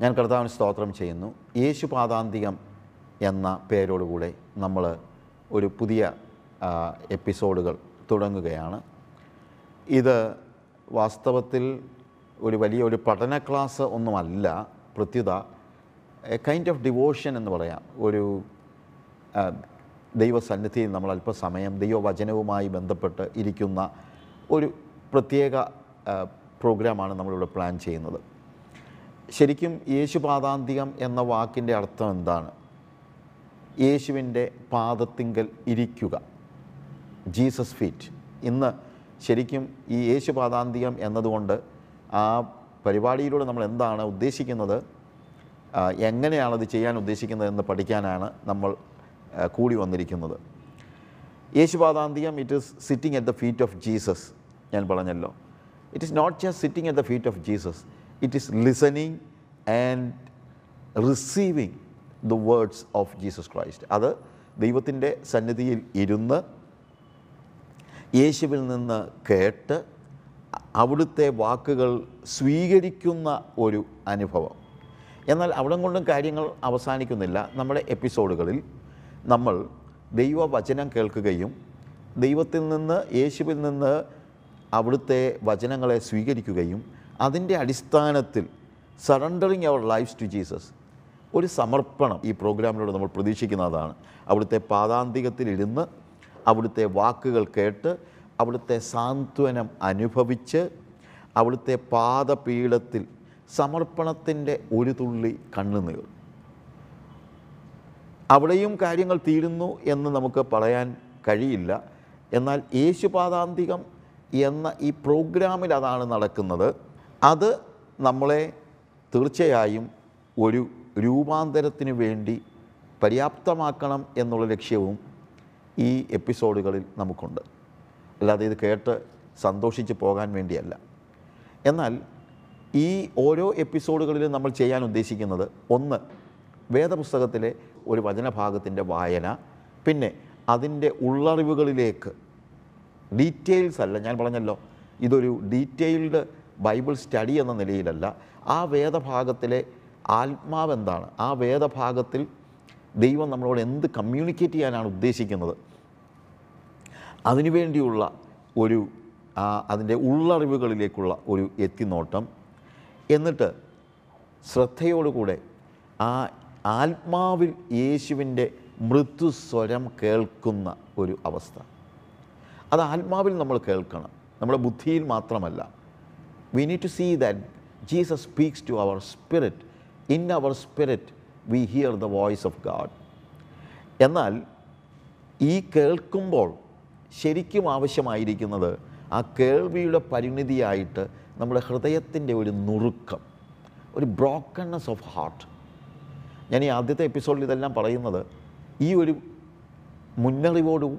ഞാൻ കർത്താവിന് സ്തോത്രം ചെയ്യുന്നു. യേശു പാതാന്തികം എന്ന പേരോടുകൂടെ നമ്മൾ ഒരു പുതിയ എപ്പിസോഡുകൾ തുടങ്ങുകയാണ്. ഇത് വാസ്തവത്തിൽ ഒരു വലിയ ഒരു പഠന ക്ലാസ് ഒന്നുമല്ല. പ്രത്യുത എ കൈൻഡ് ഓഫ് ഡിവോഷൻ എന്ന് പറയാം. ഒരു ദൈവസന്നിധിയിൽ നമ്മൾ അല്പസമയം ദൈവവചനവുമായി ബന്ധപ്പെട്ട് ഇരിക്കുന്ന ഒരു പ്രത്യേക പ്രോഗ്രാമാണ് നമ്മളിവിടെ പ്ലാൻ ചെയ്യുന്നത്. ശരിക്കും യേശു പാതാന്തികം എന്ന വാക്കിന്റെ അർത്ഥം എന്താണ്? യേശുവിന്റെ പാദത്തിങ്കൽ ഇരിക്കുക. Jesus feet. ഇന്ന് ശരിക്കും ഈ യേശു പാതാന്തികം എന്നതുകൊണ്ട് ആ പരിപാടിയിലൂടെ നമ്മൾ എന്താണ് ഉദ്ദേശിക്കുന്നത്? എങ്ങനെയാണത് ചെയ്യാൻ ഉദ്ദേശിക്കുന്നത് എന്ന് പഠിക്കാനാണ് നമ്മൾ കൂടി വന്നിരിക്കുന്നത്. യേശു പാതാന്തികം it is sitting at the feet of Jesus ഞാൻ പറഞ്ഞല്ലോ. It is not just sitting at the feet of Jesus it is listening and receiving the words of Jesus Christ അത് ദൈവത്തിന്റെ സന്നിധിയിൽ ഇരുന്ന് യേശുവിൽ നിന്ന് കേട്ട് അവിടുത്തെ വാക്കുകൾ സ്വീകരിക്കുന്ന ഒരു അനുഭവം. എന്നാൽ അവിടെ കൊണ്ടും കാര്യങ്ങൾ അവസാനിക്കുന്നില്ല. നമ്മുടെ എപ്പിസോഡുകളിൽ നമ്മൾ ദൈവവചനം കേൾക്കുകയും ദൈവത്തിൽ നിന്ന് യേശുവിൽ നിന്ന് അവിടുത്തെ വചനങ്ങളെ സ്വീകരിക്കുകയും അതിന്റെ അടിസ്ഥാനത്തിൽ surrendering our lives to Jesus ഒരു സമർപ്പണം ഈ പ്രോഗ്രാമിലൂടെ നമ്മൾ പ്രതീക്ഷിക്കുന്നതാണ്. അവിടുത്തെ പാതാന്തികത്തിലിരുന്ന് അവിടുത്തെ വാക്കുകൾ കേട്ട് അവിടുത്തെ സാന്ത്വനം അനുഭവിച്ച് അവിടുത്തെ പാദപീഠത്തിൽ സമർപ്പണത്തിന്റെ ഒരു തുള്ളി കണ്ണുനീർ അവിടെയും കാര്യങ്ങൾ തീരുന്നു എന്ന് നമുക്ക് പറയാൻ കഴിയില്ല. എന്നാൽ യേശുപാതാന്തികം എന്ന ഈ പ്രോഗ്രാമിൽ അതാണ് നടക്കുന്നത്. അത് നമ്മളെ തീർച്ചയായും ഒരു രൂപാന്തരത്തിന് വേണ്ടി പര്യാപ്തമാക്കണം എന്നുള്ള ലക്ഷ്യവും ഈ എപ്പിസോഡുകളിൽ നമുക്കുണ്ട്. അല്ലാതെ ഇത് കേട്ട് സന്തോഷിച്ച് പോകാൻ വേണ്ടിയല്ല. എന്നാൽ ഈ ഓരോ എപ്പിസോഡുകളിലും നമ്മൾ ചെയ്യാൻ ഉദ്ദേശിക്കുന്നത് ഒന്ന് വേദപുസ്തകത്തിലെ ഒരു വചനഭാഗത്തിന്റെ വായന പിന്നെ അതിന്റെ ഉള്ളറിവുകളിലേക്ക്. ഡീറ്റെയിൽസ് അല്ല ഞാൻ പറഞ്ഞല്ലോ ഇതൊരു ഡീറ്റെയിൽഡ് ബൈബിൾ സ്റ്റഡി എന്ന നിലയിലല്ല ആ വേദഭാഗത്തിലെ ആത്മാവെന്താണ്? ആ വേദഭാഗത്തിൽ ദൈവം നമ്മളോട് എന്ത് കമ്മ്യൂണിക്കേറ്റ് ചെയ്യാനാണ് ഉദ്ദേശിക്കുന്നത്? അതിനുവേണ്ടിയുള്ള ഒരു അതിന്റെ ഉള്ളറിവുകളിലേക്കുള്ള ഒരു എത്തിനോട്ടം. എന്നിട്ട് ശ്രദ്ധയോടുകൂടെ ആ ആത്മാവിൽ യേശുവിന്റെ മൃദുസ്വരം കേൾക്കുന്ന ഒരു അവസ്ഥ. അത് ആത്മാവിൽ നമ്മൾ കേൾക്കണം. നമ്മുടെ ബുദ്ധിയിൽ മാത്രമല്ല. We need to see that Jesus speaks to our spirit. In our spirit, we hear the voice of God. എന്നാൽ ഈ കേൾക്കുമ്പോൾ ശരിക്കും ആവശ്യമായിരിക്കുന്നത് ആ കേൾവിയുടെ പരിണിതിയായിട്ട് നമ്മുടെ ഹൃദയത്തിന്റെ ഒരു നുറുക്കം ഒരു ബ്രോക്കൺനെസ് ഓഫ് ഹാർട്ട് ഞാൻ ഈ ആദ്യത്തെ എപ്പിസോഡിൽ ഇതെല്ലാം പറയുന്നത് ഈ ഒരു മുന്നറിവോടും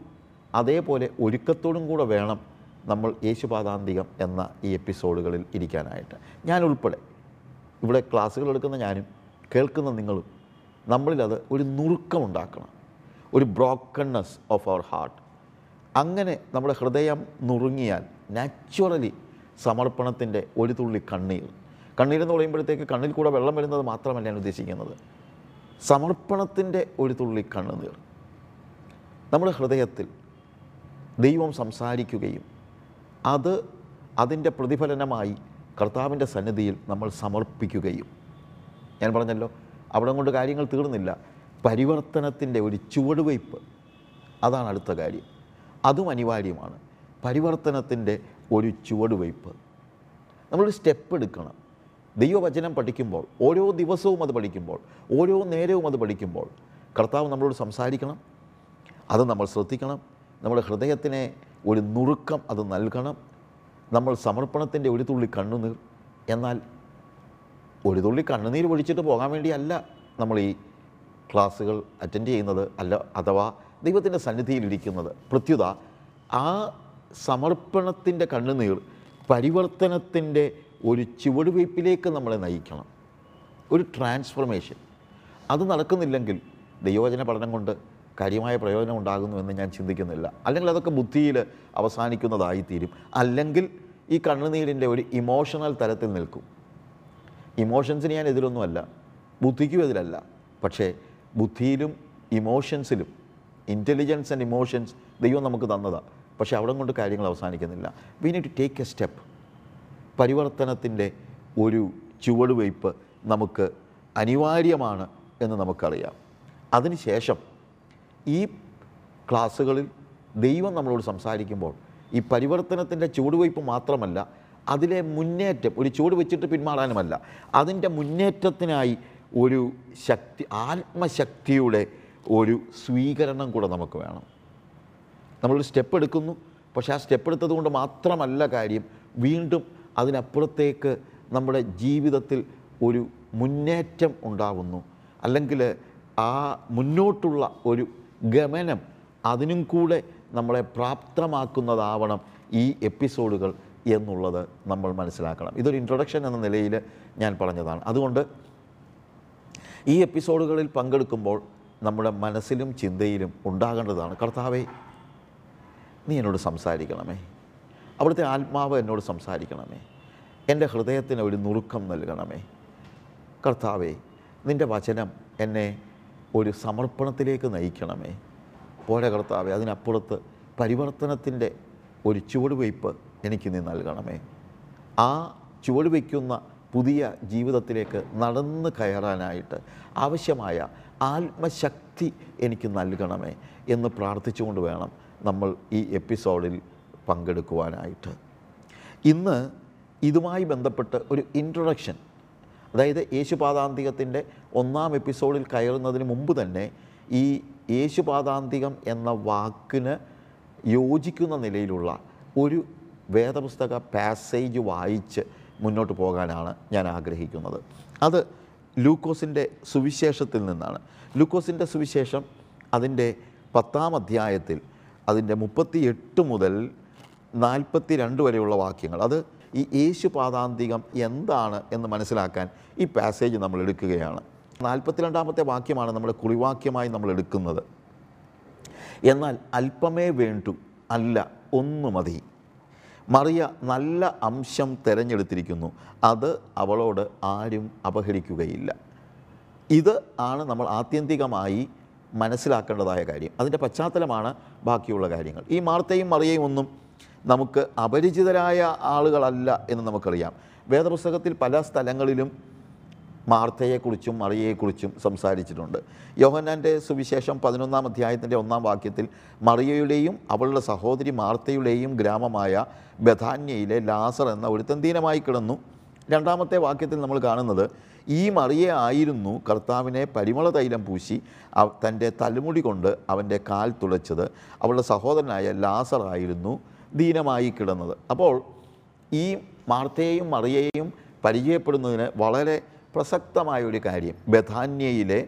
അതേപോലെ ഒരുക്കത്തോടും കൂടെ വേണം നമ്മൾ യേശുപാതാന്തികം എന്ന ഈ എപ്പിസോഡുകളിൽ ഇരിക്കാനായിട്ട്. ഞാൻ ഉൾപ്പെടെ ഇവിടെ ക്ലാസ്സുകൾ എടുക്കുന്ന ഞാനും കേൾക്കുന്ന നിങ്ങളും നമ്മളിലത് ഒരു നുറുക്കമുണ്ടാക്കണം ഒരു ബ്രോക്കൺനെസ് ഓഫ് അവർ ഹാർട്ട് അങ്ങനെ നമ്മുടെ ഹൃദയം നുറുങ്ങിയാൽ നാച്ചുറലി സമർപ്പണത്തിന്റെ ഒരു തുള്ളി കണ്ണീർ. കണ്ണീരെന്ന് പറയുമ്പോഴത്തേക്ക് കണ്ണിൽ കൂടെ വെള്ളം വരുന്നത് മാത്രമല്ല ഞാൻ ഉദ്ദേശിക്കുന്നത്. സമർപ്പണത്തിന്റെ ഒരു തുള്ളി കണ്ണുനീർ. നമ്മുടെ ഹൃദയത്തിൽ ദൈവം സംസാരിക്കുകയും അത് അതിന്റെ പ്രതിഫലനമായി കർത്താവിന്റെ സന്നിധിയിൽ നമ്മൾ സമർപ്പിക്കുകയും. ഞാൻ പറഞ്ഞല്ലോ അവിടെ കൊണ്ട് കാര്യങ്ങൾ തീർന്നില്ല. പരിവർത്തനത്തിന്റെ ഒരു ചുവടുവയ്പ്. അതാണ് അടുത്ത കാര്യം. അതും അനിവാര്യമാണ്. പരിവർത്തനത്തിന്റെ ഒരു ചുവടുവയ്പ്. നമ്മളൊരു സ്റ്റെപ്പ് എടുക്കണം. ദൈവവചനം പഠിക്കുമ്പോൾ ഓരോ ദിവസവും അത് പഠിക്കുമ്പോൾ ഓരോ നേരവും അത് പഠിക്കുമ്പോൾ കർത്താവ് നമ്മളോട് സംസാരിക്കണം. അത് നമ്മൾ ശ്രദ്ധിക്കണം. നമ്മുടെ ഹൃദയത്തിനെ ഒരു നുറുക്കം അത് നൽകണം. നമ്മൾ സമർപ്പണത്തിന്റെ ഒരു തുള്ളി കണ്ണുനീർ. എന്നാൽ ഒരു തുള്ളി കണ്ണുനീർ ഒഴിച്ചിട്ട് പോകാൻ വേണ്ടിയല്ല നമ്മൾ ഈ ക്ലാസ്സുകൾ അറ്റൻഡ് ചെയ്യുന്നത് അല്ല അഥവാ ദൈവത്തിന്റെ സന്നിധിയിലിരിക്കുന്നത് പ്രത്യുത ആ സമർപ്പണത്തിന്റെ കണ്ണുനീർ പരിവർത്തനത്തിന്റെ ഒരു ചുവടുവയ്പ്പിലേക്ക് നമ്മളെ നയിക്കണം. ഒരു ട്രാൻസ്ഫർമേഷൻ. അത് നടക്കുന്നില്ലെങ്കിൽ ദൈവവചന പഠനം കൊണ്ട് കാര്യമായ പ്രയോജനം ഉണ്ടാകുന്നു എന്ന് ഞാൻ ചിന്തിക്കുന്നില്ല. അല്ലെങ്കിൽ അതൊക്കെ ബുദ്ധിയിൽ അവസാനിക്കുന്നതായിത്തീരും. അല്ലെങ്കിൽ ഈ കണ്ണുനീരിന്റെ ഒരു ഇമോഷണൽ തലത്തിൽ നിൽക്കും. ഇമോഷൻസിന് ഞാൻ എതിരൊന്നുമല്ല. ബുദ്ധിക്കും എതിരല്ല. പക്ഷേ ബുദ്ധിയിലും ഇമോഷൻസിലും ഇന്റലിജൻസ് ആൻഡ് ഇമോഷൻസ് ദൈവം നമുക്ക് തന്നതാണ് പക്ഷേ അവിടെ കൊണ്ട് കാര്യങ്ങൾ അവസാനിക്കുന്നില്ല. We need to take a step പരിവർത്തനത്തിന്റെ ഒരു ചുവടുവയ്പ് നമുക്ക് അനിവാര്യമാണ് എന്ന് നമുക്കറിയാം. അതിനുശേഷം ഈ ക്ലാസ്സുകളിൽ ദൈവം നമ്മളോട് സംസാരിക്കുമ്പോൾ ഈ പരിവർത്തനത്തിന്റെ ചുവടുവയ്പ് മാത്രമല്ല അതിലെ മുന്നേറ്റം ഒരു ചുവട് വെച്ചിട്ട് പിന്മാറാനുമല്ല അതിന്റെ മുന്നേറ്റത്തിനായി ഒരു ശക്തി ആത്മശക്തിയുടെ ഒരു സ്വീകരണം കൂടെ നമുക്ക് വേണം. നമ്മളൊരു സ്റ്റെപ്പ് എടുക്കുന്നു പക്ഷേ ആ സ്റ്റെപ്പ് എടുത്തത് കൊണ്ട് മാത്രമല്ല കാര്യം വീണ്ടും അതിനപ്പുറത്തേക്ക് നമ്മുടെ ജീവിതത്തിൽ ഒരു മുന്നേറ്റം ഉണ്ടാവുന്നു. അല്ലെങ്കിൽ ആ മുന്നോട്ടുള്ള ഒരു ഗമനം അതിനും കൂടെ നമ്മളെ പ്രാപ്തമാക്കുന്നതാവണം ഈ എപ്പിസോഡുകൾ എന്നുള്ളത് നമ്മൾ മനസ്സിലാക്കണം. ഇതൊരു ഇൻട്രൊഡക്ഷൻ എന്ന നിലയിൽ ഞാൻ പറഞ്ഞതാണ്. അതുകൊണ്ട് ഈ എപ്പിസോഡുകളിൽ പങ്കെടുക്കുമ്പോൾ നമ്മുടെ മനസ്സിലും ചിന്തയിലും ഉണ്ടാകേണ്ടതാണ്. കർത്താവേ നീ എന്നോട് സംസാരിക്കണമേ. അവിടുത്തെ ആത്മാവ് എന്നോട് സംസാരിക്കണമേ. എന്റെ ഹൃദയത്തിന് ഒരു നുറുക്കം നൽകണമേ. കർത്താവേ നിന്റെ വചനം എന്നെ ഒരു സമർപ്പണത്തിലേക്ക് നയിക്കണമേ. പോരെ കർത്താവേ അതിനപ്പുറത്ത് പരിവർത്തനത്തിന്റെ ഒരു ചുവടുവയ്പ് എനിക്ക് നീ നൽകണമേ. ആ ചുവടുവയ്ക്കുന്ന പുതിയ ജീവിതത്തിലേക്ക് നടന്ന് കയറാനായിട്ട് ആവശ്യമായ ആത്മശക്തി എനിക്ക് നൽകണമേ എന്ന് പ്രാർത്ഥിച്ചുകൊണ്ട് വേണം നമ്മൾ ഈ എപ്പിസോഡിൽ പങ്കെടുക്കുവാനായിട്ട്. ഇന്ന് ഇതുമായി ബന്ധപ്പെട്ട് ഒരു ഇൻട്രൊഡക്ഷൻ അതായത് യേശുപാതാന്തികത്തിന്റെ ഒന്നാം എപ്പിസോഡിൽ കയറുന്നതിന് മുമ്പ് തന്നെ ഈ യേശുപാതാന്തികം എന്ന വാക്കിന് യോജിക്കുന്ന നിലയിലുള്ള ഒരു വേദപുസ്തക പാസേജ് വായിച്ച് മുന്നോട്ട് പോകാനാണ് ഞാൻ ആഗ്രഹിക്കുന്നത്. അത് ലൂക്കോസിന്റെ സുവിശേഷത്തിൽ നിന്നാണ്. ലൂക്കോസിന്റെ സുവിശേഷം അതിന്റെ പത്താം അധ്യായത്തിൽ അതിന്റെ മുപ്പത്തി എട്ട് മുതൽ നാൽപ്പത്തി രണ്ട് വരെയുള്ള വാക്യങ്ങൾ. അത് ഈ യേശു പാദാന്തികം എന്താണ് എന്ന് മനസ്സിലാക്കാൻ ഈ പാസേജ് നമ്മൾ എടുക്കുകയാണ്. നാൽപ്പത്തിരണ്ടാമത്തെ വാക്യമാണ് നമ്മുടെ കുറിവാക്യമായി നമ്മൾ എടുക്കുന്നത്. എന്നാൽ അല്പമേ വേണ്ടു അല്ല ഒന്നു മതി. മറിയ നല്ല അംശം തിരഞ്ഞെടുത്തിരിക്കുന്നു. അത് അവളോട് ആരും അപഹരിക്കുകയില്ല. ഇത് ആണ് നമ്മൾ ആത്യന്തികമായി മനസ്സിലാക്കേണ്ടതായ കാര്യം. അതിന്റെ പശ്ചാത്തലമാണ് ബാക്കിയുള്ള കാര്യങ്ങൾ. ഈ മാർത്തയും മറിയയും ഒന്നും നമുക്ക് അപരിചിതരായ ആളുകളല്ല എന്ന് നമുക്കറിയാം. വേദപുസ്തകത്തിൽ പല സ്ഥലങ്ങളിലും മാർത്തയെക്കുറിച്ചും മറിയയെക്കുറിച്ചും സംസാരിച്ചിട്ടുണ്ട്. യോഹന്നാന്റെ സുവിശേഷം പതിനൊന്നാം അധ്യായത്തിന്റെ ഒന്നാം വാക്യത്തിൽ മറിയയുടെയും അവളുടെ സഹോദരി മാർത്തയുടെയും ഗ്രാമമായ ബഥാന്യയിലെ ലാസർ എന്ന ഒരു തന്തീനമായി കിടന്നു. രണ്ടാമത്തെ വാക്യത്തിൽ നമ്മൾ കാണുന്നത് ഈ മറിയ ആയിരുന്നു കർത്താവിനെ പരിമള തൈലം പൂശി തന്റെ തലമുടി കൊണ്ട് അവന്റെ കാൽ തുളച്ചത്. അവളുടെ സഹോദരനായ ലാസർ ആയിരുന്നു. ദീനമായി കിടന്നത്. അപ്പോൾ ഈ മാർത്തയെയും മറിയയെയും പരിചയപ്പെടുന്നതിന് വളരെ പ്രസക്തമായ ഒരു കാര്യം ബഥാന്യയിലെ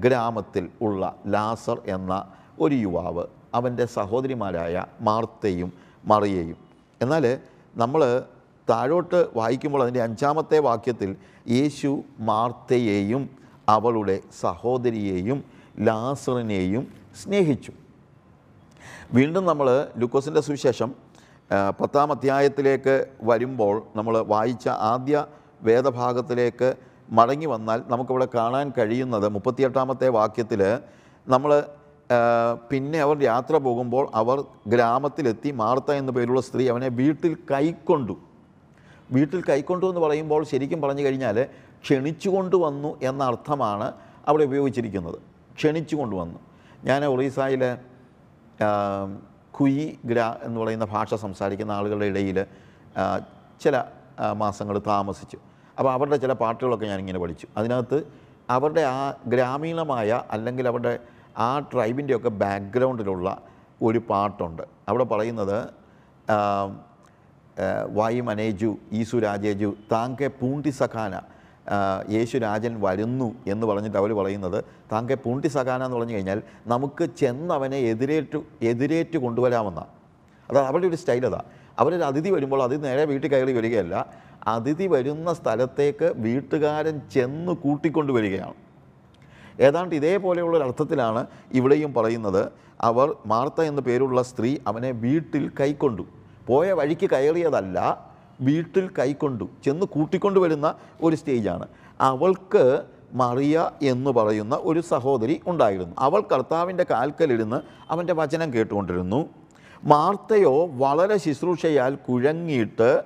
ഗ്രാമത്തിൽ ഉള്ള ലാസർ എന്ന ഒരു യുവാവ് അവന്റെ സഹോദരിമാരായ മാർത്തയും മറിയയും. എന്നാൽ നമ്മൾ താഴോട്ട് വായിക്കുമ്പോൾ അതിന്റെ അഞ്ചാമത്തെ വാക്യത്തിൽ യേശു മാർത്തയെയും അവളുടെ സഹോദരിയെയും ലാസറിനെയും സ്നേഹിച്ചു. വീണ്ടും നമ്മൾ ലുക്കോസിന്റെ സുവിശേഷം പത്താം അധ്യായത്തിലേക്ക് വരുമ്പോൾ നമ്മൾ വായിച്ച ആദ്യ വേദഭാഗത്തിലേക്ക് മടങ്ങി വന്നാൽ നമുക്കിവിടെ കാണാൻ കഴിയുന്നത് മുപ്പത്തിയെട്ടാമത്തെ വാക്യത്തിൽ നമ്മൾ പിന്നെ അവർ യാത്ര പോകുമ്പോൾ അവർ ഗ്രാമത്തിലെത്തി മാർത്ത എന്ന പേരുള്ള സ്ത്രീ അവനെ വീട്ടിൽ കൈക്കൊണ്ടു. വീട്ടിൽ കൈക്കൊണ്ടു എന്ന് പറയുമ്പോൾ ശരിക്കും പറഞ്ഞു കഴിഞ്ഞാൽ ക്ഷണിച്ചു കൊണ്ടുവന്നു എന്ന അർത്ഥമാണ് അവിടെ ഉപയോഗിച്ചിരിക്കുന്നത്. ക്ഷണിച്ചു കൊണ്ടുവന്നു ഞാൻ ഒറീസയിൽ കുയി ഗ്ര എന്ന് പറയുന്ന ഭാഷ സംസാരിക്കുന്ന ആളുകളുടെ ഇടയിൽ ചില മാസങ്ങൾ താമസിച്ചു. അപ്പോൾ അവരുടെ ചില പാട്ടുകളൊക്കെ ഞാനിങ്ങനെ പഠിച്ചു. അതിനകത്ത് അവരുടെ ആ ഗ്രാമീണമായ അല്ലെങ്കിൽ അവരുടെ ആ ട്രൈബിന്റെയൊക്കെ ബാക്ക്ഗ്രൗണ്ടിലുള്ള ഒരു പാട്ടുണ്ട്. അവിടെ പറയുന്നത് വായു മനേജു ഈസു രാജേജു താങ്ക പൂണ്ടി സഖാന യേശു രാജൻ വരുന്നു എന്ന് പറഞ്ഞിട്ട് അവർ പറയുന്നത് താങ്കെ പൂണ്ടി സഹാന എന്ന് പറഞ്ഞു കഴിഞ്ഞാൽ നമുക്ക് ചെന്ന് അവനെ എതിരേറ്റു എതിരേറ്റ് കൊണ്ടുവരാമെന്നാണ് അതാ അവരുടെ ഒരു സ്റ്റൈൽ അതാ. അവരൊരു അതിഥി വരുമ്പോൾ അതിഥി നേരെ വീട്ടിൽ കയറി വരികയല്ല അതിഥി വരുന്ന സ്ഥലത്തേക്ക് വീട്ടുകാരൻ ചെന്ന് കൂട്ടിക്കൊണ്ട് വരികയാണ്. ഏതാണ്ട് ഇതേപോലെയുള്ള അർത്ഥത്തിലാണ് ഇവിടെയും പറയുന്നത്. അവർ മാർത്ത എന്ന പേരുള്ള സ്ത്രീ അവനെ വീട്ടിൽ കൈക്കൊണ്ടു. പോയ വഴിക്ക് കയറിയതല്ല വീട്ടിൽ കൈക്കൊണ്ടു ചെന്ന് കൂട്ടിക്കൊണ്ടു വരുന്ന ഒരു സ്റ്റേജാണ്. അവൾക്ക് മറിയ എന്ന് പറയുന്ന ഒരു സഹോദരി ഉണ്ടായിരുന്നു. അവൾ കർത്താവിന്റെ കാൽക്കലിരുന്ന് അവന്റെ വചനം കേട്ടുകൊണ്ടിരുന്നു. മാർത്തയോ വളരെ ശുശ്രൂഷയാൽ കുഴങ്ങിയിട്ട്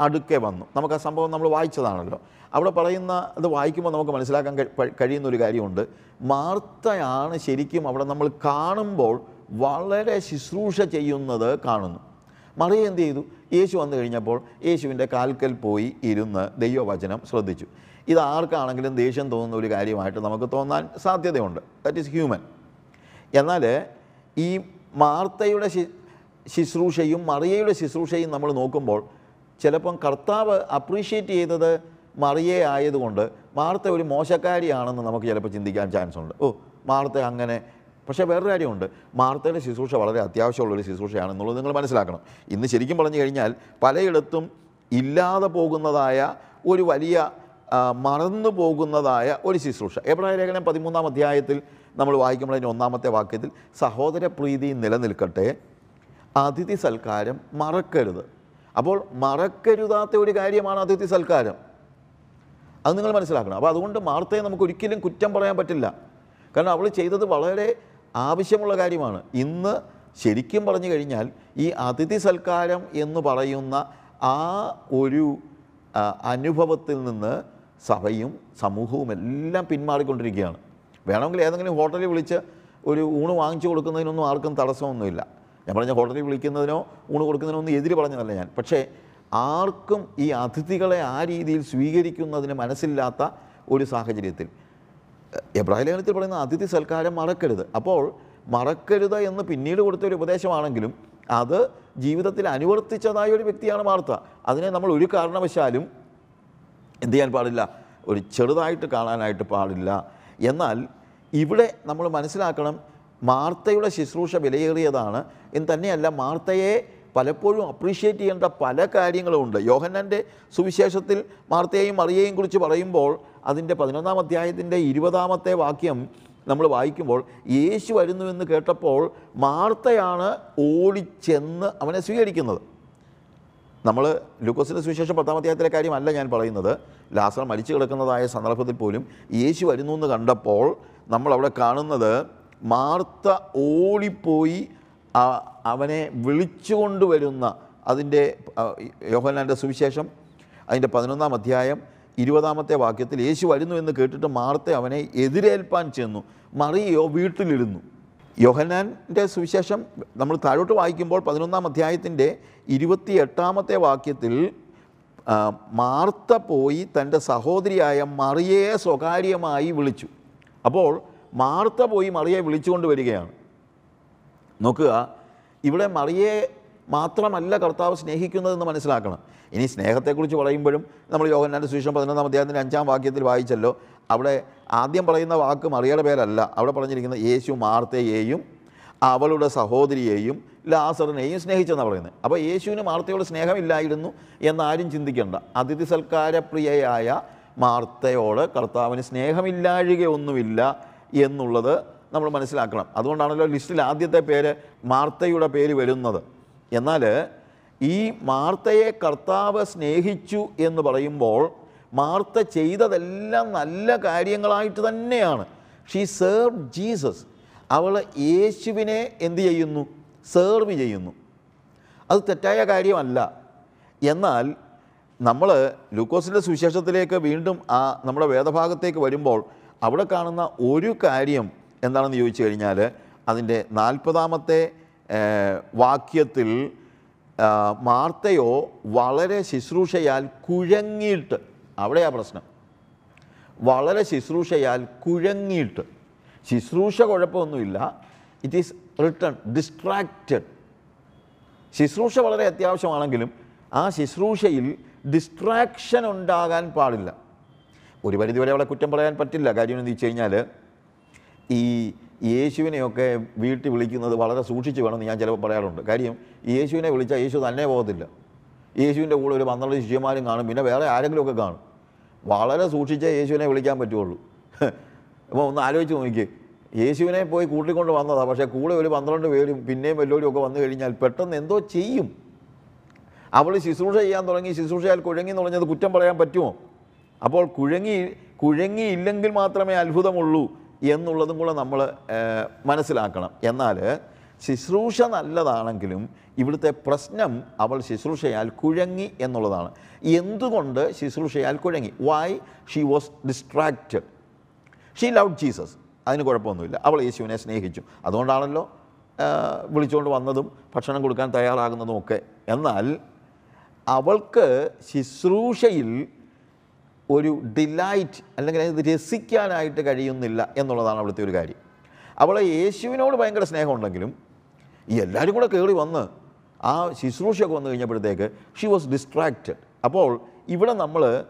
അടുക്കെ വന്നു. നമുക്ക് ആ സംഭവം നമ്മൾ വായിച്ചതാണല്ലോ. അവിടെ പറയുന്ന അത് വായിക്കുമ്പോൾ നമുക്ക് മനസ്സിലാക്കാൻ കഴിയുന്ന ഒരു കാര്യമുണ്ട്. മാർത്തയാണ് ശരിക്കും അവിടെ നമ്മൾ കാണുമ്പോൾ വളരെ ശുശ്രൂഷ ചെയ്യുന്നത് കാണുന്നു. മറിയ എന്ത് ചെയ്തു? യേശു വന്നു കഴിഞ്ഞപ്പോൾ യേശുവിന്റെ കാൽക്കൽ പോയി ഇരുന്ന് ദൈവവചനം ശ്രദ്ധിച്ചു. ഇത് ആർക്കാണെങ്കിലും ദേഷ്യം തോന്നുന്ന ഒരു കാര്യമായിട്ട് നമുക്ക് തോന്നാൻ സാധ്യതയുണ്ട്. ദാറ്റ് ഈസ് ഹ്യൂമൻ എന്നാൽ ഈ മാർത്തയുടെ ശുശ്രൂഷയും മറിയയുടെ ശുശ്രൂഷയും നമ്മൾ നോക്കുമ്പോൾ ചിലപ്പം കർത്താവ് അപ്രീഷിയേറ്റ് ചെയ്തത് മറിയെ ആയതുകൊണ്ട് മാർത്ത ഒരു മോശക്കാരിയാണെന്ന് നമുക്ക് ചിലപ്പോൾ ചിന്തിക്കാൻ ചാൻസ് ഉണ്ട്. ഓ മാർത്ത അങ്ങനെ പക്ഷേ വേറൊരു കാര്യമുണ്ട്. മാർത്തയുടെ ശുശ്രൂഷ വളരെ അത്യാവശ്യമുള്ളൊരു ശുശ്രൂഷയാണെന്നുള്ളത് നിങ്ങൾ മനസ്സിലാക്കണം. ഇന്ന് ശരിക്കും പറഞ്ഞു കഴിഞ്ഞാൽ പലയിടത്തും ഇല്ലാതെ പോകുന്നതായ ഒരു വലിയ മറന്നു പോകുന്നതായ ഒരു ശുശ്രൂഷ. എബ്രായ ലേഖനം പതിമൂന്നാം അധ്യായത്തിൽ നമ്മൾ വായിക്കുമ്പോൾ അതിന്റെ ഒന്നാമത്തെ വാക്യത്തിൽ സഹോദര പ്രീതി നിലനിൽക്കട്ടെ അതിഥി സൽക്കാരം മറക്കരുത്. അപ്പോൾ മറക്കരുതാത്ത ഒരു കാര്യമാണ് അതിഥി സൽക്കാരം. അത് നിങ്ങൾ മനസ്സിലാക്കണം. അപ്പോൾ അതുകൊണ്ട് മാർത്തയെ നമുക്ക് ഒരിക്കലും കുറ്റം പറയാൻ പറ്റില്ല. കാരണം അവൾ ചെയ്തത് വളരെ ആവശ്യമുള്ള കാര്യമാണ്. ഇന്ന് ശരിക്കും പറഞ്ഞു കഴിഞ്ഞാൽ ഈ അതിഥി സൽക്കാരം എന്ന് പറയുന്ന ആ ഒരു അനുഭവത്തിൽ നിന്ന് സഭയും സമൂഹവും എല്ലാം പിന്മാറിക്കൊണ്ടിരിക്കുകയാണ്. വേണമെങ്കിൽ ഏതെങ്കിലും ഹോട്ടലിൽ വിളിച്ച് ഒരു ഊണ് വാങ്ങിച്ചു കൊടുക്കുന്നതിനൊന്നും ആർക്കും തടസ്സമൊന്നുമില്ല. ഞാൻ പറഞ്ഞ ഹോട്ടലിൽ വിളിക്കുന്നതിനോ ഊണ് കൊടുക്കുന്നതിനോ ഒന്നും എതിര് പറഞ്ഞതല്ല ഞാൻ. പക്ഷേ ആർക്കും ഈ അതിഥികളെ ആ രീതിയിൽ സ്വീകരിക്കുന്നതിന് മനസ്സില്ലാത്ത ഒരു സാഹചര്യത്തിൽ എബ്രാഹിം ലേഖനത്തിൽ പറയുന്ന അതിഥി സൽക്കാരം മറക്കരുത്. അപ്പോൾ മറക്കരുത് എന്ന് പിന്നീട് കൊടുത്ത ഒരു ഉപദേശമാണെങ്കിലും അത് ജീവിതത്തിൽ അനുവർത്തിച്ചതായ ഒരു വ്യക്തിയാണ് മാർത്ത. അതിനെ നമ്മൾ ഒരു കാരണവശാലും എന്ത് ചെയ്യാൻ പാടില്ല ഒരു ചെറുതായിട്ട് കാണാനായിട്ട് പാടില്ല. എന്നാൽ ഇവിടെ നമ്മൾ മനസ്സിലാക്കണം മാർത്തയുടെ ശുശ്രൂഷ വിലയേറിയതാണ്. എന്ന് തന്നെയല്ല മാർത്തയെ പലപ്പോഴും അപ്രീഷിയേറ്റ് ചെയ്യേണ്ട പല കാര്യങ്ങളുമുണ്ട്. യോഹന്നാന്റെ സുവിശേഷത്തിൽ മാർത്തയെയും മറിയേയും കുറിച്ച് പറയുമ്പോൾ അതിന്റെ പതിനൊന്നാം അധ്യായത്തിന്റെ ഇരുപതാമത്തെ വാക്യം നമ്മൾ വായിക്കുമ്പോൾ യേശു വരുന്നുവെന്ന് കേട്ടപ്പോൾ മാർത്തയാണ് ഓടിച്ചെന്ന് അവനെ സ്വീകരിക്കുന്നത്. നമ്മൾ ലൂക്കോസിന്റെ സുവിശേഷം പത്താം അധ്യായത്തിലെ കാര്യമല്ല ഞാൻ പറയുന്നത്. ലാസർ മരിച്ചു കിടക്കുന്നതായ സന്ദർഭത്തിൽ പോലും യേശു വരുന്നു എന്ന് കണ്ടപ്പോൾ നമ്മൾ അവിടെ കാണുന്നത് മാർത്ത ഓടിപ്പോയി അവനെ വിളിച്ചുകൊണ്ടുവരുന്ന അതിന്റെ യോഹനാന്റെ സുവിശേഷം അതിന്റെ പതിനൊന്നാം അധ്യായം ഇരുപതാമത്തെ വാക്യത്തിൽ യേശു വരുന്നു എന്ന് കേട്ടിട്ട് മാർത്തെ അവനെ എതിരേൽപ്പാൻ ചെന്നു. മറിയോ വീട്ടിലിരുന്നു. യോഹനാന്റെ സുവിശേഷം നമ്മൾ താഴോട്ട് വായിക്കുമ്പോൾ പതിനൊന്നാം അധ്യായത്തിന്റെ ഇരുപത്തി എട്ടാമത്തെ വാക്യത്തിൽ മാർത്ത പോയി തന്റെ സഹോദരിയായ മറിയയെ സ്വകാര്യമായി വിളിച്ചു. അപ്പോൾ മാർത്ത പോയി മറിയെ വിളിച്ചുകൊണ്ട് വരികയാണ്. നോക്കുക. ഇവിടെ മറിയെ മാത്രമല്ല കർത്താവ് സ്നേഹിക്കുന്നതെന്ന് മനസ്സിലാക്കണം. ഇനി സ്നേഹത്തെക്കുറിച്ച് പറയുമ്പോഴും നമ്മൾ യോഹന്നാന്റെ സുവിശേഷം പതിനൊന്നാം അധ്യായത്തിന്റെ അഞ്ചാം വാക്യത്തിൽ വായിച്ചല്ലോ. അവിടെ ആദ്യം പറയുന്ന വാക്ക് മറിയയുടെ പേരല്ല. അവിടെ പറഞ്ഞിരിക്കുന്നത് യേശു മാർത്തയെയും അവളുടെ സഹോദരിയെയും ലാസറിനെയും സ്നേഹിച്ചെന്നാണ് പറയുന്നത്. അപ്പോൾ യേശുവിന് മാർത്തയോട് സ്നേഹമില്ലായിരുന്നു എന്നാരും ചിന്തിക്കേണ്ട. അതിഥി സൽക്കാരപ്രിയയായ മാർത്തയോട് കർത്താവിന് സ്നേഹമില്ലാഴികയൊന്നുമില്ല എന്നുള്ളത് നമ്മൾ മനസ്സിലാക്കണം. അതുകൊണ്ടാണല്ലോ ലിസ്റ്റിൽ ആദ്യത്തെ പേര് മാർത്തയുടെ പേര് വരുന്നത്. എന്നാൽ ഈ മാർത്തയെ കർത്താവ് സ്നേഹിച്ചു എന്ന് പറയുമ്പോൾ മാർത്ത ചെയ്തതെല്ലാം നല്ല കാര്യങ്ങളായിട്ട് തന്നെയാണ്. ഷീ സേർവ് ജീസസ് അവൾ യേശുവിനെ എന്തു ചെയ്യുന്നു? സേർവ് ചെയ്യുന്നു. അത് തെറ്റായ കാര്യമല്ല. എന്നാൽ നമ്മൾ ലൂക്കോസിന്റെ സുവിശേഷത്തിലേക്ക് വീണ്ടും ആ നമ്മുടെ വേദഭാഗത്തേക്ക് വരുമ്പോൾ അവിടെ കാണുന്ന ഒരു കാര്യം എന്താണെന്ന് ചോദിച്ചു കഴിഞ്ഞാൽ അതിന്റെ നാൽപ്പതാമത്തെ വാക്യത്തിൽ മാർത്തയോ വളരെ ശുശ്രൂഷയാൽ കുഴങ്ങിയിട്ട് അവിടെയാ പ്രശ്നം. വളരെ ശുശ്രൂഷയാൽ കുഴങ്ങിയിട്ട്. ശുശ്രൂഷ കുഴപ്പമൊന്നുമില്ല. ഇറ്റ് ഈസ് റിട്ടേൺ ഡിസ്ട്രാക്റ്റഡ് ശുശ്രൂഷ വളരെ അത്യാവശ്യമാണെങ്കിലും ആ ശുശ്രൂഷയിൽ ഡിസ്ട്രാക്ഷൻ ഉണ്ടാകാൻ പാടില്ല. ഒരു പരിധിവരെ അവളെ കുറ്റം പറയാൻ പറ്റില്ല. കാര്യം എന്ന് വെച്ച് കഴിഞ്ഞാൽ ഈ യേശുവിനെയൊക്കെ വീട്ടിൽ വിളിക്കുന്നത് വളരെ സൂക്ഷിച്ച് വേണമെന്ന് ഞാൻ ചിലപ്പോൾ പറയാറുണ്ട്. കാര്യം യേശുവിനെ വിളിച്ചാൽ യേശു തന്നെ പോകത്തില്ല. യേശുവിന്റെ കൂടെ ഒരു പന്ത്രണ്ട് ശിഷ്യന്മാരും കാണും പിന്നെ വേറെ ആരെങ്കിലുമൊക്കെ കാണും. വളരെ സൂക്ഷിച്ചേ യേശുവിനെ വിളിക്കാൻ പറ്റുള്ളൂ. അപ്പോൾ ഒന്ന് ആലോചിച്ച് നോക്കിയേ യേശുവിനെ പോയി കൂട്ടിക്കൊണ്ട് വന്നതാണ് പക്ഷേ കൂടെ ഒരു പന്ത്രണ്ട് പേരും പിന്നെയും വല്ലവരും ഒക്കെ വന്നു കഴിഞ്ഞാൽ പെട്ടെന്ന് എന്തോ ചെയ്യും. അവൾ ശുശ്രൂഷ ചെയ്യാൻ തുടങ്ങി ശുശ്രൂഷയാൽ കുഴങ്ങി എന്ന് പറഞ്ഞത് കുറ്റം പറയാൻ പറ്റുമോ? അപ്പോൾ കുഴങ്ങി കുഴങ്ങിയില്ലെങ്കിൽ മാത്രമേ അത്ഭുതമുള്ളൂ. എന്നുള്ളതും കൂടെ നമ്മൾ മനസ്സിലാക്കണം. എന്നാൽ ശുശ്രൂഷ നല്ലതാണെങ്കിലും ഇവിടുത്തെ പ്രശ്നം അവൾ ശുശ്രൂഷയാൽ കുഴങ്ങി എന്നുള്ളതാണ്. എന്തുകൊണ്ട് ശുശ്രൂഷയാൽ കുഴങ്ങി? Why she was distracted she love Jesus അതിന് കുഴപ്പമൊന്നുമില്ല. അവൾ യേശുവിനെ സ്നേഹിച്ചു. അതുകൊണ്ടാണല്ലോ വിളിച്ചുകൊണ്ട് വന്നതും ഭക്ഷണം കൊടുക്കാൻ തയ്യാറാകുന്നതും ഒക്കെ. എന്നാൽ അവൾക്ക് ശുശ്രൂഷയിൽ ഒരു ഡിലൈറ്റ് അല്ലെങ്കിൽ അത് രസിക്കാനായിട്ട് കഴിയുന്നില്ല എന്നുള്ളതാണ് അവിടുത്തെ ഒരു കാര്യം. അവളെ യേശുവിനോട് ഭയങ്കര സ്നേഹമുണ്ടെങ്കിലും ഈ എല്ലാവരും കൂടെ കയറി വന്ന് ആ ശുശ്രൂഷയൊക്കെ വന്നു കഴിഞ്ഞപ്പോഴത്തേക്ക് ഷി വാസ് ഡിസ്ട്രാക്റ്റഡ് അപ്പോൾ ഇവിടെ നമ്മൾ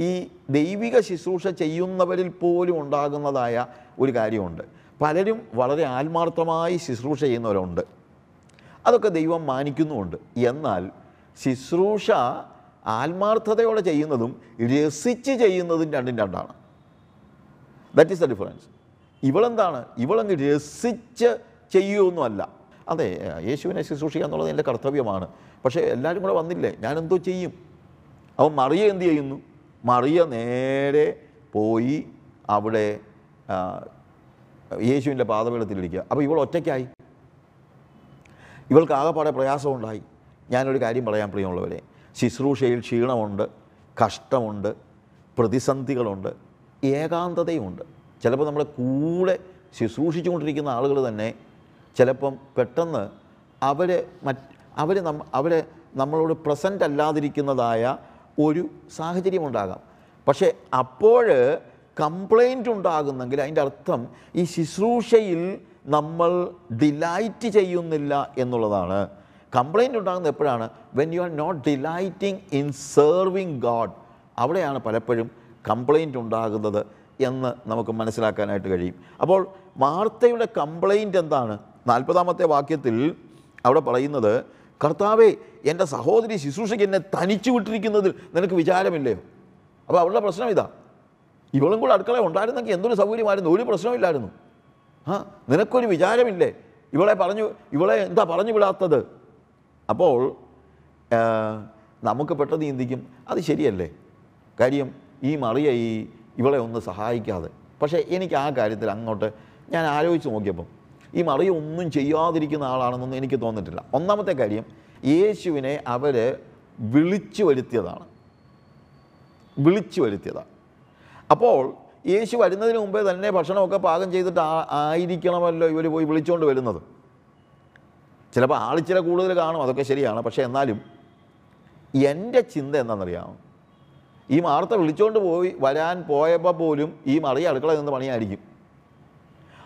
ഈ ദൈവിക ശുശ്രൂഷ ചെയ്യുന്നവരിൽ പോലും ഉണ്ടാകുന്നതായ ഒരു കാര്യമുണ്ട്. പലരും വളരെ ആത്മാർത്ഥമായി ശുശ്രൂഷ ചെയ്യുന്നവരുണ്ട്. അതൊക്കെ ദൈവം മാനിക്കുന്നുമുണ്ട്. എന്നാൽ ശുശ്രൂഷ ആത്മാർത്ഥതയോടെ ചെയ്യുന്നതും രസിച്ച് ചെയ്യുന്നതും രണ്ടും രണ്ടാണ്. ദാറ്റ് ഈസ് ദ ഡിഫറൻസ് ഇവളെന്താണ്? ഇവളങ്ങ് രസിച്ച് ചെയ്യുമൊന്നുമല്ല അതെ യേശുവിനെ ശുശ്രൂഷിക്കുക എന്നുള്ളത് എന്റെ കർത്തവ്യമാണ്. പക്ഷേ എല്ലാവരും കൂടെ വന്നില്ലേ? ഞാനെന്തോ ചെയ്യും? അവൻ മറിയ എന്ത് ചെയ്യുന്നു? മറിയ നേരെ പോയി അവിടെ യേശുവിന്റെ പാതവെള്ളത്തിലിരിക്കുക അപ്പോൾ ഇവൾ ഒറ്റയ്ക്കായി. ഇവൾക്ക് ആകെപ്പാടെ പ്രയാസമുണ്ടായി. ഞാനൊരു കാര്യം പറയാൻ പ്രിയമുള്ളവരെ. ശുശ്രൂഷയിൽ ക്ഷീണമുണ്ട് കഷ്ടമുണ്ട് പ്രതിസന്ധികളുണ്ട് ഏകാന്തതയുമുണ്ട്. ചിലപ്പോൾ നമ്മളെ കൂടെ ശുശ്രൂഷിച്ചുകൊണ്ടിരിക്കുന്ന ആളുകൾ തന്നെ ചിലപ്പം പെട്ടെന്ന് അവരെ മറ്റ് അവർ നമ്മ അവർ നമ്മളോട് പ്രസന്റ് അല്ലാതിരിക്കുന്നതായ ഒരു സാഹചര്യമുണ്ടാകാം പക്ഷേ അപ്പോൾ കംപ്ലൈന്റ് ഉണ്ടാകുന്നെങ്കിൽ അതിന്റെ അർത്ഥം ഈ ശുശ്രൂഷയിൽ നമ്മൾ ഡിലൈറ്റ് ചെയ്യുന്നില്ല എന്നുള്ളതാണ്. കംപ്ലൈന്റ് ഉണ്ടാകുന്നത് എപ്പോഴാണ്? When you are not delighting in serving God അവിടെയാണ് പലപ്പോഴും കംപ്ലൈന്റ് ഉണ്ടാകുന്നത് എന്ന് നമുക്ക് മനസ്സിലാക്കാനായിട്ട് കഴിയും. അപ്പോൾ വാർത്തയുടെ കംപ്ലൈന്റ് എന്താണ്? നാൽപ്പതാമത്തെ വാക്യത്തിൽ അവിടെ പറയുന്നത് കർത്താവേ എന്റെ സഹോദരി ശുശ്രൂഷയ്ക്ക് എന്നെ തനിച്ചു വിട്ടിരിക്കുന്നതിൽ നിനക്ക് വിചാരമില്ലയോ? അപ്പോൾ അവളുടെ പ്രശ്നം ഇതാ. ഇവളും കൂടെ അടുക്കള ഉണ്ടായിരുന്നെങ്കിൽ എന്തൊരു സൗകര്യമായിരുന്നു? ഒരു പ്രശ്നമില്ലായിരുന്നു ആ നിനക്കൊരു വിചാരമില്ലേ? ഇവളെ പറഞ്ഞു ഇവളെ എന്താ പറഞ്ഞു വിടാത്തത്? അപ്പോൾ നമുക്ക് പെട്ടെന്ന് ചിന്തിക്കും അത് ശരിയല്ലേ? കാര്യം ഈ മറിയ ഈ ഇവളെ ഒന്ന് സഹായിക്കാതെ. പക്ഷേ എനിക്ക് ആ കാര്യത്തിൽ അങ്ങോട്ട് ഞാൻ ആലോചിച്ച് നോക്കിയപ്പം ഈ മറിയ ഒന്നും ചെയ്യാതിരിക്കുന്ന ആളാണെന്നൊന്നും എനിക്ക് തോന്നിട്ടില്ല ഒന്നാമത്തെ കാര്യം യേശുവിനെ അവർ വിളിച്ചു വരുത്തിയതാണ്. വിളിച്ചു വരുത്തിയതാണ്. അപ്പോൾ യേശു വരുന്നതിന് മുമ്പേ തന്നെ ഭക്ഷണമൊക്കെ പാകം ചെയ്തിട്ട് ആയിരിക്കണമല്ലോ ഇവർ പോയി വിളിച്ചുകൊണ്ട് വരുന്നത്. ചിലപ്പോൾ ആൾ ചില കൂടുതൽ കാണും അതൊക്കെ ശരിയാണ്. പക്ഷേ എന്നാലും എന്റെ ചിന്ത എന്താണെന്നറിയാമോ? ഈ മാർത്ത വിളിച്ചുകൊണ്ട് പോയി വരാൻ പോയപ്പോൾ പോലും ഈ മറിയ അടുക്കള നിന്ന് പണിയായിരിക്കും.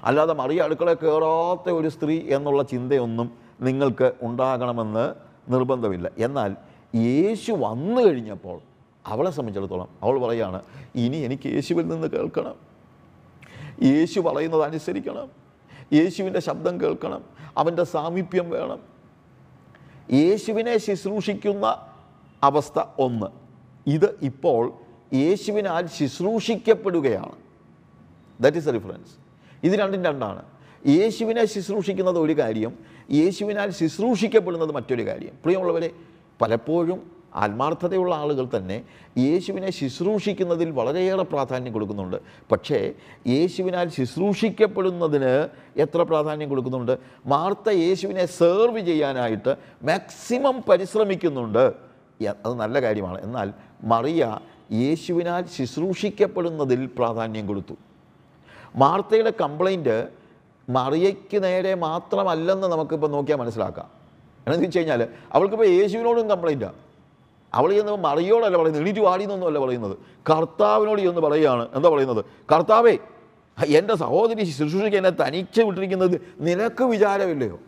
അല്ലാതെ മറിയ അടുക്കള കയറാത്ത ഒരു സ്ത്രീ എന്നുള്ള ചിന്തയൊന്നും നിങ്ങൾക്ക് ഉണ്ടാകണമെന്ന് നിർബന്ധമില്ല. എന്നാൽ യേശു വന്നു കഴിഞ്ഞപ്പോൾ അവളെ സംബന്ധിച്ചിടത്തോളം അവൾ പറയുകയാണ് ഇനി എനിക്ക് യേശുവിൽ നിന്ന് കേൾക്കണം. യേശു പറയുന്നത് അനുസരിക്കണം. യേശുവിന്റെ ശബ്ദം കേൾക്കണം. അവന്റെ സാമീപ്യം വേണം. യേശുവിനെ ശുശ്രൂഷിക്കുന്ന അവസ്ഥ ഒന്ന്. ഇത് ഇപ്പോൾ യേശുവിനാൽ ശുശ്രൂഷിക്കപ്പെടുകയാണ്. ദാറ്റ് ഈസ് എ ഡിഫറൻസ് ഇത് രണ്ടും രണ്ടാണ്. യേശുവിനെ ശുശ്രൂഷിക്കുന്നത് ഒരു കാര്യം യേശുവിനാൽ ശുശ്രൂഷിക്കപ്പെടുന്നത് മറ്റൊരു കാര്യം. പ്രിയമുള്ളവരെ പലപ്പോഴും ആത്മാർത്ഥതയുള്ള ആളുകൾ തന്നെ യേശുവിനെ ശുശ്രൂഷിക്കുന്നതിൽ വളരെയേറെ പ്രാധാന്യം കൊടുക്കുന്നുണ്ട്. പക്ഷേ യേശുവിനാൽ ശുശ്രൂഷിക്കപ്പെടുന്നതിന് എത്ര പ്രാധാന്യം കൊടുക്കുന്നുണ്ട്? മാർത്ത യേശുവിനെ സെർവ് ചെയ്യാനായിട്ട് മാക്സിമം പരിശ്രമിക്കുന്നുണ്ട്. അത് നല്ല കാര്യമാണ്. എന്നാൽ മറിയ യേശുവിനാൽ ശുശ്രൂഷിക്കപ്പെടുന്നതിൽ പ്രാധാന്യം കൊടുത്തു. മാർത്തയുടെ കംപ്ലൈന്റ് മറിയയ്ക്ക് നേരെ മാത്രമല്ലെന്ന് നമുക്കിപ്പോൾ നോക്കിയാൽ മനസ്സിലാക്കാം. എന്നു വെച്ച് കഴിഞ്ഞാൽ അവൾക്കിപ്പോൾ യേശുവിനോടും കംപ്ലൈന്റാണ് അവൾ ചെന്ന് മറിയോടല്ല പറയുന്നത് എണീറ്റ് വാടിയെന്നൊന്നുമല്ല പറയുന്നത്. കർത്താവിനോട് ചെന്ന് പറയുകയാണ്. എന്താ പറയുന്നത്? കർത്താവേ എന്റെ സഹോദരി ശുശ്രൂഷയ്ക്ക് എന്നെ തനിച്ച് വിട്ടിരിക്കുന്നത് നിനക്ക് വിചാരമില്ലയോ?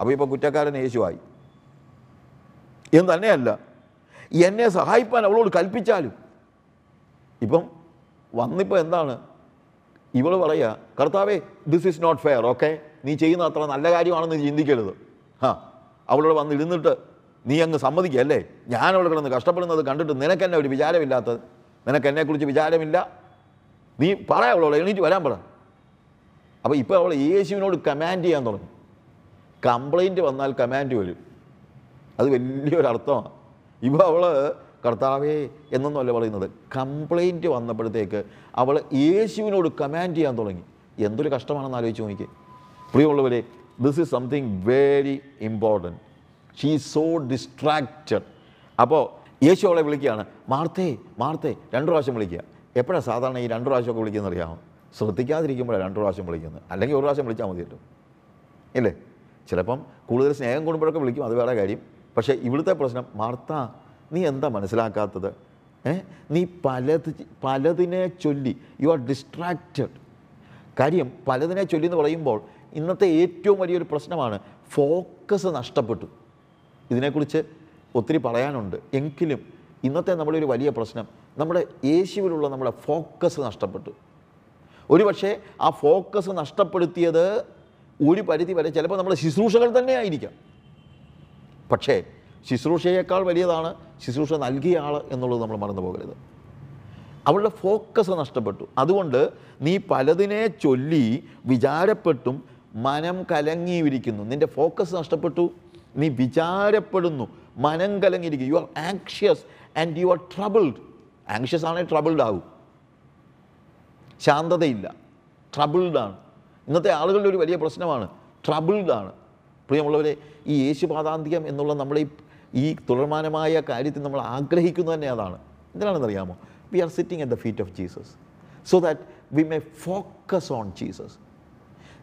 അപ്പോൾ ഇപ്പോൾ കുറ്റക്കാരൻ യേശുവായി. എന്ന് തന്നെയല്ല. എന്നെ സഹായിപ്പാൻ അവളോട് കൽപ്പിച്ചാലും. ഇപ്പം വന്നിപ്പോൾ എന്താണ്? ഇവൾ പറയുക കർത്താവേ this is not fair okay നീ ചെയ്യുന്ന അത്ര നല്ല കാര്യമാണെന്ന് ചിന്തിക്കരുത്. ആ അവളോട് വന്ന് ഇരുന്നിട്ട് നീ അങ്ങ് ഞാൻ അവിടെ കിടന്ന് കഷ്ടപ്പെടുന്നത് കണ്ടിട്ട് നിനക്ക് എന്നെ ഒരു വിചാരമില്ലാത്തത്. നിനക്ക് എന്നെക്കുറിച്ച് വിചാരമില്ല. നീ പറയാവളോളെ എണീറ്റ് വരാൻ പറ. അപ്പോൾ ഇപ്പോൾ അവൾ യേശുവിനോട് കമാൻഡ് ചെയ്യാൻ തുടങ്ങി. കംപ്ലൈന്റ് വന്നാൽ കമാൻഡ് വരും. അത് വലിയൊരു അർത്ഥമാണ്. ഇപ്പോൾ അവൾ കർത്താവേ എന്നൊന്നുമല്ല പറയുന്നത്. കംപ്ലൈന്റ് വന്നപ്പോഴത്തേക്ക് അവൾ യേശുവിനോട് കമാൻഡ് ചെയ്യാൻ തുടങ്ങി. എന്തൊരു കഷ്ടമാണെന്ന് ആലോചിച്ച് നോക്കിക്കേ പ്രിയമുള്ളവരെ this is something very important she so distracted അപ്പോൾ യേശു അവളെ വിളിക്കുകയാണ് മാർത്തേ മാർത്തേ രണ്ട് പ്രാവശ്യം വിളിക്കുക. എപ്പോഴാണ് സാധാരണ ഈ രണ്ട് പ്രാവശ്യമൊക്കെ വിളിക്കുന്നത് അറിയാമോ? ശ്രദ്ധിക്കാതിരിക്കുമ്പോഴാണ് രണ്ട് പ്രാവശ്യം വിളിക്കുന്നത്. അല്ലെങ്കിൽ ഒരു പ്രാവശ്യം വിളിച്ചാൽ മതി കേട്ടോ ഇല്ലേ? ചിലപ്പം കൂടുതൽ സ്നേഹം കൂടുമ്പോഴൊക്കെ വിളിക്കും അത് വേറെ കാര്യം. പക്ഷേ ഇവിടുത്തെ പ്രശ്നം മാർത്ത നീ എന്താ മനസ്സിലാക്കാത്തത്? ഏ? നീ പലത് പലതിനെ ചൊല്ലി യു ആർ ഡിസ്ട്രാക്റ്റഡ് കാര്യം പലതിനെ ചൊല്ലി എന്ന് പറയുമ്പോൾ ഇന്നത്തെ ഏറ്റവും വലിയൊരു പ്രശ്നമാണ് ഫോക്കസ് നഷ്ടപ്പെട്ടു. ഇതിനെക്കുറിച്ച് ഒത്തിരി പറയാനുണ്ട്. എങ്കിലും ഇന്നത്തെ നമ്മുടെ ഒരു വലിയ പ്രശ്നം നമ്മുടെ യേശുവിലുള്ള നമ്മുടെ ഫോക്കസ് നഷ്ടപ്പെട്ടു. ഒരു പക്ഷേ ആ ഫോക്കസ് നഷ്ടപ്പെടുത്തിയത് ഒരു പരിധി വരെ ചിലപ്പോൾ നമ്മുടെ ശുശ്രൂഷകൾ തന്നെ ആയിരിക്കാം. പക്ഷേ ശുശ്രൂഷയേക്കാൾ വലിയതാണ് ശുശ്രൂഷ നൽകിയ ആൾ എന്നുള്ളത് നമ്മൾ മറന്നു പോകരുത്. അവളുടെ ഫോക്കസ് നഷ്ടപ്പെട്ടു. അതുകൊണ്ട് നീ പലതിനെ ചൊല്ലി വിചാരപ്പെട്ടും മനം കലങ്ങിയിരിക്കുന്നു. നിന്റെ ഫോക്കസ് നഷ്ടപ്പെട്ടു. നീ വിചാരപ്പെടുന്നു മനം കലങ്ങിയിരിക്കും you are anxious and you are troubled anxious ആണെങ്കിൽ ട്രബിൾഡ് ആവും ശാന്തതയില്ല. ട്രബിൾഡ് ആണ്. ഇന്നത്തെ ആളുകളുടെ ഒരു വലിയ പ്രശ്നമാണ്. ട്രബിൾഡ് ആണ്. പ്രിയമുള്ളവരെ ഈ യേശുപാതാന്തികം എന്നുള്ള നമ്മുടെ ഈ തുടർമാനമായ കാര്യത്തിൽ നമ്മൾ ആഗ്രഹിക്കുന്നത് തന്നെ അതാണ്. എന്തിനാണെന്നറിയാമോ we are sitting at the feet of Jesus so that we may focus on Jesus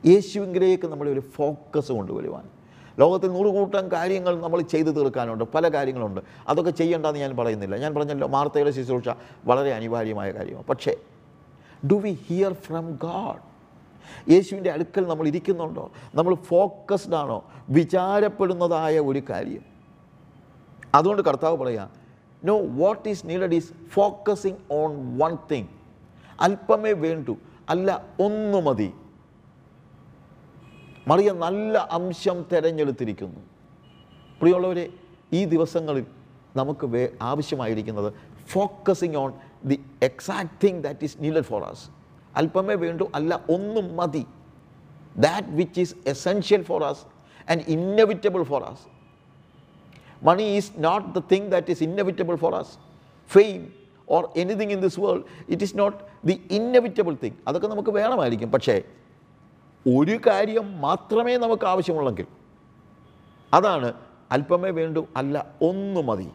യേശുവിങ്കിലേക്ക് നമ്മുടെ ഒരു ഫോക്കസ് കൊണ്ടുവരുവാൻ. ലോകത്തിൽ നൂറുകൂട്ടം കാര്യങ്ങൾ നമ്മൾ ചെയ്തു തീർക്കാനുണ്ട്. പല കാര്യങ്ങളുണ്ട്. അതൊക്കെ ചെയ്യേണ്ടെന്ന് ഞാൻ പറയുന്നില്ല. ഞാൻ പറഞ്ഞല്ലോ മാർത്തയുടെ ശുശ്രൂഷ വളരെ അനിവാര്യമായ കാര്യമാണ്. പക്ഷേ do we hear from God യേശുവിന്റെ അടുക്കൽ നമ്മൾ ഇരിക്കുന്നുണ്ടോ? നമ്മൾ ഫോക്കസ്ഡ് ആണോ? വിചാരപ്പെടുന്നതായ ഒരു കാര്യം. അതുകൊണ്ട് കർത്താവ് പറയാ no what is needed is focusing on one thing അല്പമേ വേണ്ടു. അല്ല ഒന്ന് മതി. മറിയ നല്ല അംശം തിരഞ്ഞെടുത്തിരിക്കുന്നു. പ്രിയമുള്ളവരെ ഈ ദിവസങ്ങളിൽ നമുക്ക് വേ ആവശ്യമായിരിക്കുന്നത് focusing on the exact thing that is needed for us അല്പമേ വേണ്ടു അല്ല ഒന്നും മതി. That which is essential for us and inevitable for us money is not the thing that is inevitable for us fame or anything in this world it is not the inevitable thing അതൊക്കെ നമുക്ക് വേണമായിരിക്കും. പക്ഷേ ഒരു കാര്യം മാത്രമേ നമുക്ക് ആവശ്യമുള്ളെങ്കിൽ അതാണ് അല്പമേ വേണ്ടു അല്ല ഒന്ന് മതി.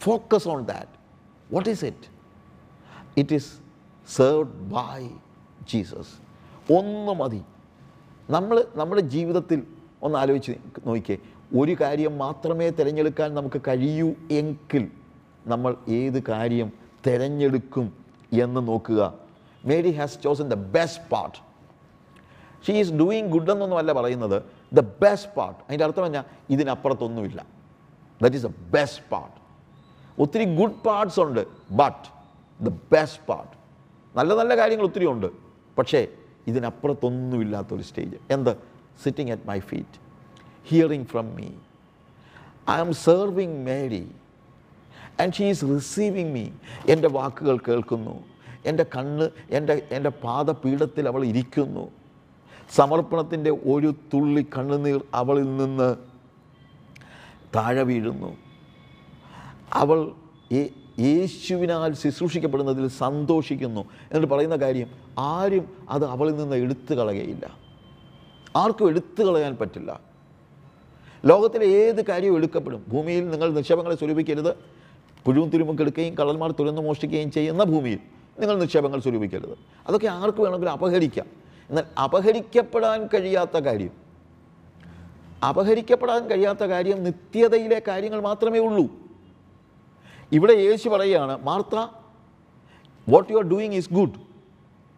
Focus on that what is it it is served by Jesus ഒന്ന് മതി. നമ്മൾ നമ്മുടെ ജീവിതത്തിൽ ഒന്ന് ആലോചിച്ച് നോക്കിയേ ഒരു കാര്യം മാത്രമേ തിരഞ്ഞെടുക്കാൻ നമുക്ക് കഴിയൂ എങ്കിൽ നമ്മൾ ഏത് കാര്യം തിരഞ്ഞെടുക്കും എന്ന് നോക്കുക. Mary has chosen the best part she is doing good എന്നൊന്നുമല്ല പറയുന്നത്. ദ ബെസ്റ്റ് പാർട്ട് അതിന്റെ അർത്ഥം പറഞ്ഞാൽ ഇതിനപ്പുറത്തൊന്നുമില്ല. That is the best part ഒത്തിരി ഗുഡ് പാർട്സ് ഉണ്ട് ബട്ട് ദ ബെസ്റ്റ് പാർട്ട് നല്ല നല്ല കാര്യങ്ങൾ ഒത്തിരി ഉണ്ട് പക്ഷേ ഇതിനപ്പുറത്തൊന്നുമില്ലാത്തൊരു സ്റ്റേജ് എന്ത്? Sitting at my feet hearing from me I am serving Mary and she is receiving me എന്റെ വാക്കുകൾ കേൾക്കുന്നു. എന്റെ കണ്ണ് എന്റെ എന്റെ പാദപീഠത്തിൽ അവൾ ഇരിക്കുന്നു. സമർപ്പണത്തിന്റെ ഒരു തുള്ളി കണ്ണുനീർ അവളിൽ നിന്ന് താഴെ വീഴുന്നു. അവൾ യേശുവിനാൽ ശുശ്രൂഷിക്കപ്പെടുന്നതിൽ സന്തോഷിക്കുന്നു എന്നിട്ട് പറയുന്ന കാര്യം ആരും അത് അവളിൽ നിന്ന് എടുത്തു കളയുകയില്ല. ആർക്കും എടുത്തു കളയാൻ പറ്റില്ല. ലോകത്തിലെ ഏത് കാര്യവും എടുക്കപ്പെടും. ഭൂമിയിൽ നിങ്ങൾ നിക്ഷേപങ്ങളെ സ്വരൂപിക്കരുത്. പുഴുവും തുരുമ്പും കെടുക്കുകയും കള്ളന്മാർ തുരന്ന് മോഷ്ടിക്കുകയും ചെയ്യുന്ന ഭൂമിയിൽ നിങ്ങൾ നിക്ഷേപങ്ങൾ സ്വരൂപിക്കരുത്. അതൊക്കെ ആർക്ക് വേണമെങ്കിലും അപഹരിക്കാം. എന്നാൽ അപഹരിക്കപ്പെടാൻ കഴിയാത്ത കാര്യം. അപഹരിക്കപ്പെടാൻ കഴിയാത്ത കാര്യം നിത്യതയിലെ കാര്യങ്ങൾ മാത്രമേ ഉള്ളൂ. ഇവിടെ യേശു പറയുകയാണ് Martha what you are doing is good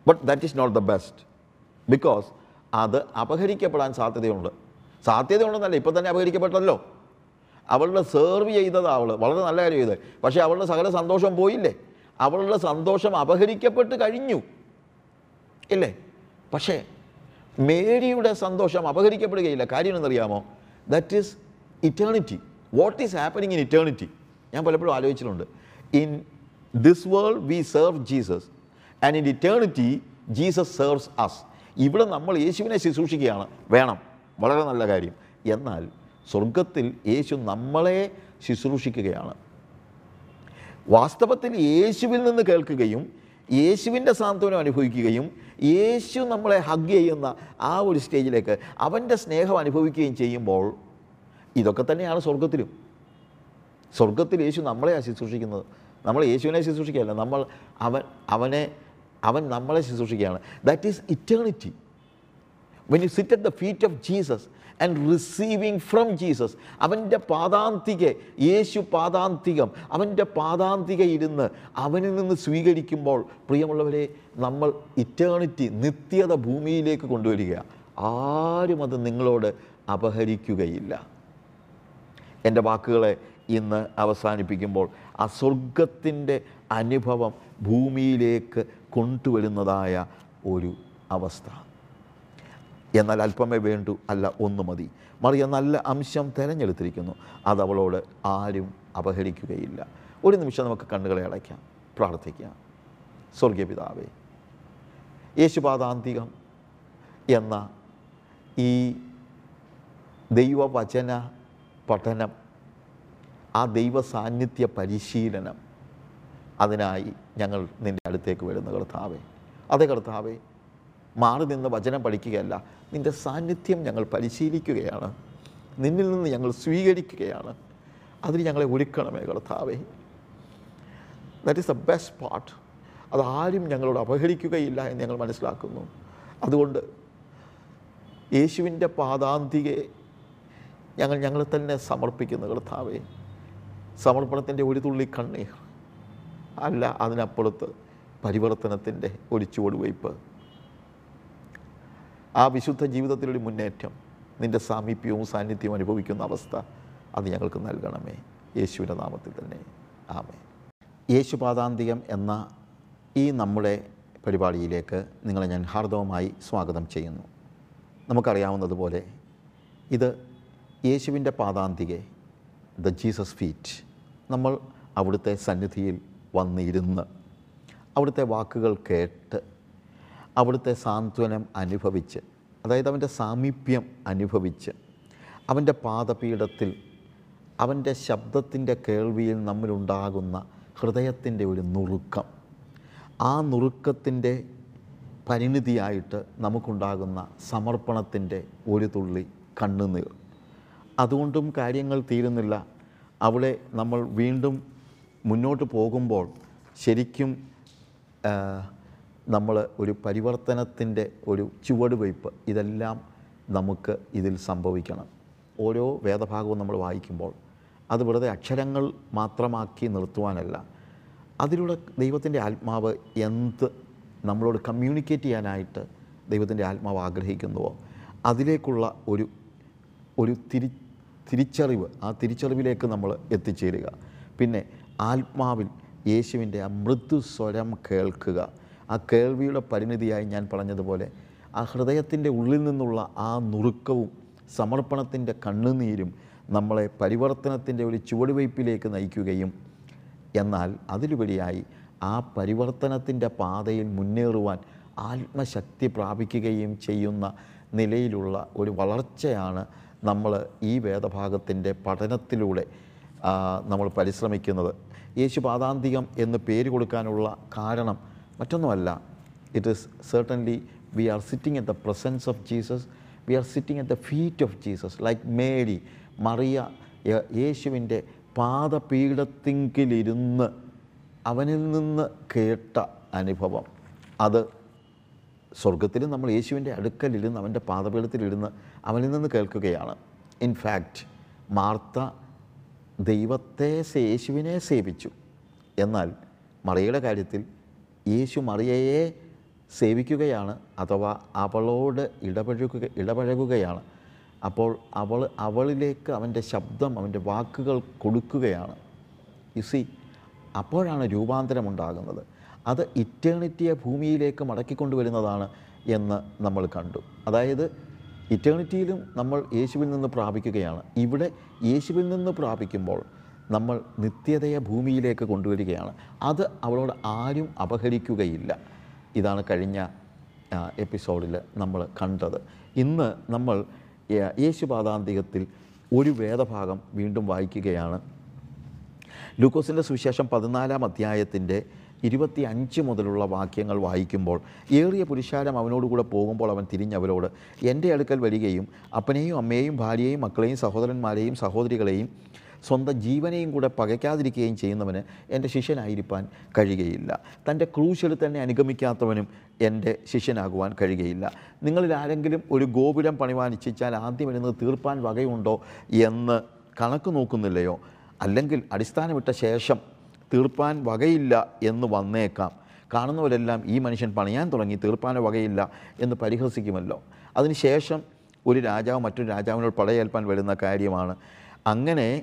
but that is not the best because അത് അപഹരിക്കപ്പെടാൻ സാധ്യതയുണ്ട്. സാധ്യതയുണ്ടെന്നല്ല ഇപ്പം തന്നെ അപഹരിക്കപ്പെട്ടല്ലോ. അവളുടെ സെർവ് ചെയ്തത് അവൾ വളരെ നല്ല കാര്യം ചെയ്തത്. പക്ഷേ അവളുടെ സകല സന്തോഷം പോയില്ലേ? അവളുടെ സന്തോഷം അപഹരിക്കപ്പെട്ട് കഴിഞ്ഞു. ഇല്ലേ? പക്ഷേ മേരിയുടെ സന്തോഷം അപഹരിക്കപ്പെടുകയില്ല. കാര്യം എന്നറിയാമോ that is eternity what is happening in eternity ഞാൻ പലപ്പോഴും ആലോചിച്ചിട്ടുണ്ട്. In this world we serve Jesus and in eternity Jesus serves us ഇവിടെ നമ്മൾ യേശുവിനെ ശുശ്രൂഷിക്കുകയാണ്. വേണം. വളരെ നല്ല കാര്യം. എന്നാൽ സ്വർഗത്തിൽ യേശു നമ്മളെ ശുശ്രൂഷിക്കുകയാണ്. വാസ്തവത്തിൽ യേശുവിൽ നിന്ന് കേൾക്കുകയും യേശുവിന്റെ സാന്ത്വനം അനുഭവിക്കുകയും യേശു നമ്മളെ ഹഗ് ചെയ്യുന്ന ആ ഒരു സ്റ്റേജിലേക്ക് അവന്റെ സ്നേഹം അനുഭവിക്കുകയും ചെയ്യുമ്പോൾ ഇതൊക്കെ തന്നെയാണ് സ്വർഗത്തിലും സ്വർഗത്തിൽ യേശു നമ്മളെ ശുശ്രൂഷിക്കുന്നത്. നമ്മൾ യേശുവിനെ ശുശ്രൂഷിക്കുകയല്ല നമ്മൾ അവൻ അവനെ അവൻ നമ്മളെ ശുശ്രൂഷിക്കുകയാണ്. That is eternity when you sit at the feet of Jesus and receiving from Jesus അവന്റെ പാദാന്തിക യേശു പാദാന്തികം അവന്റെ പാദാന്തിക ഇരുന്ന് അവനിൽ നിന്ന് സ്വീകരിക്കുമ്പോൾ പ്രിയമുള്ളവരെ നമ്മൾ ഇറ്റേണിറ്റി നിത്യത ഭൂമിയിലേക്ക് കൊണ്ടുവരിക. ആരും അത് നിങ്ങളോട് അപഹരിക്കുകയില്ല. എന്റെ വാക്കുകളെ ഇന്ന് അവസാനിപ്പിക്കുമ്പോൾ ആ സ്വർഗത്തിന്റെ അനുഭവം ഭൂമിയിലേക്ക് കൊണ്ടുവരുന്നതായ ഒരു അവസ്ഥ. എന്നാൽ അല്പമേ വേണ്ടു അല്ല ഒന്ന് മതി. മറിയ നല്ല അംശം തിരഞ്ഞെടുത്തിരിക്കുന്നു. അതവളോട് ആരും അപഹരിക്കുകയില്ല ഒരു നിമിഷം നമുക്ക് കണ്ണുകളെ അടയ്ക്കാം പ്രാർത്ഥിക്കാം. സ്വർഗീയ പിതാവേ യേശുപാദാന്തികം എന്ന ഈ ദൈവവചന പഠനം ആ ദൈവ സാന്നിധ്യ പരിശീലനം അതിനായി ഞങ്ങൾ നിന്റെ അടുത്തേക്ക് വരുന്ന കർത്താവേ. അതേ കർത്താവേ മാറി നിന്ന് വചനം പഠിക്കുകയല്ല. നിന്റെ സാന്നിധ്യം ഞങ്ങൾ പരിശീലിക്കുകയാണ്. നിന്നിൽ നിന്ന് ഞങ്ങൾ സ്വീകരിക്കുകയാണ്. അതിന് ഞങ്ങളെ ഒരുക്കണമേ കർത്താവേ. That is the best part അത് ആരും ഞങ്ങളോട് അപഹരിക്കുകയില്ല എന്ന് ഞങ്ങൾ മനസ്സിലാക്കുന്നു. അതുകൊണ്ട് യേശുവിന്റെ പാദാന്തികെ ഞങ്ങൾ ഞങ്ങളെ തന്നെ സമർപ്പിക്കുന്നു കർത്താവേ. സമർപ്പണത്തിന്റെ ഒരു തുള്ളി കണ്ണീർ അല്ല അതിനപ്പുറത്ത് പരിവർത്തനത്തിന്റെ ഒരു ചുവടുവയ്പ് ആ വിശുദ്ധ ജീവിതത്തിലൊരു മുന്നേറ്റം നിന്റെ സാമീപ്യവും സാന്നിധ്യവും അനുഭവിക്കുന്ന അവസ്ഥ അത് ഞങ്ങൾക്ക് നൽകണമേ. യേശുവിന്റെ നാമത്തിൽ തന്നെ. ആമേ യേശുപാദാന്തികം എന്ന ഈ നമ്മുടെ പരിപാടിയിലേക്ക് നിങ്ങളെ ഞാൻ ഹാർദവമായി സ്വാഗതം ചെയ്യുന്നു. നമുക്കറിയാവുന്നതുപോലെ ഇത് യേശുവിന്റെ പാദാന്തിക ദ ജീസസ് ഫീറ്റ് നമ്മൾ അവിടുത്തെ സന്നിധിയിൽ വന്നിരുന്ന് അവിടുത്തെ വാക്കുകൾ കേട്ട് അവിടുത്തെ സാന്ത്വനം അനുഭവിച്ച് അതായത് അവന്റെ സാമീപ്യം അനുഭവിച്ച് അവന്റെ പാദപീഠത്തിൽ അവന്റെ ശബ്ദത്തിന്റെ കേൾവിയിൽ നമ്മിലുണ്ടാകുന്ന ഹൃദയത്തിന്റെ ഒരു നുറുക്കം. ആ നുറുക്കത്തിന്റെ പരിണിതിയായിട്ട് നമുക്കുണ്ടാകുന്ന സമർപ്പണത്തിന്റെ ഒരു തുള്ളി കണ്ണുനീർ. അതുകൊണ്ടും കാര്യങ്ങൾ തീരുന്നില്ല. അവിടെ നമ്മൾ വീണ്ടും മുന്നോട്ട് പോകുമ്പോൾ ശരിക്കും നമ്മൾ ഒരു പരിവർത്തനത്തിന്റെ ഒരു ചുവടുവയ്പ് ഇതെല്ലാം നമുക്ക് ഇതിൽ സംഭവിക്കണം. ഓരോ വേദഭാഗവും നമ്മൾ വായിക്കുമ്പോൾ അത് വെറുതെ അക്ഷരങ്ങൾ മാത്രമാക്കി നിർത്തുവാനല്ല. അതിലൂടെ ദൈവത്തിന്റെ ആത്മാവ് എന്ത് നമ്മളോട് കമ്മ്യൂണിക്കേറ്റ് ചെയ്യാനായിട്ട് ദൈവത്തിന്റെ ആത്മാവ് ആഗ്രഹിക്കുന്നുവോ? അതിലേക്കുള്ള ഒരു ഒരു തിരി തിരിച്ചറിവ് ആ തിരിച്ചറിവിലേക്ക് നമ്മൾ എത്തിച്ചേരുക. പിന്നെ ആത്മാവിൽ യേശുവിന്റെ ആ സ്വരം കേൾക്കുക. ആ കേൾവിയുടെ പരിണിതിയായി ഞാൻ പറഞ്ഞതുപോലെ ആ ഹൃദയത്തിന്റെ ഉള്ളിൽ നിന്നുള്ള ആ നുറുക്കവും സമർപ്പണത്തിന്റെ കണ്ണുനീരും നമ്മളെ പരിവർത്തനത്തിന്റെ ഒരു ചുവടുവയ്പ്പിലേക്ക് നയിക്കുകയും എന്നാൽ അതിലുപരിയായി ആ പരിവർത്തനത്തിന്റെ പാതയിൽ മുന്നേറുവാൻ ആത്മശക്തി പ്രാപിക്കുകയും ചെയ്യുന്ന നിലയിലുള്ള ഒരു വളർച്ചയാണ് നമ്മൾ ഈ വേദഭാഗത്തിന്റെ പഠനത്തിലൂടെ നമ്മൾ പരിശ്രമിക്കുന്നത്. യേശു പാതാന്തികം എന്ന് പേര് കൊടുക്കാനുള്ള കാരണം മറ്റൊന്നുമല്ല it is certainly we are sitting at the presence of Jesus we are sitting at the feet of Jesus like Mary Mariya യേശുവിന്റെ പാദപീഠത്തിങ്കിലിരുന്ന് അവനിൽ നിന്ന് കേട്ട അനുഭവം. അത് സ്വർഗത്തിലും നമ്മൾ യേശുവിന്റെ അടുക്കലിരുന്ന് അവന്റെ പാദപീഠത്തിലിരുന്ന് അവനിൽ നിന്ന് കേൾക്കുകയാണ്. ഇൻഫാക്റ്റ് മാർത്ത ദൈവത്തെ യേശുവിനെ സേവിച്ചു. എന്നാൽ മറിയയുടെ കാര്യത്തിൽ യേശു മറിയയെ സേവിക്കുകയാണ് അഥവാ അവളോട് ഇടപഴകുക ഇടപഴകുകയാണ്. അപ്പോൾ അവൾ അവളിലേക്ക് അവന്റെ ശബ്ദം അവന്റെ വാക്കുകൾ കൊടുക്കുകയാണ്. യു സി അപ്പോഴാണ് രൂപാന്തരം ഉണ്ടാകുന്നത്. അത് ഇറ്റേണിറ്റിയെ ഭൂമിയിലേക്ക് മടക്കിക്കൊണ്ടുവരുന്നതാണ് എന്ന് നമ്മൾ കണ്ടു. അതായത് ഇറ്റേണിറ്റിയിലും നമ്മൾ യേശുവിൽ നിന്ന് പ്രാപിക്കുകയാണ്. ഇവിടെ യേശുവിൽ നിന്ന് പ്രാപിക്കുമ്പോൾ നമ്മൾ നിത്യതയെ ഭൂമിയിലേക്ക് കൊണ്ടുവരികയാണ്. അത് അവളോട് ആരും അപഹരിക്കുകയില്ല. ഇതാണ് കഴിഞ്ഞ എപ്പിസോഡിൽ നമ്മൾ കണ്ടത്. ഇന്ന് നമ്മൾ യേശു യേശുപാദാന്തികത്തിൽ ഒരു വേദഭാഗം വീണ്ടും വായിക്കുകയാണ്. ലൂക്കോസിന്റെ സുവിശേഷം പതിനാലാം അധ്യായത്തിന്റെ ഇരുപത്തി അഞ്ച് മുതലുള്ള വാക്യങ്ങൾ വായിക്കുമ്പോൾ ഏറിയ പുരുഷാരം അവനോടുകൂടെ പോകുമ്പോൾ അവൻ തിരിഞ്ഞവരോട് എന്റെ അടുക്കൽ വരികയും അപ്പനെയും അമ്മയെയും ഭാര്യയെയും മക്കളെയും സഹോദരന്മാരെയും സഹോദരികളെയും സ്വന്തം ജീവനെയും കൂടെ പകയ്ക്കാതിരിക്കുകയും ചെയ്യുന്നവന് എന്റെ ശിഷ്യനായിരിക്കാൻ കഴിയുകയില്ല. തന്റെ ക്രൂശിൽ തന്നെ അനുഗമിക്കാത്തവനും എന്റെ ശിഷ്യനാകുവാൻ കഴിയുകയില്ല. നിങ്ങളിൽ ആരെങ്കിലും ഒരു ഗോപുരം പണിവാൻ ഇച്ഛിച്ചാൽ ആദ്യം വരുന്നത് തീർപ്പാൻ വകയുണ്ടോ എന്ന് കണക്ക് നോക്കുന്നില്ലയോ? അല്ലെങ്കിൽ അടിസ്ഥാനമിട്ട ശേഷം തീർപ്പാൻ വകയില്ല എന്ന് വന്നേക്കാം. കാണുന്നവരെല്ലാം ഈ മനുഷ്യൻ പണിയാൻ തുടങ്ങി തീർപ്പാൻ വകയില്ല എന്ന് പരിഹസിക്കുമല്ലോ. അതിനുശേഷം ഒരു രാജാവ് മറ്റൊരു രാജാവിനോട് പടയേൽപ്പാൻ വരുന്ന കാര്യമാണ്. അങ്ങനെ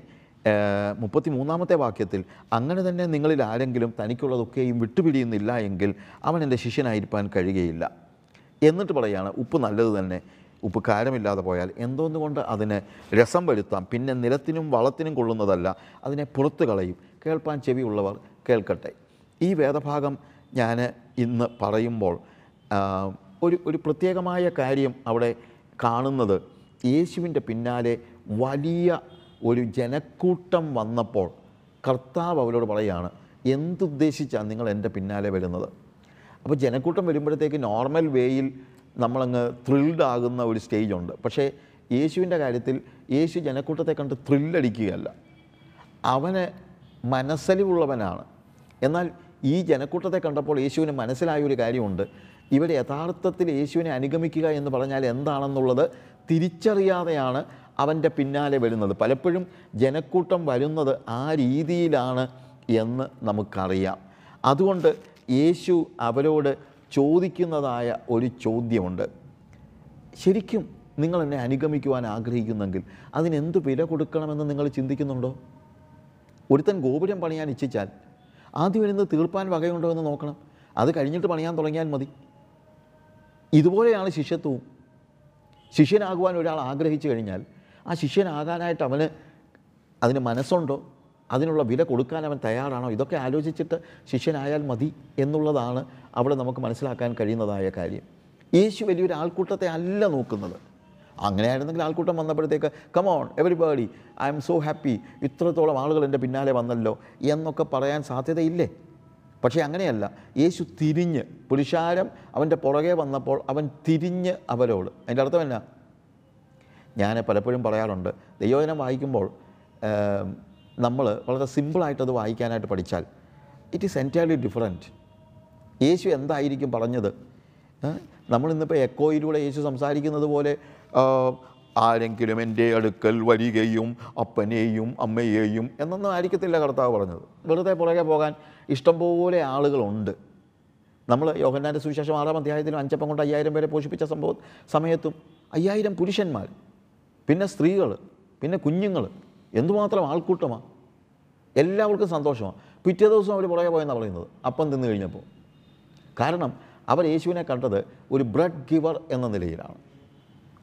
മുപ്പത്തി മൂന്നാമത്തെ വാക്യത്തിൽ അങ്ങനെ തന്നെ നിങ്ങളിൽ ആരെങ്കിലും തനിക്കുള്ളതൊക്കെയും വിട്ടുപിടിയുന്നില്ല എങ്കിൽ അവൻ എന്റെ ശിഷ്യനായിരിക്കാൻ കഴിയുകയില്ല. എന്നിട്ട് പറയാണ് ഉപ്പ് നല്ലത് തന്നെ ഉപ്പ് കാരമില്ലാതെ പോയാൽ എന്തോന്നുകൊണ്ട് അതിനെ രസം വരുത്താം? പിന്നെ നിലത്തിനും വളത്തിനും കൊള്ളുന്നതല്ല അതിനെ പുറത്ത് കളയും. കേൾപ്പാൻ ചെവിയുള്ളവർ കേൾക്കട്ടെ. ഈ വേദഭാഗം ഞാൻ ഇന്ന് പറയുമ്പോൾ ഒരു ഒരു പ്രത്യേകമായ കാര്യം അവിടെ കാണുന്നത് യേശുവിന്റെ പിന്നാലെ വലിയ ഒരു ജനക്കൂട്ടം വന്നപ്പോൾ കർത്താവ് അവരോട് പറയുകയാണ് എന്തുദ്ദേശിച്ചാണ് നിങ്ങൾ എന്റെ പിന്നാലെ വരുന്നത്? അപ്പോൾ ജനക്കൂട്ടം വരുമ്പോഴത്തേക്ക് നോർമൽ വേയിൽ നമ്മളങ്ങ് ത്രിൽഡ് ആകുന്ന ഒരു സ്റ്റേജ് ഉണ്ട്. പക്ഷേ യേശുവിന്റെ കാര്യത്തിൽ യേശു ജനക്കൂട്ടത്തെ കണ്ട് ത്രില്ലടിക്കുകയല്ല അവന് മനസ്സലിവുള്ളവനാണ്. എന്നാൽ ഈ ജനക്കൂട്ടത്തെ കണ്ടപ്പോൾ യേശുവിന് മനസ്സിലായ ഒരു കാര്യമുണ്ട്. ഇവിടെ യഥാർത്ഥത്തിൽ യേശുവിനെ അനുഗമിക്കുക എന്ന് പറഞ്ഞാൽ എന്താണെന്നുള്ളത് തിരിച്ചറിയാതെയാണ് അവന്റെ പിന്നാലെ വരുന്നത്. പലപ്പോഴും ജനക്കൂട്ടം വരുന്നത് ആ രീതിയിലാണ് എന്ന് നമുക്കറിയാം. അതുകൊണ്ട് യേശു അവരോട് ചോദിക്കുന്നതായ ഒരു ചോദ്യമുണ്ട്. ശരിക്കും നിങ്ങൾ എന്നെ അനുഗമിക്കുവാൻ ആഗ്രഹിക്കുന്നെങ്കിൽ അതിനെന്ത് വില കൊടുക്കണമെന്ന് നിങ്ങൾ ചിന്തിക്കുന്നുണ്ടോ? ഒരുത്തൻ ഗോപുരം പണിയാൻ ഇച്ഛിച്ചാൽ ആദ്യം വരുന്നത് തീർപ്പാൻ വകയുണ്ടോ എന്ന് നോക്കണം. അത് കഴിഞ്ഞിട്ട് പണിയാൻ തുടങ്ങിയാൽ മതി. ഇതുപോലെയാണ് ശിഷ്യത്വവും. ശിഷ്യനാകുവാൻ ഒരാൾ ആഗ്രഹിച്ചു കഴിഞ്ഞാൽ ആ ശിഷ്യനാകാനായിട്ട് അവന് അതിന് മനസ്സുണ്ടോ? അതിനുള്ള വില കൊടുക്കാൻ അവൻ തയ്യാറാണോ? ഇതൊക്കെ ആലോചിച്ചിട്ട് ശിഷ്യനായാൽ മതി എന്നുള്ളതാണ് അവിടെ നമുക്ക് മനസ്സിലാക്കാൻ കഴിയുന്നതായ കാര്യം. യേശു വലിയൊരു ആൾക്കൂട്ടത്തെ അല്ല നോക്കുന്നത്. അങ്ങനെയായിരുന്നെങ്കിൽ ആൾക്കൂട്ടം വന്നപ്പോഴത്തേക്ക് come on everybody I am so happy ഇത്രത്തോളം ആളുകൾ എന്റെ പിന്നാലെ വന്നല്ലോ എന്നൊക്കെ പറയാൻ സാധ്യതയില്ലേ? പക്ഷേ അങ്ങനെയല്ല. യേശു തിരിഞ്ഞ് പുരുഷാരം അവന്റെ പുറകെ വന്നപ്പോൾ അവൻ തിരിഞ്ഞ് അവരോട്. അതിന്റെ അർത്ഥം എന്നാ? ഞാൻ പലപ്പോഴും പറയാറുണ്ട് ദൈവവചനം വായിക്കുമ്പോൾ നമ്മൾ വളരെ സിമ്പിളായിട്ടത് വായിക്കാനായിട്ട് പഠിച്ചാൽ ഇറ്റ് ഈസ് എന്റയർലി ഡിഫറെന്റ് യേശു എന്തായിരിക്കും പറഞ്ഞത്? നമ്മളിന്നിപ്പോൾ എക്കോയിലൂടെ യേശു സംസാരിക്കുന്നത് പോലെ ആരെങ്കിലും എന്റെ അടുക്കൽ വരികയും അപ്പനെയും അമ്മയെയും എന്നൊന്നും ആയിരിക്കത്തില്ല കർത്താവ് പറഞ്ഞത്. വെറുതെ പുറകെ പോകാൻ ഇഷ്ടംപോലെ ആളുകളുണ്ട്. നമ്മൾ യോഹന്നാന്റെ സുവിശേഷം ആറാം അധ്യായത്തിലും അഞ്ചപ്പം കൊണ്ട് അയ്യായിരം പേരെ പോഷിപ്പിച്ച സംഭവം സമയത്തും അയ്യായിരം പുരുഷന്മാർ പിന്നെ സ്ത്രീകൾ പിന്നെ കുഞ്ഞുങ്ങൾ എന്തുമാത്രം ആൾക്കൂട്ടമാണ് എല്ലാവർക്കും സന്തോഷമാണ് പിറ്റേ ദിവസം അവർ പുറകെ പോയെന്നാണ് പറയുന്നത്. അപ്പം തിന്നു കഴിഞ്ഞപ്പോൾ. കാരണം അവർ യേശുവിനെ കണ്ടത് ഒരു ബ്രെഡ് ഗിവർ എന്ന നിലയിലാണ്.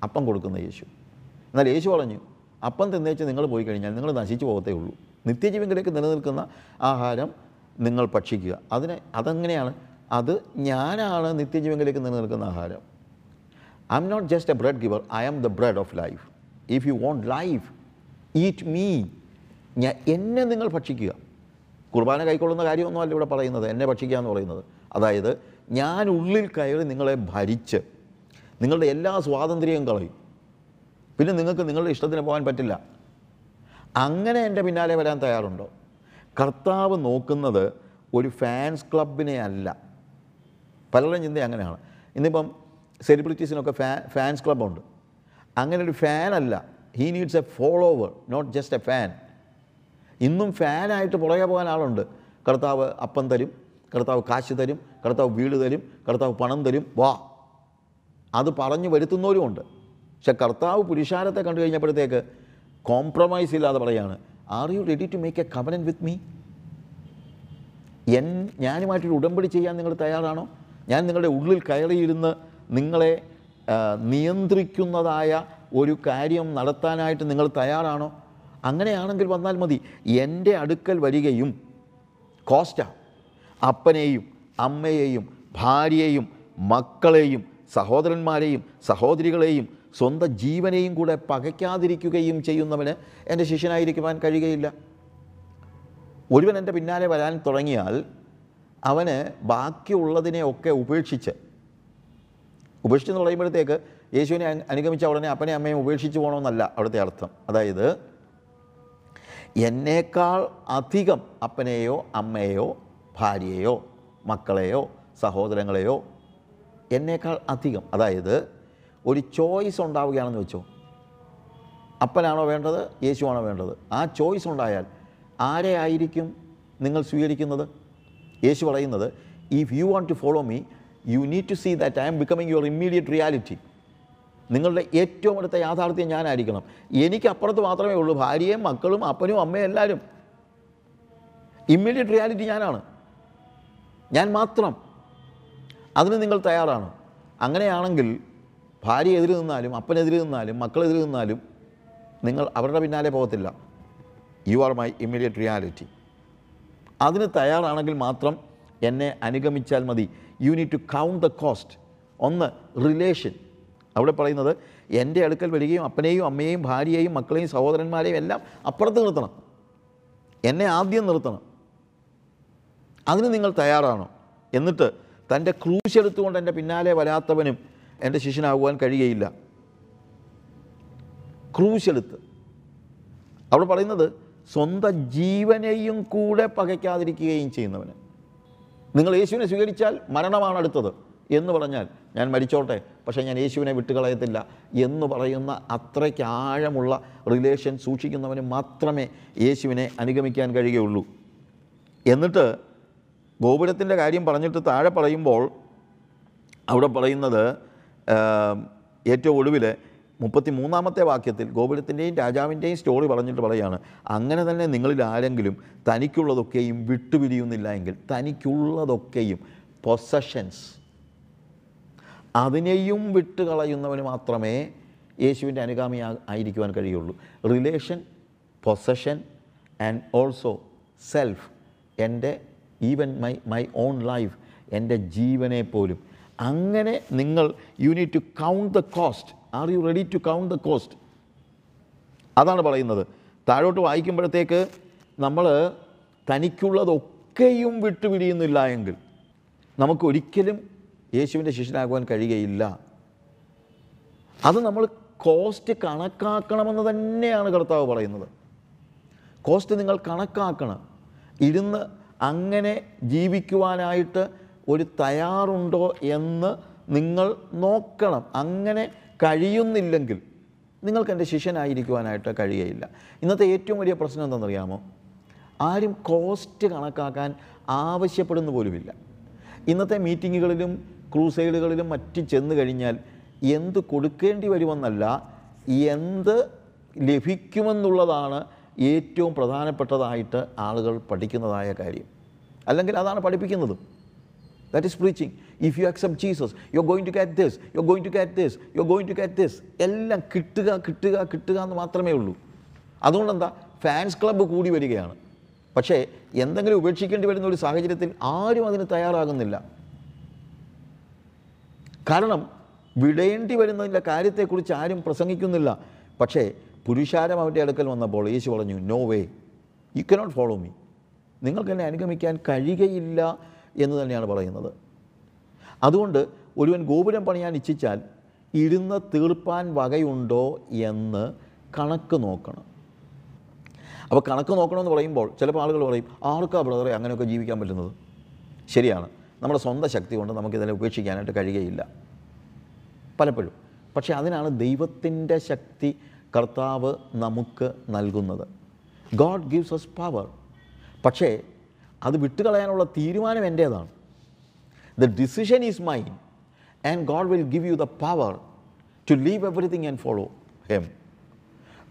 അപ്പം കൊടുക്കുന്ന യേശു. എന്നാൽ യേശു പറഞ്ഞു അപ്പം തിന്നേച്ച് നിങ്ങൾ പോയി കഴിഞ്ഞാൽ നിങ്ങൾ നശിച്ചു പോകത്തേ ഉള്ളൂ. നിത്യജീവങ്കിലേക്ക് നിലനിൽക്കുന്ന ആഹാരം നിങ്ങൾ ഭക്ഷിക്കുക. അതിനെ അതെങ്ങനെയാണ്? അത് ഞാനാണ് നിത്യജീവങ്കിലേക്ക് നിലനിൽക്കുന്ന ആഹാരം. I am not just a bread giver I am the bread of life if you want life eat me ഞാൻ എന്നെ നിങ്ങൾ ഭക്ഷിക്കുക. കുർബാന കൈക്കൊള്ളുന്ന കാര്യമൊന്നുമല്ല ഇവിടെ പറയുന്നത്. എന്നെ ഭക്ഷിക്കുക എന്ന് പറയുന്നത്. അതായത് ഞാൻ ഉള്ളിൽ കയറി നിങ്ങളെ ഭരിച്ച് നിങ്ങളുടെ എല്ലാ സ്വാതന്ത്ര്യവും കളയും. പിന്നെ നിങ്ങൾക്ക് നിങ്ങളുടെ ഇഷ്ടത്തിന് പോകാൻ പറ്റില്ല. അങ്ങനെ എന്റെ പിന്നാലെ വരാൻ തയ്യാറുണ്ടോ? കർത്താവ് നോക്കുന്നത് ഒരു ഫാൻസ് ക്ലബിനെ അല്ല. പലരുടെയും ചിന്ത അങ്ങനെയാണ്. ഇന്നിപ്പം സെലിബ്രിറ്റീസിനൊക്കെ ഫാ ഫാൻസ് ക്ലബ്ബുണ്ട് അങ്ങനെ ഒരു ഫാനല്ല. He needs a follower not just a fan ഇന്നും ഫാനായിട്ട് പുറകെ പോകാൻ ആളുണ്ട്. കർത്താവ് അപ്പം തരും കർത്താവ് കാശ് തരും കർത്താവ് വീട് തരും കർത്താവ് പണം തരും. വാ. അത് പറഞ്ഞു വരുത്തുന്നവരുമുണ്ട് പക്ഷെ കർത്താവ് പുരുഷാരത്തെ കണ്ടു കഴിഞ്ഞപ്പോഴത്തേക്ക് കോംപ്രമൈസ് ഇല്ലാതെ പറയാണ് are you ready to make a covenant with me N ഞാനുമായിട്ടൊരു ഉടമ്പടി ചെയ്യാൻ നിങ്ങൾ തയ്യാറാണോ? ഞാൻ നിങ്ങളുടെ ഉള്ളിൽ കയറിയിരുന്ന് നിങ്ങളെ നിയന്ത്രിക്കുന്നതായ ഒരു കാര്യം നടത്താനായിട്ട് നിങ്ങൾ തയ്യാറാണോ? അങ്ങനെയാണെങ്കിൽ വന്നാൽ മതി. എന്റെ അടുക്കൽ വരികയും കോസ്റ്റ അപ്പനെയും അമ്മയെയും ഭാര്യയെയും മക്കളെയും സഹോദരന്മാരെയും സഹോദരികളെയും സ്വന്തം ജീവനെയും കൂടെ പകയ്ക്കാതിരിക്കുകയും ചെയ്യുന്നവന് എന്റെ ശിഷ്യനായിരിക്കുവാൻ കഴിയുകയില്ല. ഒരുവൻ എന്റെ പിന്നാലെ വരാൻ തുടങ്ങിയാൽ അവന് ബാക്കിയുള്ളതിനെയൊക്കെ ഉപേക്ഷിച്ച് ഉപേക്ഷിച്ചെന്ന് പറയുമ്പോഴത്തേക്ക് യേശുവിനെ അനുഗമിച്ച ഉടനെ അപ്പനെ അമ്മയും ഉപേക്ഷിച്ച് പോകണമെന്നല്ല അവിടുത്തെ അർത്ഥം. അതായത് എന്നേക്കാൾ അധികം അപ്പനെയോ അമ്മയെയോ ഭാര്യയെയോ മക്കളെയോ സഹോദരങ്ങളെയോ എന്നേക്കാൾ അധികം. അതായത് ഒരു ചോയ്സ് ഉണ്ടാവുകയാണെന്ന് വെച്ചോ. അപ്പനാണോ വേണ്ടത് യേശുവാണോ വേണ്ടത്? ആ ചോയ്സ് ഉണ്ടായാൽ ആരെ ആയിരിക്കും നിങ്ങൾ സ്വീകരിക്കുന്നത്? യേശു പറയുന്നത് if you want to follow me you need to see that I am becoming your immediate reality നിങ്ങളുടെ ഏറ്റവും അടുത്ത യാഥാർത്ഥ്യം ഞാനായിരിക്കണം. എനിക്ക് അപ്പുറത്ത് മാത്രമേ ഉള്ളൂ. ഭാര്യയും മക്കളും അപ്പനും അമ്മയും എല്ലാവരും ഇമ്മീഡിയറ്റ് റിയാലിറ്റി ഞാനാണ്. ഞാൻ മാത്രം. അതിന് നിങ്ങൾ തയ്യാറാണ്. അങ്ങനെയാണെങ്കിൽ ഭാര്യ എതിര് നിന്നാലും അപ്പനെതിര് നിന്നാലും മക്കളെതിര് നിന്നാലും നിങ്ങൾ അവരുടെ പിന്നാലെ പോകത്തില്ല. You are my immediate reality അതിന് തയ്യാറാണെങ്കിൽ മാത്രം എന്നെ അനുഗമിച്ചാൽ മതി. You need to count the cost ഒന്ന് റിലേഷൻ അവിടെ പറയുന്നത് എന്റെ അടുക്കൽ വരികയും അപ്പനെയും അമ്മയെയും ഭാര്യയെയും മക്കളെയും സഹോദരന്മാരെയും എല്ലാം അപ്പുറത്ത് നിർത്തണം. എന്നെ ആദ്യം നിർത്തണം. അതിന് നിങ്ങൾ തയ്യാറാണോ. എന്നിട്ട് തന്റെ ക്രൂശ് എടുത്തുകൊണ്ട് എന്റെ പിന്നാലെ വരാത്തവനും എന്റെ ശിഷ്യനാകുവാൻ കഴിയുകയില്ല. ക്രൂശെടുത്ത് അവിടെ പറയുന്നത് സ്വന്തം ജീവനെയും കൂടെ പകയ്ക്കാതിരിക്കുകയും ചെയ്യുന്നവന്. നിങ്ങൾ യേശുവിനെ സ്വീകരിച്ചാൽ മരണമാണ് അടുത്തത് എന്ന് പറഞ്ഞാൽ ഞാൻ മരിച്ചോട്ടെ പക്ഷേ ഞാൻ യേശുവിനെ വിട്ടുകളയത്തില്ല എന്ന് പറയുന്ന അത്രയ്ക്ക് ആഴമുള്ള റിലേഷൻ സൂക്ഷിക്കുന്നവന് മാത്രമേ യേശുവിനെ അനുഗമിക്കാൻ കഴിയുകയുള്ളൂ. എന്നിട്ട് ഗോപുരത്തിന്റെ കാര്യം പറഞ്ഞിട്ട് താഴെ പറയുമ്പോൾ അവിടെ പറയുന്നത് ഏറ്റവും ഒടുവിൽ മുപ്പത്തി മൂന്നാമത്തെ വാക്യത്തിൽ ഗോപുരത്തിന്റെയും രാജാവിന്റെയും സ്റ്റോറി പറഞ്ഞിട്ട് പറയാണ് അങ്ങനെ തന്നെ നിങ്ങളിൽ ആരെങ്കിലും തനിക്കുള്ളതൊക്കെയും വിട്ടുപിരിയുന്നില്ല എങ്കിൽ തനിക്കുള്ളതൊക്കെയും പൊസഷൻസ് അതിനെയും വിട്ടുകളയുന്നവന് മാത്രമേ യേശുവിന്റെ അനുഗാമി ആയിരിക്കുവാൻ കഴിയുള്ളൂ. Relation possession and also self എന്റെ even my my own life എന്റെ ജീവനെ പോലും. അങ്ങനെ നിങ്ങൾ you need to count the cost are you ready to count the cost അതാണ് പറയുന്നത്. താഴോട്ട് വായിക്കുമ്പോഴത്തേക്ക് നമ്മൾ തനിക്കുള്ളതൊക്കെയും വിട്ടുപിരിയുന്നില്ല എങ്കിൽ നമുക്കൊരിക്കലും യേശുവിന്റെ ശിഷ്യനാകുവാൻ കഴിയുകയില്ല. അത് നമ്മൾ കോസ്റ്റ് കണക്കാക്കണമെന്ന് തന്നെയാണ് കർത്താവ് പറയുന്നത്. കോസ്റ്റ് നിങ്ങൾ കണക്കാക്കണം. ഇരുന്ന് അങ്ങനെ ജീവിക്കുവാനായിട്ട് ഒരു തയ്യാറുണ്ടോ എന്ന് നിങ്ങൾ നോക്കണം. അങ്ങനെ കഴിയുന്നില്ലെങ്കിൽ നിങ്ങൾക്ക് എന്റെ ശിഷ്യനായിരിക്കുവാനായിട്ട് കഴിയയില്ല ഇന്നത്തെ ഏറ്റവും വലിയ പ്രശ്നം എന്താണെന്നറിയാമോ? ആരും കോസ്റ്റ് കണക്കാക്കാൻ ആവശ്യപ്പെടുന്ന പോലുമില്ല. ഇന്നത്തെ മീറ്റിങ്ങുകളിലും ക്രൂസൈഡുകളിലും മറ്റ് ചെന്ന് കഴിഞ്ഞാൽ എന്ത് കൊടുക്കേണ്ടി വരുമെന്നല്ല എന്ത് ലഭിക്കുമെന്നുള്ളതാണ് ഏറ്റവും പ്രധാനപ്പെട്ടതായിട്ട് ആളുകൾ പഠിക്കുന്നതായ കാര്യം. അല്ലെങ്കിൽ അതാണ് പഠിപ്പിക്കുന്നതും. That is preaching if you accept Jesus you going to get this you going to get this you going to get this എല്ലാം കിട്ടുക കിട്ടുക കിട്ടുക എന്ന് മാത്രമേ ഉള്ളൂ. അതുകൊണ്ട് എന്താ ഫാൻസ് ക്ലബ്ബ് കൂടി വരികയാണ്. പക്ഷേ എന്തെങ്കിലും ഉപേക്ഷിക്കേണ്ടി വരുന്ന ഒരു സാഹചര്യത്തിൽ ആരും അതിന് തയ്യാറാകുന്നില്ല. കാരണം വിടേണ്ടി വരുന്നതിന്റെ കാര്യത്തെക്കുറിച്ച് ആരും പ്രസംഗിക്കുന്നില്ല. പക്ഷേ പുരുഷാരം അവന്റെ അടുക്കൽ വന്നപ്പോൾ യേശു പറഞ്ഞു no way you cannot follow me നിങ്ങൾക്ക് എന്നെ അനുഗമിക്കാൻ കഴിയുകയില്ല എന്ന് തന്നെയാണ് പറയുന്നത്. അതുകൊണ്ട് ഒരുവൻ ഗോപുരം പണിയാൻ ഇച്ഛിച്ചാൽ ഇരുന്ന് തീർപ്പാൻ വകയുണ്ടോ എന്ന് കണക്ക് നോക്കണം. അപ്പോൾ കണക്ക് നോക്കണമെന്ന് പറയുമ്പോൾ ചിലപ്പോൾ ആളുകൾ പറയും ആർക്കാ ബ്രദറെ അങ്ങനെയൊക്കെ ജീവിക്കാൻ പറ്റുന്നത്? ശരിയാണ്. നമ്മുടെ സ്വന്തം ശക്തി കൊണ്ട് നമുക്കിതിനെ ഉപേക്ഷിക്കാനായിട്ട് കഴിയുകയില്ല. പലപ്പോഴും. പക്ഷേ അതിനാണ് ദൈവത്തിന്റെ ശക്തി കർത്താവ് നമുക്ക് നൽകുന്നത്. ഗോഡ് ഗിവ്സ് us പവർ പക്ഷേ അത് വിട്ടുകളയാനുള്ള തീരുമാനം എന്റേതാണ്. The decision is mine, and God will give you the power to leave everything and follow Him.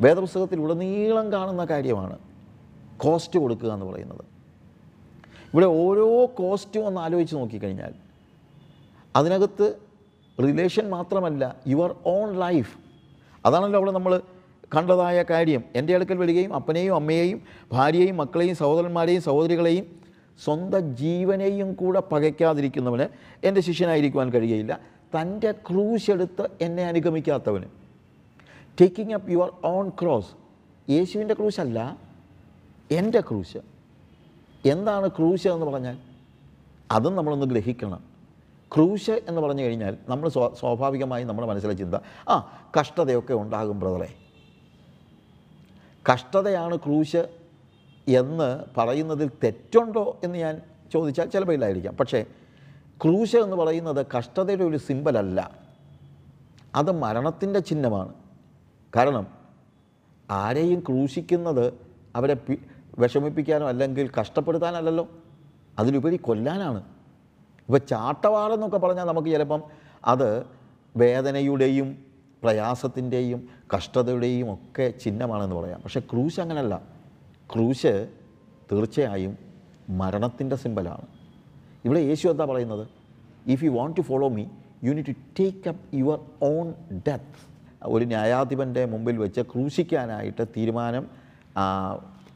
വേദപുസ്തകത്തിൽ ഉടനീളം കാണുന്ന കാര്യമാണ് കോസ്റ്റ് കൊടുക്കുക എന്ന് പറയുന്നത്. ഇവിടെ ഓരോ കോസ്റ്റും ഒന്ന് ആലോചിച്ച് നോക്കിക്കഴിഞ്ഞാൽ അതിനകത്ത് റിലേഷൻ മാത്രമല്ല യുവർ ഓൺ ലൈഫ് അതാണല്ലോ അവിടെ നമ്മൾ കണ്ടതായ കാര്യം. എന്റെ അടുക്കൽ വരികയും അപ്പനെയും അമ്മയെയും ഭാര്യയെയും മക്കളെയും സഹോദരന്മാരെയും സഹോദരികളെയും സ്വന്തം ജീവനെയും കൂടെ പകയ്ക്കാതിരിക്കുന്നവന് എന്റെ ശിഷ്യനായിരിക്കുവാൻ കഴിയുകയില്ല. തന്റെ ക്രൂശ് എടുത്ത് എന്നെ അനുഗമിക്കാത്തവന്. Taking up your own cross യേശുവിന്റെ ക്രൂശല്ല എന്റെ ക്രൂശ്. എന്താണ് ക്രൂശ് എന്ന് പറഞ്ഞാൽ? അതും നമ്മളൊന്ന് ഗ്രഹിക്കണം. ക്രൂശ് എന്ന് പറഞ്ഞു കഴിഞ്ഞാൽ നമ്മൾ സ്വ സ്വാഭാവികമായി നമ്മുടെ മനസ്സിലെ ചിന്ത ആ കഷ്ടതയൊക്കെ ഉണ്ടാകും ബ്രദറെ. കഷ്ടതയാണ് ക്രൂശ് എന്ന് പറയുന്നതിൽ തെറ്റുണ്ടോ എന്ന് ഞാൻ ചോദിച്ചാൽ ചിലപ്പോൾ ഇല്ലായിരിക്കാം. പക്ഷേ ക്രൂശ എന്ന് പറയുന്നത് കഷ്ടതയുടെ ഒരു സിമ്പലല്ല അത് മരണത്തിന്റെ ചിഹ്നമാണ്. കാരണം ആരെയും ക്രൂശിക്കുന്നത് അവരെ വിഷമിപ്പിക്കാനോ അല്ലെങ്കിൽ കഷ്ടപ്പെടുത്താനല്ലല്ലോ. അതിലുപരി കൊല്ലാനാണ്. ഇപ്പോൾ ചാട്ടവാറെന്നൊക്കെ പറഞ്ഞാൽ നമുക്ക് ചിലപ്പം അത് വേദനയുടെയും പ്രയാസത്തിന്റെയും കഷ്ടതയുടെയും ഒക്കെ ചിഹ്നമാണെന്ന് പറയാം. പക്ഷേ ക്രൂശ് അങ്ങനല്ല. ക്രൂശ് തീർച്ചയായും മരണത്തിന്റെ സിമ്പലാണ്. ഇവിടെ യേശു എന്താ പറയുന്നത്? If you want to follow me you need to take up your own death ഒരു ന്യായാധിപന്റെ മുമ്പിൽ വെച്ച് ക്രൂശിക്കാനായിട്ട് തീരുമാനം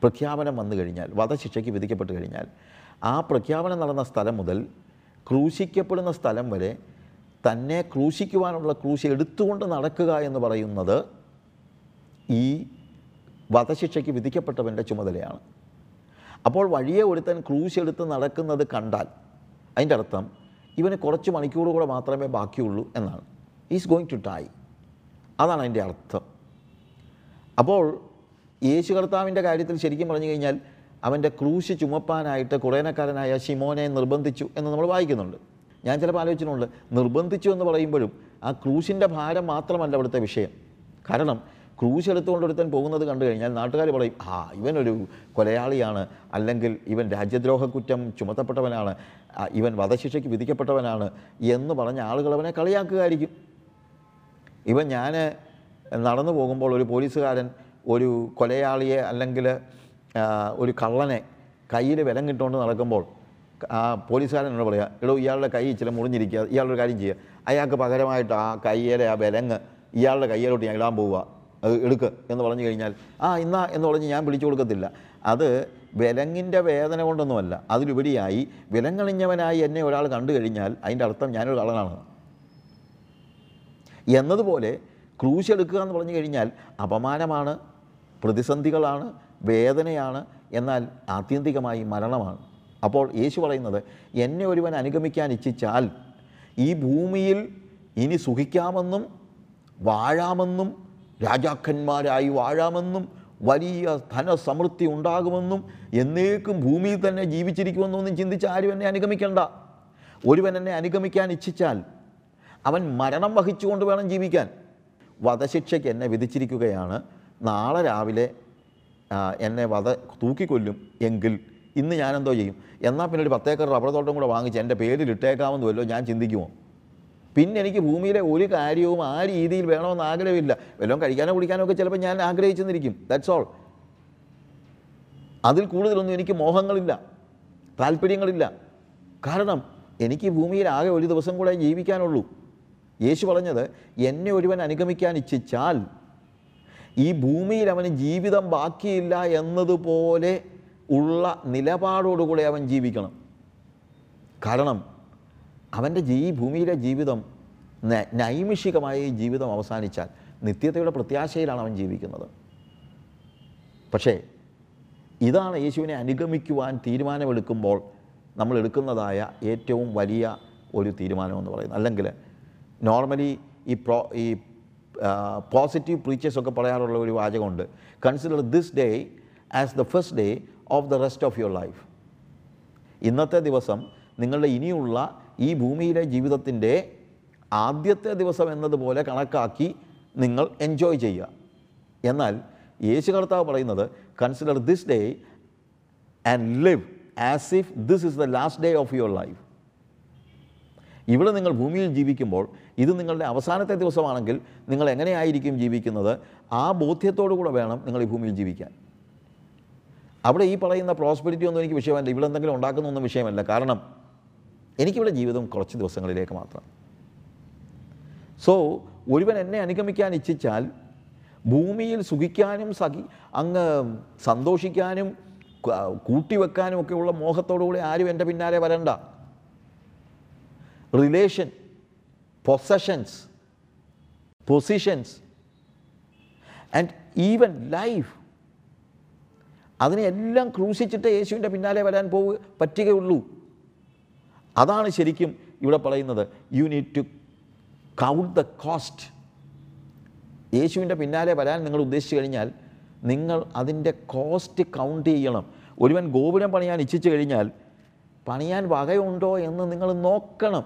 പ്രഖ്യാപനം വന്നു കഴിഞ്ഞാൽ വധശിക്ഷയ്ക്ക് വിധിക്കപ്പെട്ട് കഴിഞ്ഞാൽ ആ പ്രഖ്യാപനം നടന്ന സ്ഥലം മുതൽ ക്രൂശിക്കപ്പെടുന്ന സ്ഥലം വരെ തന്നെ ക്രൂശിക്കുവാനുള്ള ക്രൂശ് എടുത്തുകൊണ്ട് നടക്കുക എന്ന് പറയുന്നത് ഈ വധശിക്ഷയ്ക്ക് വിധിക്കപ്പെട്ടവന്റെ ചുമതലയാണ്. അപ്പോൾ വഴിയെ ഒരുത്തൻ ക്രൂശ് എടുത്ത് നടക്കുന്നത് കണ്ടാൽ അതിന്റെ അർത്ഥം ഇവന് കുറച്ച് മണിക്കൂർ കൂടെ മാത്രമേ ബാക്കിയുള്ളൂ എന്നാണ്. ഈസ് ഗോയിങ് ടു ഡൈ അതാണ് അതിന്റെ അർത്ഥം. അപ്പോൾ യേശു കർത്താവിന്റെ കാര്യത്തിൽ ശരിക്കും പറഞ്ഞു കഴിഞ്ഞാൽ അവന്റെ ക്രൂശ് ചുമപ്പാനായിട്ട് കുറേനക്കാരനായ ഷിമോനെ നിർബന്ധിച്ചു എന്ന് നമ്മൾ വായിക്കുന്നുണ്ട്. ഞാൻ ചിലപ്പോൾ ആലോചിച്ചിട്ടുണ്ട് നിർബന്ധിച്ചു എന്ന് പറയുമ്പോഴും ആ ക്രൂശിന്റെ ഭാരം മാത്രമല്ല അവിടുത്തെ വിഷയം. കാരണം ക്രൂശ് എടുത്തുകൊണ്ട് ഒരുത്തൻ പോകുന്നത് കണ്ടു കഴിഞ്ഞാൽ നാട്ടുകാർ പറയും ആ ഇവനൊരു കൊലയാളിയാണ്. അല്ലെങ്കിൽ ഇവൻ രാജ്യദ്രോഹ കുറ്റം ചുമത്തപ്പെട്ടവനാണ് ഇവൻ വധശിക്ഷയ്ക്ക് വിധിക്കപ്പെട്ടവനാണ്. എന്ന് പറഞ്ഞ ആളുകൾ അവനെ കളിയാക്കുകയായിരിക്കും. ഇവൻ ഞാൻ നടന്നു പോകുമ്പോൾ ഒരു പോലീസുകാരൻ ഒരു കൊലയാളിയെ അല്ലെങ്കിൽ ഒരു കള്ളനെ കയ്യിൽ വിലം കിട്ടുകൊണ്ട് നടക്കുമ്പോൾ ആ പോലീസുകാരൻ എന്നോട് പറയുക എടോ ഇയാളുടെ കൈ ഇച്ചിരി മുറിഞ്ഞിരിക്കുക. ഇയാളൊരു കാര്യം ചെയ്യുക. അയാൾക്ക് പകരമായിട്ട് ആ കയ്യിലെ ആ വിലങ്ങ് ഇയാളുടെ കയ്യിലോട്ട് ഞാൻ ഇടാൻ പോവുക. അത് എടുക്ക് എന്ന് പറഞ്ഞു കഴിഞ്ഞാൽ ആ ഇന്നാ എന്ന് പറഞ്ഞ് ഞാൻ വിളിച്ചു കൊടുക്കത്തില്ല. അത് വിലങ്ങിന്റെ വേദന കൊണ്ടൊന്നുമല്ല. അതിലുപരിയായി വിലങ്ങളിഞ്ഞവനായി എന്നെ ഒരാൾ കണ്ടു കഴിഞ്ഞാൽ അതിന്റെ അർത്ഥം ഞാനൊരു കള്ളനാണ് എന്നതുപോലെ ക്രൂശെടുക്കുക എന്ന് പറഞ്ഞു കഴിഞ്ഞാൽ അപമാനമാണ് പ്രതിസന്ധികളാണ് വേദനയാണ് എന്നാൽ ആത്യന്തികമായി മരണമാണ്. അപ്പോൾ യേശു പറയുന്നത് എന്നെ ഒരുവൻ അനുഗമിക്കാൻ ഇച്ഛിച്ചാൽ ഈ ഭൂമിയിൽ ഇനി സുഖിക്കാമെന്നും വാഴാമെന്നും രാജാക്കന്മാരായി വാഴാമെന്നും വലിയ ധനസമൃദ്ധി ഉണ്ടാകുമെന്നും എന്നേക്കും ഭൂമിയിൽ തന്നെ ജീവിച്ചിരിക്കുമെന്നും ഒന്നും ചിന്തിച്ച് ആരും എന്നെ അനുഗമിക്കണ്ട. ഒരുവൻ എന്നെ അനുഗമിക്കാൻ ഇച്ഛിച്ചാൽ അവൻ മരണം വഹിച്ചുകൊണ്ട് വേണം ജീവിക്കാൻ. വധശിക്ഷയ്ക്ക് എന്നെ വിധിച്ചിരിക്കുകയാണ്. നാളെ രാവിലെ എന്നെ വധ തൂക്കിക്കൊല്ലും എങ്കിൽ ഇന്ന് ഞാനെന്തോ ചെയ്യും? എന്നാൽ പിന്നെ ഒരു പത്തേക്കർ റബ്ബർ തോട്ടം കൂടെ വാങ്ങിച്ച് എന്റെ പേരിൽ ഇട്ടേക്കാമെന്ന് വല്ലോ ഞാൻ ചിന്തിക്കുമോ? പിന്നെ എനിക്ക് ഭൂമിയിലെ ഒരു കാര്യവും ആ രീതിയിൽ വേണമെന്ന് ആഗ്രഹമില്ല. വല്ലതും കഴിക്കാനോ കുടിക്കാനോ ഒക്കെ ചിലപ്പോൾ ഞാൻ ആഗ്രഹിച്ചെന്നിരിക്കും. ദാറ്റ്സ് ഓൾ അതിൽ കൂടുതലൊന്നും എനിക്ക് മോഹങ്ങളില്ല. താല്പര്യങ്ങളില്ല. കാരണം എനിക്ക് ഭൂമിയിൽ ആകെ ഒരു ദിവസം കൂടെ ജീവിക്കാനുള്ളൂ. യേശു പറഞ്ഞത് എന്നെ ഒരുവൻ അനുഗമിക്കാൻ ഇച്ഛിച്ചാൽ ഈ ഭൂമിയിൽ അവന് ജീവിതം ബാക്കിയില്ല എന്നതുപോലെ ഉള്ള നിലപാടോടുകൂടെ അവൻ ജീവിക്കണം. കാരണം അവന്റെ ജീ ഭൂമിയിലെ ജീവിതം നൈമിഷികമായ ഈ ജീവിതം അവസാനിച്ചാൽ നിത്യതയുടെ പ്രത്യാശയിലാണ് അവൻ ജീവിക്കുന്നത്. പക്ഷേ ഇതാണ് യേശുവിനെ അനുഗമിക്കുവാൻ തീരുമാനമെടുക്കുമ്പോൾ നമ്മൾ എടുക്കുന്നതായ ഏറ്റവും വലിയ ഒരു തീരുമാനമെന്ന് പറയുന്നത്. അല്ലെങ്കിൽ നോർമലി ഈ പ്രോ ഈ പോസിറ്റീവ് പ്രീച്ചേഴ്സൊക്കെ പറയാറുള്ള ഒരു വാചകമുണ്ട്. Consider this day as the first day of the rest of your life ഇന്നത്തെ ദിവസം നിങ്ങളുടെ ഇനിയുള്ള ഈ ഭൂമിയിലെ ജീവിതത്തിന്റെ ആദ്യത്തെ ദിവസം എന്നതുപോലെ കണക്കാക്കി നിങ്ങൾ എൻജോയ് ചെയ്യുക. എന്നാൽ യേശു കർത്താവ് പറയുന്നത് consider this day and live as if this is the last day of your life ഇവിടെ നിങ്ങൾ ഭൂമിയിൽ ജീവിക്കുമ്പോൾ ഇത് നിങ്ങളുടെ അവസാനത്തെ ദിവസമാണെങ്കിൽ നിങ്ങൾ എങ്ങനെയായിരിക്കും ജീവിക്കുന്നത്? ആ ബോധ്യത്തോടു കൂടെ വേണം നിങ്ങൾ ഈ ഭൂമിയിൽ ജീവിക്കാൻ. അവിടെ ഈ പറയുന്ന പ്രോസ്പെരിറ്റി ഒന്നും എനിക്ക് വിഷയമല്ല. ഇവിടെ എന്തെങ്കിലും ഉണ്ടാക്കുന്നൊന്നും വിഷയമല്ല. കാരണം എനിക്കിവിടെ ജീവിതം കുറച്ച് ദിവസങ്ങളിലേക്ക് മാത്രം. സോ ഒരുവൻ എന്നെ അനുഗമിക്കാൻ ഇച്ഛിച്ചാൽ ഭൂമിയിൽ സുഖിക്കാനും സഖി അങ്ങ് സന്തോഷിക്കാനും കൂട്ടിവെക്കാനും ഒക്കെയുള്ള മോഹത്തോടുകൂടി ആരും എന്റെ പിന്നാലെ വരണ്ട. Relation possessions positions and even life അതിനെ എല്ലാം ക്രൂശിച്ചിട്ട് യേശുവിന്റെ പിന്നാലെ വരാൻ പോവുക പറ്റുകയുള്ളൂ. അതാണ് ശരിക്കും ഇവിടെ പറയുന്നത്. You need to count the cost യേശുവിന്റെ പിന്നാലെ വരാൻ നിങ്ങൾ ഉദ്ദേശിച്ചു കഴിഞ്ഞാൽ നിങ്ങൾ അതിന്റെ കോസ്റ്റ് കൗണ്ട് ചെയ്യണം. ഒരുവൻ ഗോപുരം പണിയാൻ ഇച്ഛിച്ചു കഴിഞ്ഞാൽ പണിയാൻ വകയുണ്ടോ എന്ന് നിങ്ങൾ നോക്കണം.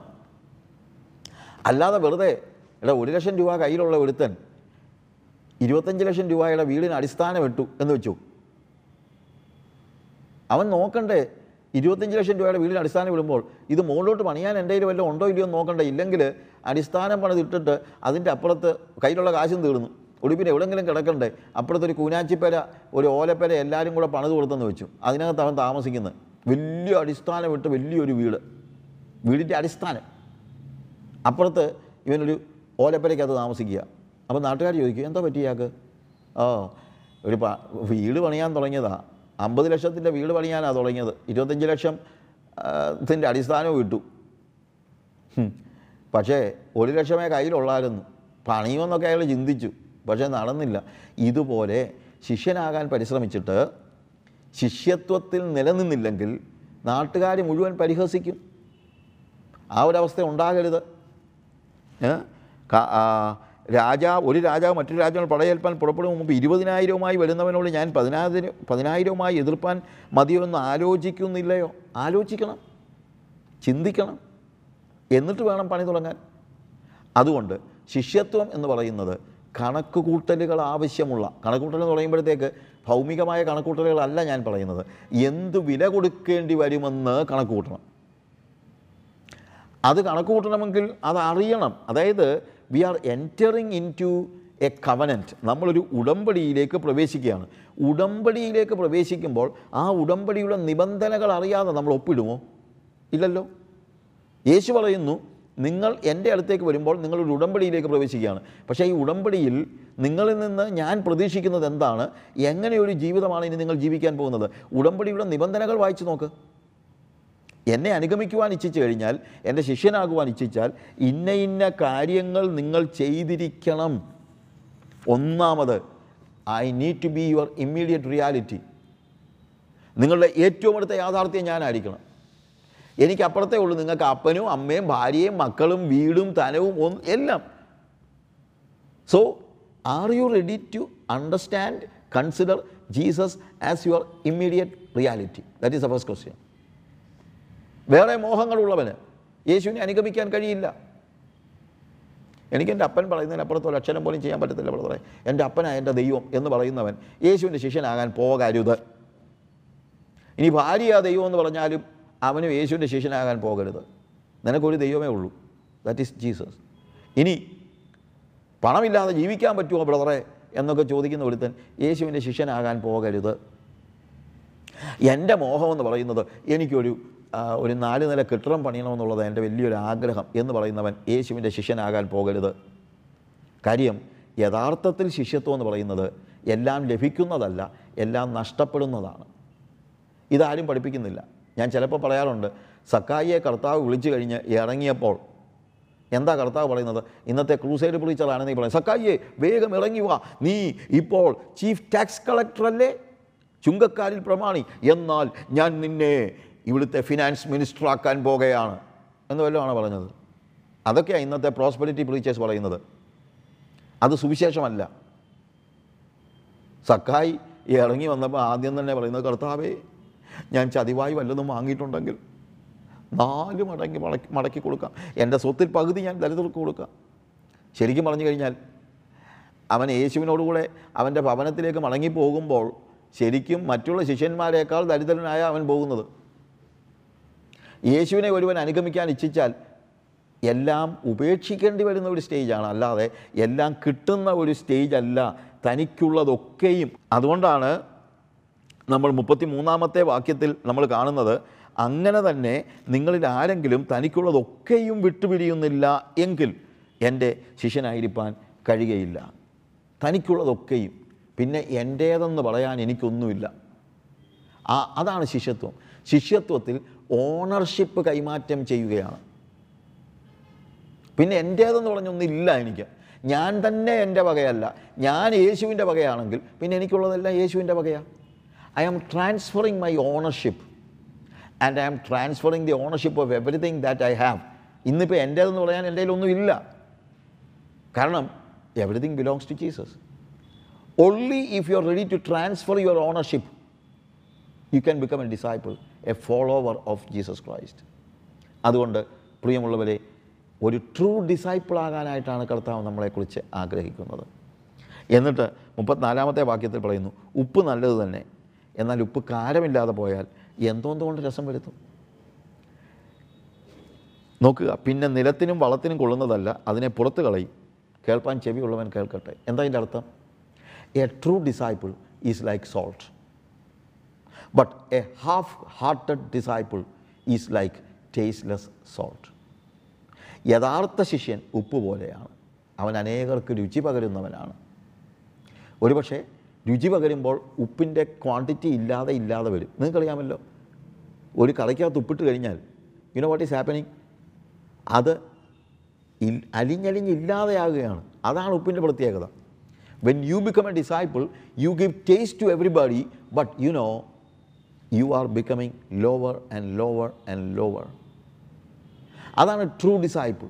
അല്ലാതെ വെറുതെ എടാ ഒരു ലക്ഷം രൂപ കയ്യിലുള്ള ഒരുത്തൻ ഇരുപത്തഞ്ച് ലക്ഷം രൂപയുടെ വീടിന് അടിസ്ഥാനം ഇട്ടു എന്ന് വെച്ചു. അവൻ നോക്കണ്ടേ ഇരുപത്തഞ്ച് ലക്ഷം രൂപയുടെ വീടിന് അടിസ്ഥാനം വിടുമ്പോൾ ഇത് മുകളിലോട്ട് പണിയാൻ എന്റെ കയ്യിൽ വല്ലതും ഉണ്ടോ ഇല്ലയോ എന്ന് നോക്കണ്ടേ? ഇല്ലെങ്കിൽ അടിസ്ഥാനം പണിതിട്ടിട്ട് അതിന്റെ അപ്പുറത്ത് കയ്യിലുള്ള കാശും തീർന്നു. ഒടുപ്പിന് എവിടെങ്കിലും കിടക്കണ്ടേ? അപ്പുറത്തൊരു കൂനാച്ചിപ്പേര ഒരു ഓലപ്പേര എല്ലാവരും കൂടെ പണിത് കൊടുത്തെന്ന് വെച്ചു. അതിനകത്ത് അവൻ താമസിക്കുന്നത്. വലിയ അടിസ്ഥാനം ഇട്ട് വലിയൊരു വീട്. വീടിന്റെ അടിസ്ഥാനം. അപ്പുറത്ത് ഇവനൊരു ഓലപ്പരയ്ക്കകത്ത് താമസിക്കുക. അപ്പോൾ നാട്ടുകാർ ചോദിക്കും എന്താ പറ്റിയാക്ക് ഓ ഒരു വീട് പണിയാൻ തുടങ്ങിയതാ. അമ്പത് ലക്ഷത്തിന്റെ വീട് പണിയാനാണ് തുടങ്ങിയത്. ഇരുപത്തഞ്ച് ലക്ഷം ത്തിന്റെ അടിസ്ഥാനവും ഇട്ടു. പക്ഷേ ഒരു ലക്ഷമേ കയ്യിലുള്ളായിരുന്നു. പണിയുമെന്നൊക്കെ അയാൾ ചിന്തിച്ചു. പക്ഷേ നടന്നില്ല. ഇതുപോലെ ശിഷ്യനാകാൻ പരിശ്രമിച്ചിട്ട് ശിഷ്യത്വത്തിൽ നിലനിന്നില്ലെങ്കിൽ നാട്ടുകാർ മുഴുവൻ പരിഹസിക്കും. ആ ഒരവസ്ഥ ഉണ്ടാകരുത്. രാജാവ് ഒരു രാജാവ് മറ്റൊരു രാജ്യങ്ങൾ പടയേൽപ്പാൻ പുറപ്പെടും മുമ്പ് ഇരുപതിനായിരവുമായി വരുന്നവനോട് ഞാൻ പതിനായിരം പതിനായിരവുമായി എതിർപ്പാൻ മതിയോ എന്ന് ആലോചിക്കുന്നില്ലയോ? ആലോചിക്കണം. ചിന്തിക്കണം. എന്നിട്ട് വേണം പണി തുടങ്ങാൻ. അതുകൊണ്ട് ശിഷ്യത്വം എന്ന് പറയുന്നത് കണക്കുകൂട്ടലുകൾ ആവശ്യമുള്ള കണക്കുകൂട്ടൽ എന്ന് പറയുമ്പോഴത്തേക്ക് ഭൗമികമായ കണക്കൂട്ടലുകളല്ല ഞാൻ പറയുന്നത്. എന്ത് വില കൊടുക്കേണ്ടി വരുമെന്ന് കണക്ക് കൂട്ടണം അത് കണക്ക് കൂട്ടണമെങ്കിൽ അത് അറിയണം. അതായത് we are entering into a covenant നമ്മളൊരു ഉടമ്പടിയിലേക്ക് പ്രവേശിക്കുകയാണ്. ഉടമ്പടിയിലേക്ക് പ്രവേശിക്കുമ്പോൾ ആ ഉടമ്പടിയുടെ നിബന്ധനകൾ അറിയാതെ നമ്മൾ ഒപ്പിടുമോ? ഇല്ലല്ലോ. യേശു പറയുന്നു നിങ്ങൾ എന്റെ അടുത്തേക്ക് വരുമ്പോൾ നിങ്ങളൊരു ഉടമ്പടിയിലേക്ക് പ്രവേശിക്കുകയാണ്. പക്ഷേ ഈ ഉടമ്പടിയിൽ നിങ്ങളിൽ നിന്ന് ഞാൻ പ്രതീക്ഷിക്കുന്നത് എന്താണ്? എങ്ങനെയൊരു ജീവിതമാണ് ഇനി നിങ്ങൾ ജീവിക്കാൻ പോകുന്നത്? ഉടമ്പടിയുടെ നിബന്ധനകൾ വായിച്ചു നോക്ക്. എന്നെ അനുഗമിക്കുവാൻ ഇച്ഛിച്ചു കഴിഞ്ഞാൽ എന്റെ ശിഷ്യനാകുവാൻ ഇച്ഛിച്ചാൽ ഇന്ന ഇന്ന കാര്യങ്ങൾ നിങ്ങൾ ചെയ്തിരിക്കണം. ഒന്നാമത് I need to be your immediate reality നിങ്ങളുടെ ഏറ്റവും അടുത്ത യാഥാർത്ഥ്യം ഞാനായിരിക്കണം. എനിക്ക് അപ്പുറത്തേ ഉള്ളൂ നിങ്ങൾക്ക് അപ്പനും അമ്മയും ഭാര്യയും മക്കളും വീടും തനവും എല്ലാം. So are you ready to understand consider Jesus as your immediate reality that is the first question വേറെ മോഹങ്ങളുള്ളവന് യേശുവിനെ അനുഗമിക്കാൻ കഴിയില്ല. എനിക്ക് എന്റെ അപ്പൻ പറയുന്നതിനപ്പുറത്ത് ഒരു അക്ഷരം പോലും ചെയ്യാൻ പറ്റത്തില്ല ബ്രദറെ. എന്റെ അപ്പനായ എന്റെ ദൈവം എന്ന് പറയുന്നവൻ യേശുവിന്റെ ശിഷ്യനാകാൻ പോകരുത്. ഇനി ഭാര്യ ദൈവം എന്ന് പറഞ്ഞാലും അവനും യേശുവിന്റെ ശിഷ്യനാകാൻ പോകരുത്. നിനക്കൊരു ദൈവമേ ഉള്ളൂ. ദാറ്റ് ഈസ് ജീസസ് ഇനി പണമില്ലാതെ ജീവിക്കാൻ പറ്റുമോ ബ്രദറെ? എന്നൊക്കെ ചോദിക്കുന്ന ഒരുത്തൻ യേശുവിന്റെ ശിഷ്യനാകാൻ പോകരുത്. എന്റെ മോഹം എന്ന് പറയുന്നത് എനിക്കൊരു ഒരു നാല് നില കെട്ടിടം പണിയണമെന്നുള്ളത് എന്റെ വലിയൊരു ആഗ്രഹം എന്ന് പറയുന്നവൻ യേശുവിന്റെ ശിഷ്യനാകാൻ പോകരുത്. കാര്യം യഥാർത്ഥത്തിൽ ശിഷ്യത്വം എന്ന് പറയുന്നത് എല്ലാം ലഭിക്കുന്നതല്ല എല്ലാം നഷ്ടപ്പെടുന്നതാണ്. ഇതാരും പഠിപ്പിക്കുന്നില്ല. ഞാൻ ചിലപ്പോൾ പറയാറുണ്ട് സക്കായിയെ കർത്താവ് വിളിച്ചു കഴിഞ്ഞ് ഇറങ്ങിയപ്പോൾ എന്താ കർത്താവ് പറയുന്നത്? ഇന്നത്തെ ക്രൂസൈഡ് പ്രീച്ചറാണ് നീ പറയുന്നത്. സക്കായിയെ വേഗം ഇറങ്ങി വാ. നീ ഇപ്പോൾ ചീഫ് ടാക്സ് കളക്ടറല്ലേ? ചുങ്കക്കാരിൽ പ്രമാണി. എന്നാൽ ഞാൻ നിന്നെ ഇവിടുത്തെ ഫിനാൻസ് മിനിസ്റ്റർ ആക്കാൻ പോകുകയാണ് എന്ന് വല്ലതുമാണ് പറഞ്ഞത്? അതൊക്കെയാണ് ഇന്നത്തെ പ്രോസ്പെരിറ്റി പ്രീച്ചേഴ്സ് പറയുന്നത്. അത് സുവിശേഷമല്ല. സക്കായി ഇറങ്ങി വന്നപ്പോൾ ആദ്യം തന്നെ പറയുന്നത് കർത്താവേ ഞാൻ ചതിവായി വല്ലതും വാങ്ങിയിട്ടുണ്ടെങ്കിൽ നാല് മടങ്ങി മടക്കി മടക്കി കൊടുക്കാം. എന്റെ സ്വത്തിൽ പകുതി ഞാൻ ദരിദ്രർക്ക് കൊടുക്കാം. ശരിക്കും പറഞ്ഞു കഴിഞ്ഞാൽ അവൻ യേശുവിനോടുകൂടെ അവന്റെ ഭവനത്തിലേക്ക് മടങ്ങി പോകുമ്പോൾ ശരിക്കും മറ്റുള്ള ശിഷ്യന്മാരെക്കാൾ ദരിദ്രനായ അവൻ പോകുന്നത്. യേശുവിനെ ഒരുവൻ അനുഗമിക്കാൻ ഇച്ഛിച്ചാൽ എല്ലാം ഉപേക്ഷിക്കേണ്ടി വരുന്ന ഒരു സ്റ്റേജാണ്. അല്ലാതെ എല്ലാം കിട്ടുന്ന ഒരു സ്റ്റേജ് അല്ല തനിക്കുള്ളതൊക്കെയും. അതുകൊണ്ടാണ് നമ്മൾ മുപ്പത്തി മൂന്നാമത്തെ വാക്യത്തിൽ നമ്മൾ കാണുന്നത് അങ്ങനെ തന്നെ നിങ്ങളിൽ ആരെങ്കിലും തനിക്കുള്ളതൊക്കെയും വിട്ടുപിരിയുന്നില്ല എങ്കിൽ എന്റെ ശിഷ്യനായിരിക്കാൻ കഴിയുകയില്ല. തനിക്കുള്ളതൊക്കെയും. പിന്നെ എന്റേതെന്ന് പറയാൻ എനിക്കൊന്നുമില്ല. ആ അതാണ് ശിഷ്യത്വം. ശിഷ്യത്വത്തിൽ ഓണർഷിപ്പ് കൈമാറ്റം ചെയ്യുകയാണ്. പിന്നെ എന്റേതെന്ന് പറഞ്ഞൊന്നില്ല എനിക്ക്. ഞാൻ തന്നെ എന്റെ വകയല്ല. ഞാൻ യേശുവിന്റെ വകയാണെങ്കിൽ പിന്നെ എനിക്കുള്ളതെല്ലാം യേശുവിന്റെ വകയാണ് I am transferring my ownership and I am transferring the ownership of everything that I have ഇന്നിപ്പോൾ എന്റേതെന്ന് പറയാൻ എന്റെ ഒന്നും ഇല്ല. കാരണം everything belongs to Jesus only if you are ready to transfer your ownership you can become a disciple a follower of Jesus Christ അതുകൊണ്ട് പ്രിയമുള്ളവരെ ഒരു ട്രൂ ഡിസൈപ്പിൾ ആകാനായിട്ടാണ് കർത്താവ് നമ്മളെക്കുറിച്ച് ആഗ്രഹിക്കുന്നത്. എന്നിട്ട് മുപ്പത്തിനാലാമത്തെ വാക്യത്തിൽ പറയുന്നു ഉപ്പ് നല്ലത് തന്നെ. എന്നാൽ ഉപ്പ് കാരമില്ലാതെ പോയാൽ എന്തോന്തുകൊണ്ട് രസം വരുത്തും? നോക്കുക പിന്നെ നിലത്തിനും വളത്തിനും കൊള്ളുന്നതല്ല അതിനെ പുറത്ത് കളയും. കേൾപ്പാൻ ചെവിയുള്ളവൻ കേൾക്കട്ടെ. എന്താ അതിന്റെ അർത്ഥം? A true disciple is like salt a half hearted disciple is like tasteless salt യഥാർത്ഥ ശിഷ്യൻ ഉപ്പ് പോലെയാണ്. അവൻ അനേകർക്ക് രുചി പകരുന്നവനാണ്. ഒരുപക്ഷെ രുചി പകരുമ്പോൾ ഉപ്പിന്റെ ക്വാണ്ടിറ്റി ഇല്ലാതെ ഇല്ലാതെ വരും. നിങ്ങൾക്കറിയാമല്ലോ? ഒരു കറിക്കകത്ത് ഉപ്പിട്ട് കഴിഞ്ഞാൽ യുനോ വാട്ട് ഈസ് ഹാപ്പനിങ് അത് അലിഞ്ഞലിഞ്ഞില്ലാതെയാകുകയാണ്. അതാണ് ഉപ്പിന്റെ പ്രത്യേകത. When you become a disciple you give taste to everybody but you know you are becoming lower and lower and lower അതാണ് true disciple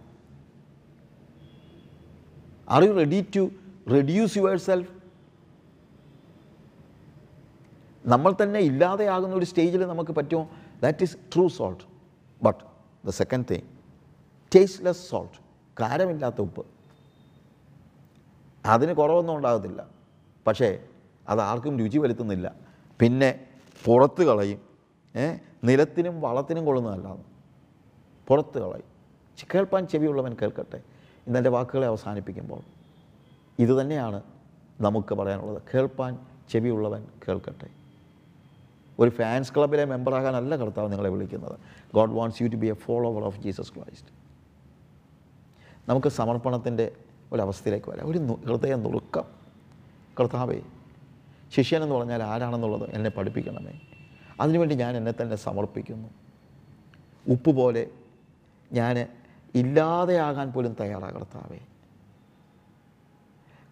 are you ready to reduce your self നമ്മൾ തന്നെ ഇല്ലാതെയാകുന്ന ഒരു സ്റ്റേജിൽ നമുക്ക് പറ്റുമോ? That is true salt but the second thing tasteless salt കാരമില്ലാത്ത ഉപ്പ്. അതിന് കുറവൊന്നും ഉണ്ടാകത്തില്ല. പക്ഷേ അത് ആർക്കും രുചി വരുത്തുന്നില്ല. പിന്നെ പുറത്ത് കളയും. ഏ? നിലത്തിനും വളത്തിനും കൊള്ളുന്നതല്ലാതെ. പുറത്ത് കളയും. കേൾപ്പാൻ ചെവിയുള്ളവൻ കേൾക്കട്ടെ. ഇന്നെന്റെ വാക്കുകളെ അവസാനിപ്പിക്കുമ്പോൾ ഇത് തന്നെയാണ് നമുക്ക് പറയാനുള്ളത്. കേൾപ്പാൻ ചെവിയുള്ളവൻ കേൾക്കട്ടെ. ഒരു ഫാൻസ് ക്ലബിലെ മെമ്പറാകാനല്ല കർത്താവ് നിങ്ങളെ വിളിക്കുന്നത്. God wants you to be a follower of Jesus Christ നമുക്ക് സമർപ്പണത്തിന്റെ ഒരവസ്ഥയിലേക്ക് വരാം. ഒരു ഹൃദയ നുറുക്കം. കർത്താവേ ശിഷ്യൻ എന്ന് പറഞ്ഞാൽ ആരാണെന്നുള്ളത് എന്നെ പഠിപ്പിക്കണമേ. അതിനുവേണ്ടി ഞാൻ എന്നെ തന്നെ സമർപ്പിക്കുന്നു. ഉപ്പ് പോലെ ഞാൻ ഇല്ലാതെയാകാൻ പോലും തയ്യാറാണ് കർത്താവേ.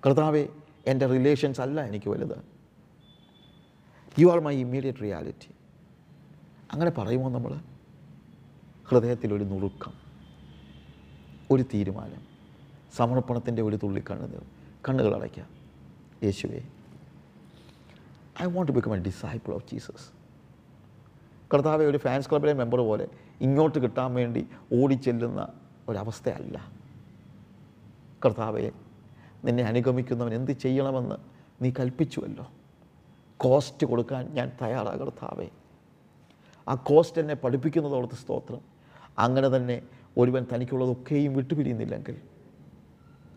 കർത്താവേ എന്റെ റിലേഷൻസ് അല്ല എനിക്ക് വലുത്. You are my immediate reality അങ്ങനെ പറയുമോ നമ്മൾ ഹൃദയത്തിലൊരു നുറുക്കം ഒരു തീരുമാനം സമർപ്പണത്തിന്റെ ഒരു തുള്ളി കണ്ണുകൾ അടയ്ക്കുക. യേശുവേ I want to become a disciple of Jesus കർത്താവെ ഒരു ഫാൻസ് ക്ലബിലെ മെമ്പർ പോലെ ഇങ്ങോട്ട് കിട്ടാൻ വേണ്ടി ഓടിച്ചെല്ലുന്ന ഒരവസ്ഥയല്ല. കർത്താവെ നിന്നെ അനുഗമിക്കുന്നവൻ എന്ത് ചെയ്യണമെന്ന് നീ കൽപ്പിച്ചുവല്ലോ. കോസ്റ്റ് കൊടുക്കാൻ ഞാൻ തയ്യാറാണ് കർത്താവേ. ആ കോസ്റ്റ് എന്നെ പഠിപ്പിക്കുന്നതോടത്ത് സ്തോത്രം. അങ്ങനെ തന്നെ ഒരുവൻ തനിക്കുള്ളതൊക്കെയും വിട്ടുപിരിയുന്നില്ലെങ്കിൽ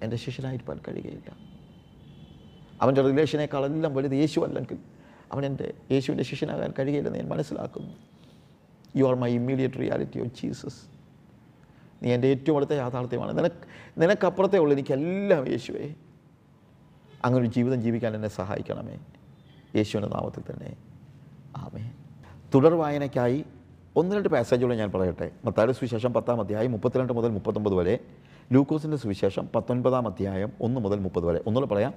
എന്റെ ശിഷ്യനായിരിക്കാൻ കഴിയുകയില്ല. അവന്റെ റിലേഷനേക്കാളെല്ലാം വലുത് യേശു അല്ലെങ്കിൽ അവൻ എന്റെ യേശുവിന്റെ ശിഷ്യനാകാൻ കഴിയില്ലെന്ന് ഞാൻ മനസ്സിലാക്കുന്നു. You are my immediate reality of Jesus നീ എന്റെ ഏറ്റവും അടുത്ത യാഥാർത്ഥ്യമാണ്. നിനക്ക് നിനക്കപ്പുറത്തേ ഉള്ളൂ എനിക്കെല്ലാം യേശുവേ. അങ്ങനൊരു ജീവിതം ജീവിക്കാൻ എന്നെ സഹായിക്കണമേ. യേശുവിന്റെ നാമത്തിൽ തന്നെ. ആമേ തുടർ വായനയ്ക്കായി ഒന്ന് രണ്ട് പാസേജുകൾ ഞാൻ പറയട്ടെ. മത്തായുടെ സുവിശേഷം പത്താം അധ്യായം മുപ്പത്തിരണ്ട് മുതൽ മുപ്പത്തൊമ്പത് വരെ. ലൂക്കോസിന്റെ സുവിശേഷം പത്തൊൻപതാം അധ്യായം ഒന്ന് മുതൽ മുപ്പത് വരെ. ഒന്നുകൂടെ പറയാം.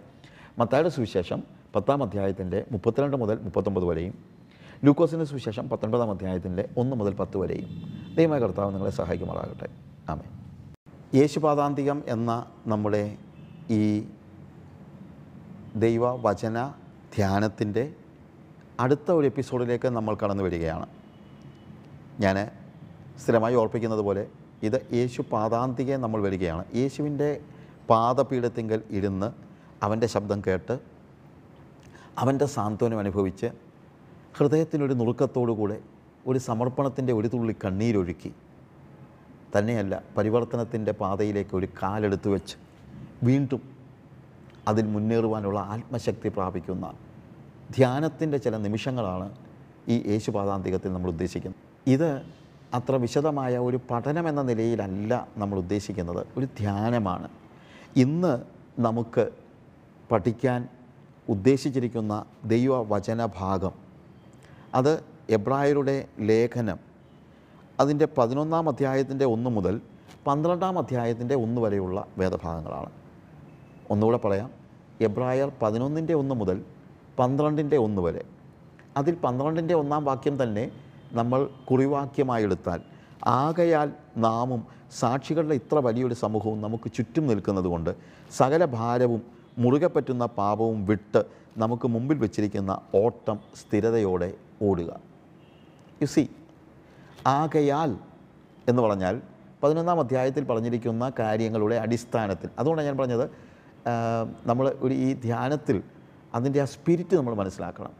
മത്തായുടെ സുവിശേഷം പത്താം അധ്യായത്തിന്റെ മുപ്പത്തിരണ്ട് മുതൽ മുപ്പത്തൊമ്പത് വരെയും ലൂക്കോസിന്റെ സുവിശേഷം പത്തൊൻപതാം അധ്യായത്തിന്റെ ഒന്ന് മുതൽ പത്ത് വരെയും. ദൈവമായ കർത്താവ് നിങ്ങളെ സഹായിക്കുമാറാകട്ടെ. ആമേ യേശുപാതാന്തികം എന്ന നമ്മുടെ ഈ ദൈവവചന ധ്യാനത്തിന്റെ അടുത്ത ഒരു എപ്പിസോഡിലേക്ക് നമ്മൾ കടന്നു വരികയാണ്. ഞാൻ സ്ഥിരമായി ഓർപ്പിക്കുന്നത് പോലെ ഇത് യേശു പാതാന്തികെ നമ്മൾ വരികയാണ്. യേശുവിന്റെ പാദപീഠത്തിങ്കൽ ഇരുന്ന് അവന്റെ ശബ്ദം കേട്ട് അവന്റെ സാന്ത്വനം അനുഭവിച്ച് ഹൃദയത്തിനൊരു നുറുക്കത്തോടുകൂടെ ഒരു സമർപ്പണത്തിന്റെ ഒരു തുള്ളി കണ്ണീരൊഴുക്കി. തന്നെയല്ല പരിവർത്തനത്തിന്റെ പാതയിലേക്ക് ഒരു കാലെടുത്തു വെച്ച് വീണ്ടും അതിൽ മുന്നേറുവാനുള്ള ആത്മശക്തി പ്രാപിക്കുന്ന ധ്യാനത്തിന്റെ ചില നിമിഷങ്ങളാണ് ഈ യേശുപാതാന്തികത്തിൽ നമ്മൾ ഉദ്ദേശിക്കുന്നത്. ഇത് അത്ര വിശദമായ ഒരു പഠനം എന്ന നിലയിലല്ല നമ്മൾ ഉദ്ദേശിക്കുന്നത്. ഒരു ധ്യാനമാണ്. ഇന്ന് നമുക്ക് പഠിക്കാൻ ഉദ്ദേശിച്ചിരിക്കുന്ന ദൈവവചന ഭാഗം അത് എബ്രായരുടെ ലേഖനം. അതിന്റെ പതിനൊന്നാം അധ്യായത്തിന്റെ ഒന്ന് മുതൽ പന്ത്രണ്ടാം അധ്യായത്തിന്റെ ഒന്ന് വരെയുള്ള വേദഭാഗങ്ങളാണ്. ഒന്നുകൂടെ പറയാം. എബ്രായർ പതിനൊന്നിന്റെ ഒന്ന് മുതൽ പന്ത്രണ്ടിന്റെ ഒന്ന് വരെ. അതിൽ പന്ത്രണ്ടിന്റെ ഒന്നാം വാക്യം തന്നെ നമ്മൾ കുറിവാക്യമായി എടുത്താൽ ആകയാൽ നാമും സാക്ഷികളുടെ ഇത്ര വലിയൊരു സമൂഹവും നമുക്ക് ചുറ്റും നിൽക്കുന്നത് കൊണ്ട് സകല ഭാരവും മുറുകെ പറ്റുന്ന പാപവും വിട്ട് നമുക്ക് മുമ്പിൽ വെച്ചിരിക്കുന്ന ഓട്ടം സ്ഥിരതയോടെ ഓടുക. യു സി ആകയാൽ എന്ന് പറഞ്ഞാൽ പതിനൊന്നാം അധ്യായത്തിൽ പറഞ്ഞിരിക്കുന്ന കാര്യങ്ങളുടെ അടിസ്ഥാനത്തിൽ. അതുകൊണ്ടാണ് ഞാൻ പറഞ്ഞത് നമ്മൾ ഒരു ഈ ധ്യാനത്തിൽ അതിന്റെ ആ സ്പിരിറ്റ് നമ്മൾ മനസ്സിലാക്കണം.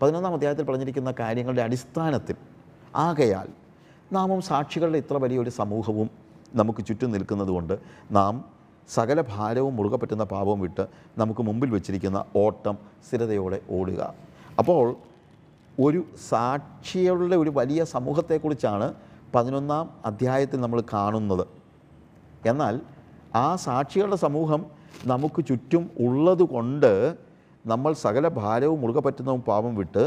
പതിനൊന്നാം അധ്യായത്തിൽ പറഞ്ഞിരിക്കുന്ന കാര്യങ്ങളുടെ അടിസ്ഥാനത്തിൽ ആകയാൽ നാമും സാക്ഷികളുടെ ഇത്ര വലിയൊരു സമൂഹവും നമുക്ക് ചുറ്റും നിൽക്കുന്നതുകൊണ്ട് നാം സകല ഭാരവും മുറുകെ പറ്റുന്ന പാപവും വിട്ട് നമുക്ക് മുമ്പിൽ വെച്ചിരിക്കുന്ന ഓട്ടം സ്ഥിരതയോടെ ഓടുക. അപ്പോൾ ഒരു സാക്ഷികളുടെ ഒരു വലിയ സമൂഹത്തെക്കുറിച്ചാണ് പതിനൊന്നാം അധ്യായത്തിൽ നമ്മൾ കാണുന്നത്. എന്നാൽ ആ സാക്ഷികളുടെ സമൂഹം നമുക്ക് ചുറ്റും ഉള്ളതുകൊണ്ട് നമ്മൾ സകല ഭാരവും മുറുകെ പറ്റുന്ന പാപം വിട്ട്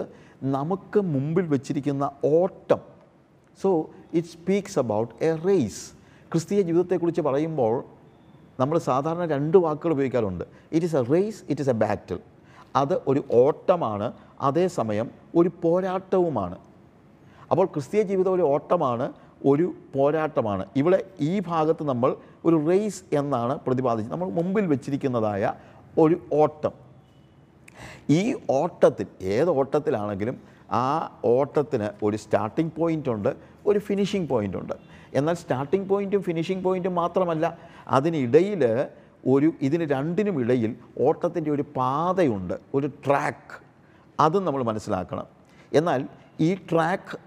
നമുക്ക് മുമ്പിൽ വെച്ചിരിക്കുന്ന ഓട്ടം. So it speaks about a race ക്രിസ്തീയ ജീവിതത്തെക്കുറിച്ച് പറയുമ്പോൾ നമ്മൾ സാധാരണ രണ്ട് വാക്കുകൾ ഉപയോഗിക്കാറുണ്ട്. It is a race it is a battle അത് ഒരു ഓട്ടമാണ് അതേസമയം ഒരു പോരാട്ടവുമാണ്. അപ്പോൾ ക്രിസ്തീയ ജീവിതം ഒരു ഓട്ടമാണ് ഒരു പോരാട്ടമാണ്. ഇവിടെ ഈ ഭാഗത്ത് നമ്മൾ ഒരു റേസ് എന്നാണ് പ്രതിപാദിച്ചത് നമ്മൾ മുമ്പിൽ വെച്ചിരിക്കുന്നതായ ഒരു ഓട്ടം. ഈ ഓട്ടത്തിൽ ഏത് ഓട്ടത്തിലാണെങ്കിലും ആ ഓട്ടത്തിന് ഒരു സ്റ്റാർട്ടിംഗ് പോയിന്റ് ഉണ്ട് ഒരു ഫിനിഷിംഗ് പോയിന്റ് ഉണ്ട്. എന്നാൽ സ്റ്റാർട്ടിംഗ് പോയിന്റും ഫിനിഷിംഗ് പോയിന്റും മാത്രമല്ല അതിനിടയിൽ ഒരു ഇതിന് രണ്ടിനും ഇടയിൽ ഓട്ടത്തിന്റെ ഒരു പാതയുണ്ട് ഒരു ട്രാക്ക് അതും നമ്മൾ മനസ്സിലാക്കണം. എന്നാൽ ഈ ട്രാക്ക്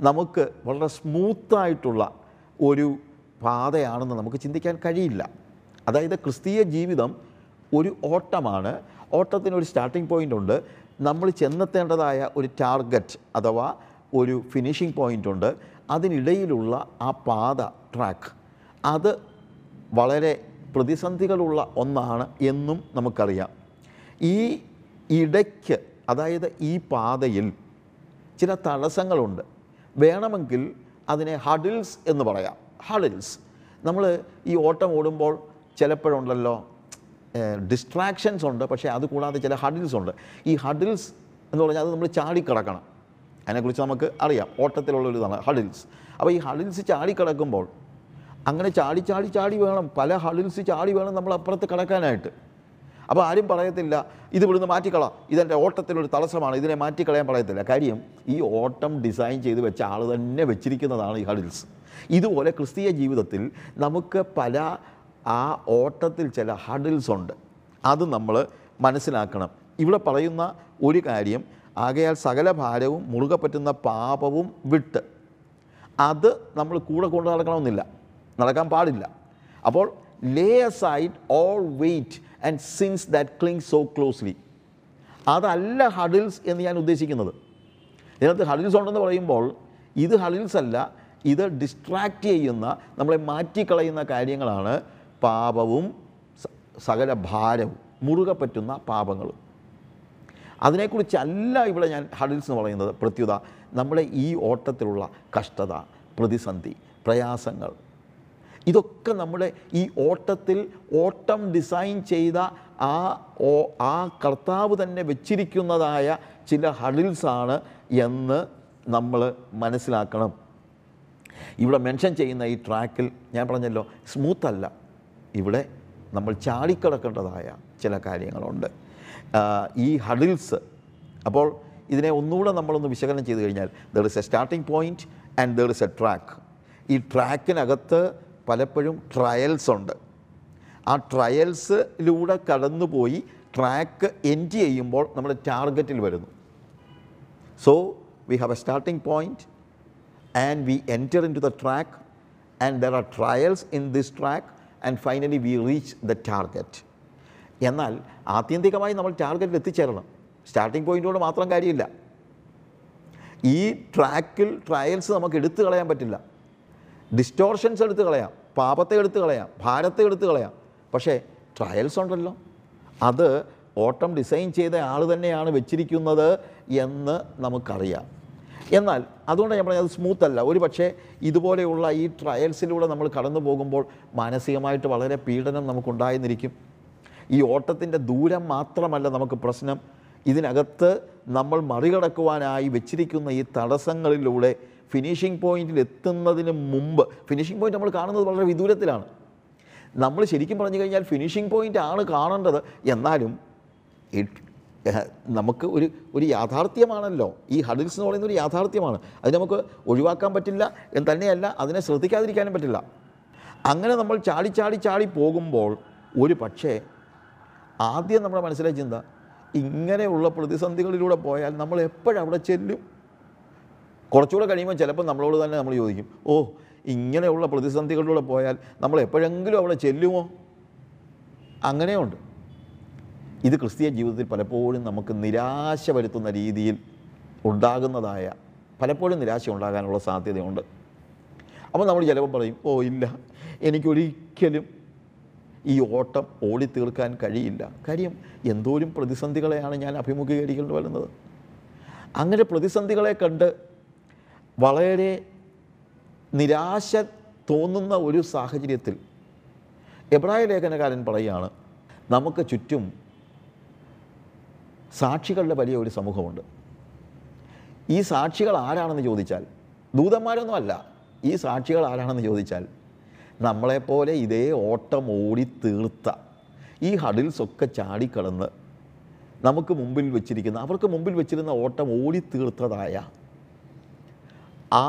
നമുക്ക് വളരെ സ്മൂത്തായിട്ടുള്ള ഒരു പാതയാണെന്ന് നമുക്ക് ചിന്തിക്കാൻ കഴിയില്ല. അതായത് ക്രിസ്തീയ ജീവിതം ഒരു ഓട്ടമാണ്. ഓട്ടത്തിന് ഒരു സ്റ്റാർട്ടിംഗ് പോയിന്റ് ഉണ്ട്. നമ്മൾ ചെന്നെത്തേണ്ടതായ ഒരു ടാർഗറ്റ് അഥവാ ഒരു ഫിനിഷിംഗ് പോയിന്റ് ഉണ്ട്. അതിനിടയിലുള്ള ആ പാത ട്രാക്ക് അത് വളരെ പ്രതിസന്ധികളുള്ള ഒന്നാണ് എന്നും നമുക്കറിയാം. ഈ ഇടയ്ക്ക് അതായത് ഈ പാതയിൽ ചില തടസ്സങ്ങളുണ്ട്. വേണമെങ്കിൽ അതിനെ ഹഡിൽസ് എന്ന് പറയാം. ഹഡിൽസ് നമ്മൾ ഈ ഓട്ടം ഓടുമ്പോൾ ചിലപ്പോഴുണ്ടല്ലോ ഡിസ്ട്രാക്ഷൻസ് ഉണ്ട് പക്ഷേ അതുകൂടാതെ ചില ഹഡിൽസ് ഉണ്ട്. ഈ ഹഡിൽസ് എന്ന് പറഞ്ഞാൽ അത് നമ്മൾ ചാടിക്കിടക്കണം. അതിനെക്കുറിച്ച് നമുക്ക് അറിയാം. ഓട്ടത്തിലുള്ള ഒരു ഹഡിൽസ്. അപ്പോൾ ഈ ഹഡിൽസ് ചാടിക്കിടക്കുമ്പോൾ അങ്ങനെ ചാടി ചാടി ചാടി വേണം. പല ഹഡിൽസ് ചാടി വേണം നമ്മൾ അപ്പുറത്ത് കിടക്കാനായിട്ട്. അപ്പോൾ ആരും പറയത്തില്ല ഇത് ഇവിടുന്ന് മാറ്റിക്കളാം. ഇതെന്റെ ഓട്ടത്തിലൊരു തടസ്സമാണ് ഇതിനെ മാറ്റിക്കളയാൻ പറയത്തില്ല. കാര്യം ഈ ഓട്ടം ഡിസൈൻ ചെയ്ത് വെച്ച ആൾ തന്നെ വെച്ചിരിക്കുന്നതാണ് ഈ ഹഡിൽസ്. ഇതുപോലെ ക്രിസ്തീയ ജീവിതത്തിൽ നമുക്ക് പല ആ ഓട്ടത്തിൽ ചില ഹഡിൽസ് ഉണ്ട്. അത് നമ്മൾ മനസ്സിലാക്കണം. ഇവിടെ പറയുന്ന ഒരു കാര്യം ആകയാൽ സകല ഭാരവും മുറുകെ പറ്റുന്ന പാപവും വിട്ട് അത് നമ്മൾ കൂടെ കൊണ്ട് നടക്കണമെന്നില്ല. നടക്കാൻ പാടില്ല. അപ്പോൾ lay aside all weight and sins that cling so closely. അതല്ല ഹഡിൽസ് എന്ന് ഞാൻ ഉദ്ദേശിക്കുന്നത്. ഇതിനകത്ത് ഹഡിൽസ് ഉണ്ടെന്ന് പറയുമ്പോൾ ഇത് ഹഡിൽസ് അല്ല ഇത് ഡിസ്ട്രാക്റ്റ് ചെയ്യുന്ന നമ്മളെ മാറ്റിക്കളയുന്ന കാര്യങ്ങളാണ് പാപവും സ- സകല ഭാരവും മുറുകെ പറ്റുന്ന പാപങ്ങളും. അതിനെക്കുറിച്ചല്ല ഇവിടെ ഞാൻ ഹഡിൽസ് എന്ന് പറയുന്നത്. പ്രത്യുത നമ്മുടെ ഈ ഓട്ടത്തിലുള്ള കഷ്ടത പ്രതിസന്ധി പ്രയാസങ്ങൾ ഇതൊക്കെ നമ്മുടെ ഈ ഓട്ടത്തിൽ ഓട്ടം ഡിസൈൻ ചെയ്ത ആ ഓ ആ കർത്താവ് തന്നെ വെച്ചിരിക്കുന്നതായ ചില ഹഡിൽസാണ് എന്ന് നമ്മൾ മനസ്സിലാക്കണം. ഇവിടെ മെൻഷൻ ചെയ്യുന്ന ഈ ട്രാക്കിൽ ഞാൻ പറഞ്ഞല്ലോ സ്മൂത്തല്ല. ഇവിടെ നമ്മൾ ചാടിക്കിടക്കേണ്ടതായ ചില കാര്യങ്ങളുണ്ട്. ഈ ഹഡിൽസ്. അപ്പോൾ ഇതിനെ ഒന്നുകൂടെ നമ്മളൊന്ന് വിശകലനം ചെയ്ത് കഴിഞ്ഞാൽ there is a starting point and there is a track ഈ ട്രാക്കിനകത്ത് പലപ്പോഴും ട്രയൽസ് ഉണ്ട്. ആ ട്രയൽസിലൂടെ കടന്നുപോയി ട്രാക്ക് എൻഡ് ചെയ്യുമ്പോൾ നമ്മൾ ടാർഗറ്റിൽ വരുന്നു. So we have a starting point and we enter into the track and there are trials in this track and finally we reach the target. എന്നാൽ ആത്യന്തികമായി നമ്മൾ ടാർഗറ്റിൽ എത്തിച്ചേരണം. സ്റ്റാർട്ടിംഗ് പോയിന്റോട് മാത്രം കാര്യമില്ല. ഈ ട്രാക്കിൽ ട്രയൽസ് നമുക്ക് എടുത്തു കളയാൻ പറ്റില്ല. ഡിസ്റ്റോർഷൻസ് എടുത്തു കളയാം. പാപത്തെ എടുത്തു കളയാം. ഭാരത്തെ എടുത്തു കളയാം. പക്ഷേ ട്രയൽസ് ഉണ്ടല്ലോ. അത് ഓട്ടം ഡിസൈൻ ചെയ്ത ആൾ തന്നെയാണ് വെച്ചിരിക്കുന്നത് എന്ന് നമുക്കറിയാം. എന്നാൽ അതുകൊണ്ട് ഞാൻ പറഞ്ഞത് സ്മൂത്ത് അല്ല. ഒരു പക്ഷേ ഇതുപോലെയുള്ള ഈ ട്രയൽസിലൂടെ നമ്മൾ കടന്നു പോകുമ്പോൾ മാനസികമായിട്ട് വളരെ പീഡനം നമുക്കുണ്ടായെന്നിരിക്കും. ഈ ഓട്ടത്തിന്റെ ദൂരം മാത്രമല്ല നമുക്ക് പ്രശ്നം. ഇതിനകത്ത് നമ്മൾ മറികടക്കുവാനായി വെച്ചിരിക്കുന്ന ഈ തടസ്സങ്ങളിലൂടെ ഫിനിഷിംഗ് പോയിന്റിൽ എത്തുന്നതിന് മുമ്പ് ഫിനിഷിംഗ് പോയിന്റ് നമ്മൾ കാണുന്നത് വളരെ വിദൂരത്തിലാണ്. നമ്മൾ ശരിക്കും പറഞ്ഞു കഴിഞ്ഞാൽ ഫിനിഷിംഗ് പോയിന്റ് ആണ് കാണേണ്ടത്. എന്നാലും നമുക്ക് ഒരു ഒരു യാഥാർത്ഥ്യമാണല്ലോ. ഈ ഹഡിൽസ് എന്ന് പറയുന്ന ഒരു യാഥാർത്ഥ്യമാണ്. അത് നമുക്ക് ഒഴിവാക്കാൻ പറ്റില്ല എന്ന് തന്നെയല്ല അതിനെ ശ്രദ്ധിക്കാതിരിക്കാനും പറ്റില്ല. അങ്ങനെ നമ്മൾ ചാടി ചാടി ചാടി പോകുമ്പോൾ ഒരു പക്ഷേ ആദ്യം നമ്മുടെ മനസ്സിലെ ചിന്ത ഇങ്ങനെയുള്ള പ്രതിസന്ധികളിലൂടെ പോയാൽ നമ്മൾ എപ്പോഴവിടെ ചെല്ലും. കുറച്ചുകൂടെ കഴിയുമ്പോൾ ചിലപ്പോൾ നമ്മളോട് തന്നെ നമ്മൾ ചോദിക്കും ഓ ഇങ്ങനെയുള്ള പ്രതിസന്ധികളിലൂടെ പോയാൽ നമ്മൾ എപ്പോഴെങ്കിലും അവിടെ ചെല്ലുമോ? അങ്ങനെയുണ്ട്. ഇത് ക്രിസ്തീയ ജീവിതത്തിൽ പലപ്പോഴും നമുക്ക് നിരാശ വരുത്തുന്ന രീതിയിൽ ഉണ്ടാകുന്നതായ പലപ്പോഴും നിരാശ ഉണ്ടാകാനുള്ള സാധ്യതയുണ്ട്. അപ്പോൾ നമ്മൾ ചിലപ്പോൾ പറയും ഓ ഇല്ല എനിക്കൊരിക്കലും ഈ ഓട്ടം ഓടി തീർക്കാൻ കഴിയില്ല. കാര്യം എന്തോരം പ്രതിസന്ധികളെയാണ് ഞാൻ അഭിമുഖീകരിക്കേണ്ടി വരുന്നത്. അങ്ങനെ പ്രതിസന്ധികളെ കണ്ട് വളരെ നിരാശ തോന്നുന്ന ഒരു സാഹചര്യത്തിൽ എബ്രായ ലേഖനകാരൻ പറയുകയാണ് നമുക്ക് ചുറ്റും സാക്ഷികളുടെ വലിയ ഒരു സമൂഹമുണ്ട്. ഈ സാക്ഷികൾ ആരാണെന്ന് ചോദിച്ചാൽ ദൂതന്മാരൊന്നുമല്ല ഈ സാക്ഷികൾ ആരാണെന്ന് ചോദിച്ചാൽ നമ്മളെപ്പോലെ ഇതേ ഓട്ടം ഓടി തീർത്ത ഈ ഹഡിൽസൊക്കെ ചാടിക്കടന്ന് നമുക്ക് മുമ്പിൽ വെച്ചിരിക്കുന്ന അവർക്ക് മുമ്പിൽ വെച്ചിരുന്ന ഓട്ടം ഓടി തീർത്തതായ ആ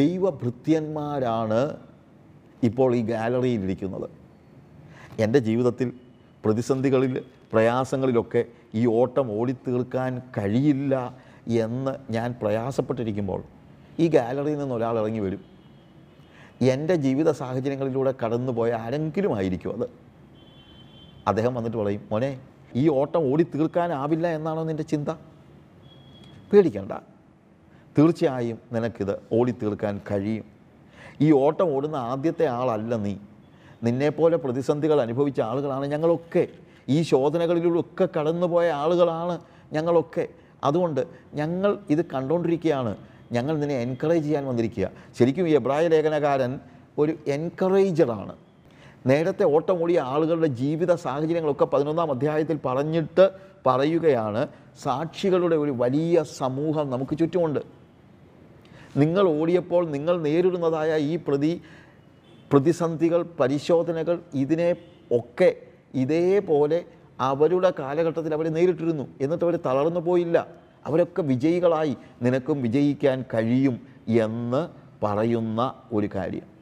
ദൈവഭൃത്യന്മാരാണ് ഇപ്പോൾ ഈ ഗാലറിയിലിരിക്കുന്നത്. എന്റെ ജീവിതത്തിൽ പ്രതിസന്ധികളിൽ പ്രയാസങ്ങളിലൊക്കെ ഈ ഓട്ടം ഓടിത്തീർക്കാൻ കഴിയില്ല എന്ന് ഞാൻ പ്രയാസപ്പെട്ടിരിക്കുമ്പോൾ ഈ ഗാലറിയിൽ നിന്ന് ഒരാൾ ഇറങ്ങി വരും. എന്റെ ജീവിത സാഹചര്യങ്ങളിലൂടെ കടന്നു പോയ ആരെങ്കിലും ആയിരിക്കും അത്. അദ്ദേഹം വന്നിട്ട് പറയും മോനെ ഈ ഓട്ടം ഓടി തീർക്കാനാവില്ല എന്നാണോ നിന്റെ ചിന്ത? പേടിക്കണ്ട. തീർച്ചയായും നിനക്കിത് ഓടി തീർക്കാൻ കഴിയും. ഈ ഓട്ടം ഓടുന്ന ആദ്യത്തെ ആളല്ല നീ. നിന്നെപ്പോലെ പ്രതിസന്ധികൾ അനുഭവിച്ച ആളുകളാണ് ഞങ്ങളൊക്കെ. ഈ ശോധനകളിലൂടെയൊക്കെ കടന്നുപോയ ആളുകളാണ് ഞങ്ങളൊക്കെ. അതുകൊണ്ട് ഞങ്ങൾ ഇത് കണ്ടുകൊണ്ടിരിക്കുകയാണ് ഞങ്ങൾ നിന്നെ എൻകറേജ് ചെയ്യാൻ വന്നിരിക്കുക. ശരിക്കും ഈ എബ്രായ ലേഖനകാരൻ ഒരു എൻകറേജറാണ് നേരത്തെ ഓട്ടം ഓടിയ ആളുകളുടെ ജീവിത സാഹചര്യങ്ങളൊക്കെ പതിനൊന്നാം അധ്യായത്തിൽ പറഞ്ഞിട്ട് പറയുകയാണ്. സാക്ഷികളുടെ ഒരു വലിയ സമൂഹം നമുക്ക് ചുറ്റുമുണ്ട്. നിങ്ങൾ ഓടിയപ്പോൾ നിങ്ങൾ നേരിടുന്നതായ ഈ പ്രതി പ്രതിസന്ധികൾ പരിശോധനകൾ ഇതിനെ ഒക്കെ ഇതേപോലെ അവരുടെ കാലഘട്ടത്തിൽ അവർ നേരിട്ടിരുന്നു. എന്നിട്ട് അവർ തളർന്നു പോയില്ല. അവരൊക്കെ വിജയികളായി നിനക്കും വിജയിക്കാൻ കഴിയും എന്ന് പറയുന്ന ഒരു കാര്യം.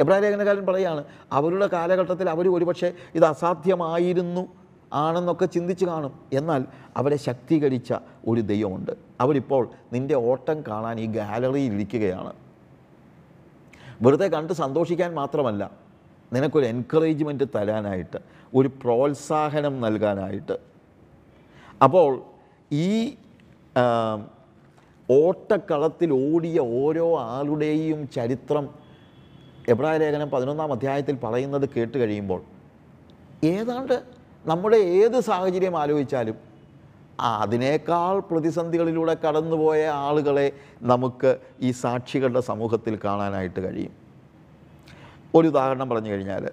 എബ്രാഹിം ലേഖനകാരൻ പറയുകയാണ് അവരുടെ കാലഘട്ടത്തിൽ അവർ ഒരുപക്ഷെ ഇത് അസാധ്യമായിരുന്നു ആണെന്നൊക്കെ ചിന്തിച്ച് കാണും. എന്നാൽ അവരെ ശക്തീകരിച്ച ഒരു ദൈവമുണ്ട്. അവരിപ്പോൾ നിന്റെ ഓട്ടം കാണാൻ ഈ ഗാലറിയിൽ ഇരിക്കുകയാണ്. വെറുതെ കണ്ട് സന്തോഷിക്കാൻ മാത്രമല്ല നിനക്കൊരു എൻകറേജ്മെന്റ് തരാനായിട്ട് ഒരു പ്രോത്സാഹനം നൽകാനായിട്ട്. അപ്പോൾ ഈ ഓട്ടക്കളത്തിൽ ഓടിയ ഓരോ ആളുടെയും ചരിത്രം എബ്രായ ലേഖനം പതിനൊന്നാം അധ്യായത്തിൽ പറയുന്നത് കേട്ട് കഴിയുമ്പോൾ ഏതാണ്ട് നമ്മുടെ ഏത് സാഹചര്യം ആലോചിച്ചാലും അതിനേക്കാൾ പ്രതിസന്ധികളിലൂടെ കടന്നുപോയ ആളുകളെ നമുക്ക് ഈ സാക്ഷികളുടെ സമൂഹത്തിൽ കാണാനായിട്ട് കഴിയും. ഒരു ഉദാഹരണം പറഞ്ഞു കഴിഞ്ഞാൽ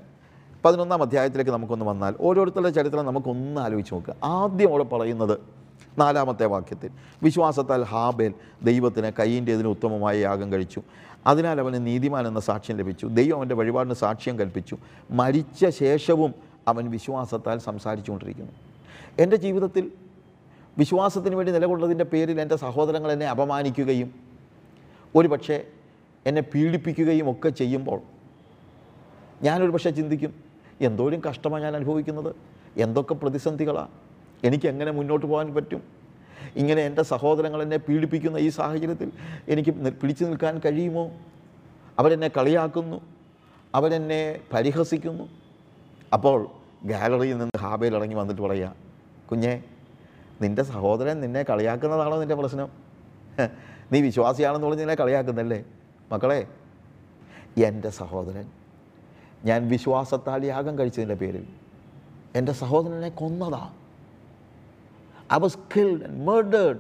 പതിനൊന്നാം അധ്യായത്തിലേക്ക് നമുക്കൊന്ന് വന്നാൽ ഓരോരുത്തരുടെ ചരിത്രം നമുക്കൊന്ന് ആലോചിച്ച് നോക്കുക ആദ്യം അവിടെ പറയുന്നത് നാലാമത്തെ വാക്യത്തിൽ വിശ്വാസത്താൽ ഹാബേൽ ദൈവത്തിന് കയ്യിന്റെതിന് ഉത്തമമായ യാഗം കഴിച്ചു. അതിനാൽ അവന് നീതിമാൻ എന്ന സാക്ഷ്യം ലഭിച്ചു. ദൈവം അവന്റെ വഴിപാടിന് സാക്ഷ്യം കൽപ്പിച്ചു. മരിച്ച ശേഷവും അവൻ വിശ്വാസത്താൽ സംസാരിച്ചുകൊണ്ടിരിക്കുന്നു. എന്റെ ജീവിതത്തിൽ വിശ്വാസത്തിന് വേണ്ടി നിലകൊണ്ടതിന്റെ പേരിൽ എന്റെ സഹോദരങ്ങൾ എന്നെ അപമാനിക്കുകയും ഒരു പക്ഷേ എന്നെ പീഡിപ്പിക്കുകയും ഒക്കെ ചെയ്യുമ്പോൾ ഞാനൊരു പക്ഷേ ചിന്തിക്കും എന്തോരും കഷ്ടമാണ് ഞാൻ അനുഭവിക്കുന്നത്? എന്തൊക്കെ പ്രതിസന്ധികളാണ് എനിക്ക് എങ്ങനെ മുന്നോട്ട് പോകാൻ പറ്റും? ഇങ്ങനെ എന്റെ സഹോദരങ്ങൾ എന്നെ പീഡിപ്പിക്കുന്ന ഈ സാഹചര്യത്തിൽ എനിക്ക് പിടിച്ചു നിൽക്കാൻ കഴിയുമോ? അവരെന്നെ കളിയാക്കുന്നു. അവരെന്നെ പരിഹസിക്കുന്നു. അപ്പോൾ ഗാലറിയിൽ നിന്ന് ഹാബയിൽ ഇറങ്ങി വന്നിട്ട് പറയുക കുഞ്ഞേ നിന്റെ സഹോദരൻ നിന്നെ കളിയാക്കുന്നതാണോ നിന്റെ പ്രശ്നം? നീ വിശ്വാസിയാണെന്ന് പറഞ്ഞ് നിന്നെ കളിയാക്കുന്നല്ലേ മക്കളെ എന്റെ സഹോദരൻ ഞാൻ വിശ്വാസത്താൽ യാഗം കഴിച്ചതിന്റെ പേരിൽ എന്റെ സഹോദരനെ കൊന്നതാ. I was killed and murdered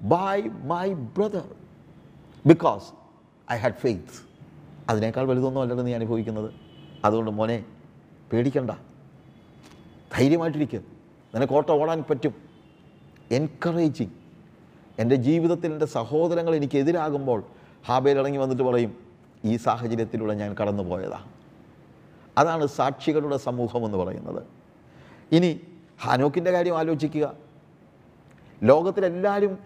by my brother because I had faith. അതിനേക്കാൾ വലുതൊന്നും അല്ലല്ലോ നീ അനുഭവിക്കുന്നത്. അതുകൊണ്ട് മോനെ പേടിക്കണ്ട. ധൈര്യമായിട്ടിരിക്കുക നിനക്ക് ഓട്ടം ഓടാൻ പറ്റും. എൻകറേജിങ് എന്റെ ജീവിതത്തിൽ എന്റെ സഹോദരങ്ങൾ എനിക്കെതിരാകുമ്പോൾ ഹാബേൽ ഇറങ്ങി വന്നിട്ട് പറയും ഈ സാഹചര്യത്തിലൂടെ ഞാൻ കടന്നു പോയതാണ് അതാണ് സാക്ഷികളുടെ സമൂഹം എന്ന് പറയുന്നത്. ഇനി ഹാനോക്കിന്റെ കാര്യം ആലോചിക്കുക. ലോകത്തിലെല്ലാവരും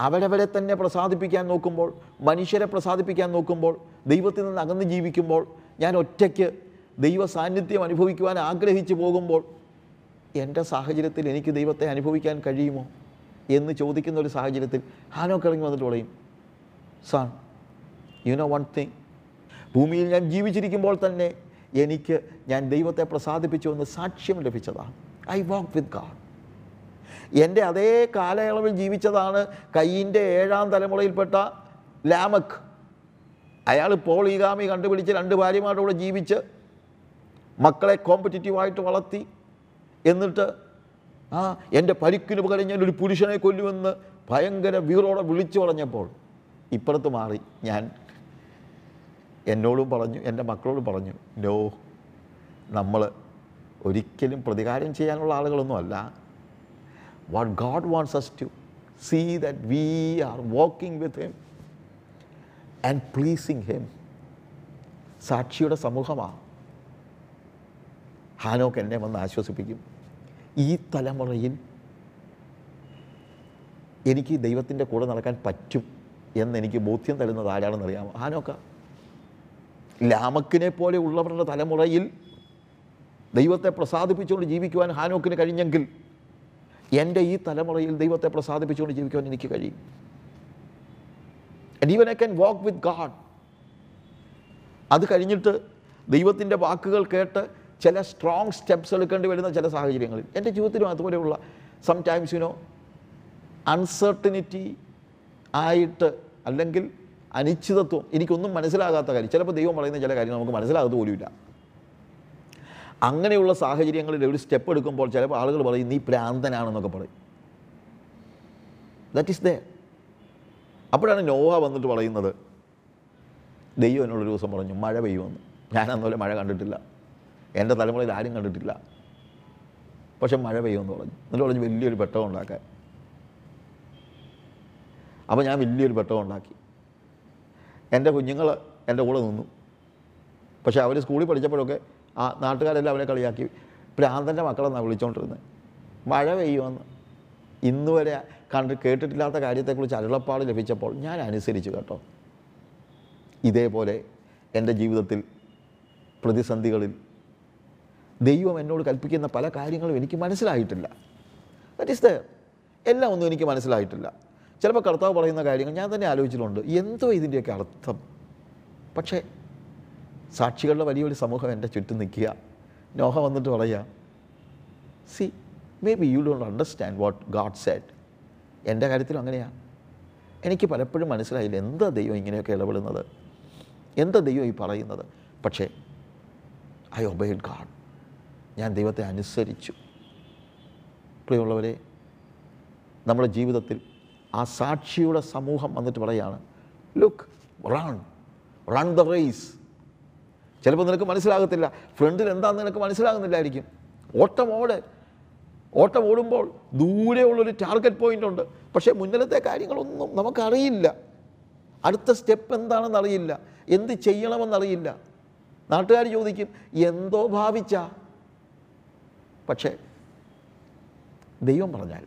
അവരവരെ തന്നെ പ്രസാദിപ്പിക്കാൻ നോക്കുമ്പോൾ മനുഷ്യരെ പ്രസാദിപ്പിക്കാൻ നോക്കുമ്പോൾ ദൈവത്തിൽ നിന്ന് അകന്ന് ജീവിക്കുമ്പോൾ ഞാൻ ഒറ്റയ്ക്ക് ദൈവ സാന്നിധ്യം അനുഭവിക്കുവാൻ ആഗ്രഹിച്ചു പോകുമ്പോൾ എന്റെ സാഹചര്യത്തിൽ എനിക്ക് ദൈവത്തെ അനുഭവിക്കാൻ കഴിയുമോ എന്ന് ചോദിക്കുന്ന ഒരു സാഹചര്യത്തിൽ ഹാനോ ഇറങ്ങി വന്നിട്ട് പറയും son you know one thing ഭൂമിയിൽ ഞാൻ ജീവിച്ചിരിക്കുമ്പോൾ തന്നെ എനിക്ക് ഞാൻ ദൈവത്തെ പ്രസാദിപ്പിച്ചു എന്ന് സാക്ഷ്യം ലഭിച്ചതാണ്. ഐ വാക്ക് വിത്ത് ഗാഡ് എന്റെ അതേ കാലയളവിൽ ജീവിച്ചതാണ് കയ്യിന്റെ ഏഴാം തലമുറയിൽപ്പെട്ട ലാമക്. അയാൾ പോളീഗാമി കണ്ടുപിടിച്ച് രണ്ട് ഭാര്യമാരുടെ ജീവിച്ച് മക്കളെ കോമ്പറ്റിറ്റീവായിട്ട് വളർത്തി. എന്നിട്ട് ആ എന്റെ പരിക്കിന് പകരം ഞാൻ ഒരു പുരുഷനെ കൊല്ലുമെന്ന് ഭയങ്കര വീറോടെ വിളിച്ചു പറഞ്ഞപ്പോൾ ഇപ്പുറത്ത് മാറി ഞാൻ എന്നോടും പറഞ്ഞു എന്റെ മക്കളോടും പറഞ്ഞു നോ നമ്മൾ ഒരിക്കലും പ്രതികാരം ചെയ്യാനുള്ള ആളുകളൊന്നും അല്ല God wants us to see that we are walking with Him and pleasing Him. സാക്ഷിയുടെ സമൂഹമാണ് ഹാനോക്ക് എന്നെ വന്ന് ആശ്വസിപ്പിക്കും. ഈ തലമുറയിൽ എനിക്ക് ദൈവത്തിന്റെ കൂടെ നടക്കാൻ പറ്റും എന്നെനിക്ക് ബോധ്യം തരുന്നത് ആരാണെന്ന് അറിയാമോ? ഹാനോക്ക. ലാമക്കിനെ പോലെ ഉള്ളവരുടെ തലമുറയിൽ ദൈവത്തെ പ്രസാദിപ്പിച്ചുകൊണ്ട് ജീവിക്കുവാൻ ഹാനോക്കിന് കഴിഞ്ഞെങ്കിൽ എന്റെ ഈ തലമുറയിൽ ദൈവത്തെ പ്രസാദിപ്പിച്ചുകൊണ്ട് ജീവിക്കുവാൻ എനിക്ക് കഴിയും. And even I can walk with God അത് കഴിഞ്ഞിട്ട് ദൈവത്തിന്റെ വാക്കുകൾ കേട്ട് ചില സ്ട്രോങ് സ്റ്റെപ്സ് എടുക്കേണ്ടി വരുന്ന ചില സാഹചര്യങ്ങളിൽ. എന്റെ ജീവിതത്തിലും അതുപോലെയുള്ള സം ടൈംസ് യുനോ അൺസർട്ടനിറ്റി ആയിട്ട് അല്ലെങ്കിൽ അനിശ്ചിതത്വം എനിക്കൊന്നും മനസ്സിലാകാത്ത കാര്യം. ചിലപ്പോൾ ദൈവം പറയുന്ന ചില കാര്യം നമുക്ക് മനസ്സിലാകത്ത് പോലുമില്ല. അങ്ങനെയുള്ള സാഹചര്യങ്ങളിൽ ഒരു സ്റ്റെപ്പ് എടുക്കുമ്പോൾ ചിലപ്പോൾ ആളുകൾ പറയും നീ പ്രാന്തനാണെന്നൊക്കെ പറയും. ദാറ്റ് ഈസ് ദേ അപ്പോഴാണ് നോവ വന്നിട്ട് പറയുന്നത് ദൈവം എന്നോടൊരു ദിവസം പറഞ്ഞു മഴ പെയ്യുമെന്ന്. ഞാൻ അന്നുപോലെ മഴ കണ്ടിട്ടില്ല. എന്റെ തലമുറയിൽ ആരും കണ്ടിട്ടില്ല. പക്ഷെ മഴ പെയ്യുമെന്ന് പറഞ്ഞു. എന്നിട്ട് പറഞ്ഞു വലിയൊരു പെട്ടകം ഉണ്ടാക്കാൻ. അപ്പോൾ ഞാൻ വലിയൊരു പെട്ടകം ഉണ്ടാക്കി. എന്റെ കുഞ്ഞുങ്ങൾ എന്റെ കൂടെ നിന്നു. പക്ഷേ അവർ സ്കൂളിൽ പഠിച്ചപ്പോഴൊക്കെ ആ നാട്ടുകാരെല്ലാം അവനെ കളിയാക്കി. ഭ്രാന്തന്റെ മക്കളെന്നാണ് വിളിച്ചുകൊണ്ടിരുന്നത് മഴ പെയ്യുമെന്ന് ഇന്നുവരെ കണ്ട് കേട്ടിട്ടില്ലാത്ത കാര്യത്തെക്കുറിച്ച് അരുളപ്പാട് ലഭിച്ചപ്പോൾ ഞാൻ അനുസരിച്ചു കേട്ടോ. ഇതേപോലെ എന്റെ ജീവിതത്തിൽ പ്രതിസന്ധികളിൽ ദൈവം എന്നോട് കൽപ്പിക്കുന്ന പല കാര്യങ്ങളും എനിക്ക് മനസ്സിലായിട്ടില്ല. ദറ്റ് ഈസ് ദ എല്ലാം ഒന്നും എനിക്ക് മനസ്സിലായിട്ടില്ല. ചിലപ്പോൾ കർത്താവ് പറയുന്ന കാര്യങ്ങൾ ഞാൻ തന്നെ ആലോചിച്ചിട്ടുണ്ട്. എന്തോ ഇതിന്റെയൊക്കെ അർത്ഥം. പക്ഷേ സാക്ഷികളുടെ വലിയൊരു സമൂഹം എന്റെ ചുറ്റും നിൽക്കുക. നോഹ വന്നിട്ട് പറയുക see maybe you don't understand what God said എന്റെ കാര്യത്തിലും അങ്ങനെയാണ് എനിക്ക് പലപ്പോഴും മനസ്സിലായില്ല എന്താ ദൈവം ഇങ്ങനെയൊക്കെ ഇടപെടുന്നത്? എന്താ ദൈവം ഈ പറയുന്നത്? പക്ഷേ ഐ ഒബൈഡ് ഗാഡ് ഞാൻ ദൈവത്തെ അനുസരിച്ചു. പ്രിയമുള്ളവരെ നമ്മുടെ ജീവിതത്തിൽ ആ സാക്ഷിയുടെ സമൂഹം വന്നിട്ട് പറയാണ് look run run the race ചിലപ്പോൾ നിനക്ക് മനസ്സിലാകത്തില്ല. ഫ്രണ്ടിൽ എന്താണെന്ന് നിനക്ക് മനസ്സിലാകുന്നില്ലായിരിക്കും. ഓട്ടം ഓട്. ഓട്ടം ഓടുമ്പോൾ ദൂരെയുള്ളൊരു ടാർഗറ്റ് പോയിന്റ് ഉണ്ട്. പക്ഷേ മുന്നിലത്തെ കാര്യങ്ങളൊന്നും നമുക്കറിയില്ല. അടുത്ത സ്റ്റെപ്പ് എന്താണെന്ന് അറിയില്ല. എന്ത് ചെയ്യണമെന്നറിയില്ല. നാട്ടുകാർ ചോദിക്കും എന്തോ ഭാവിച്ച? പക്ഷേ ദൈവം പറഞ്ഞാൽ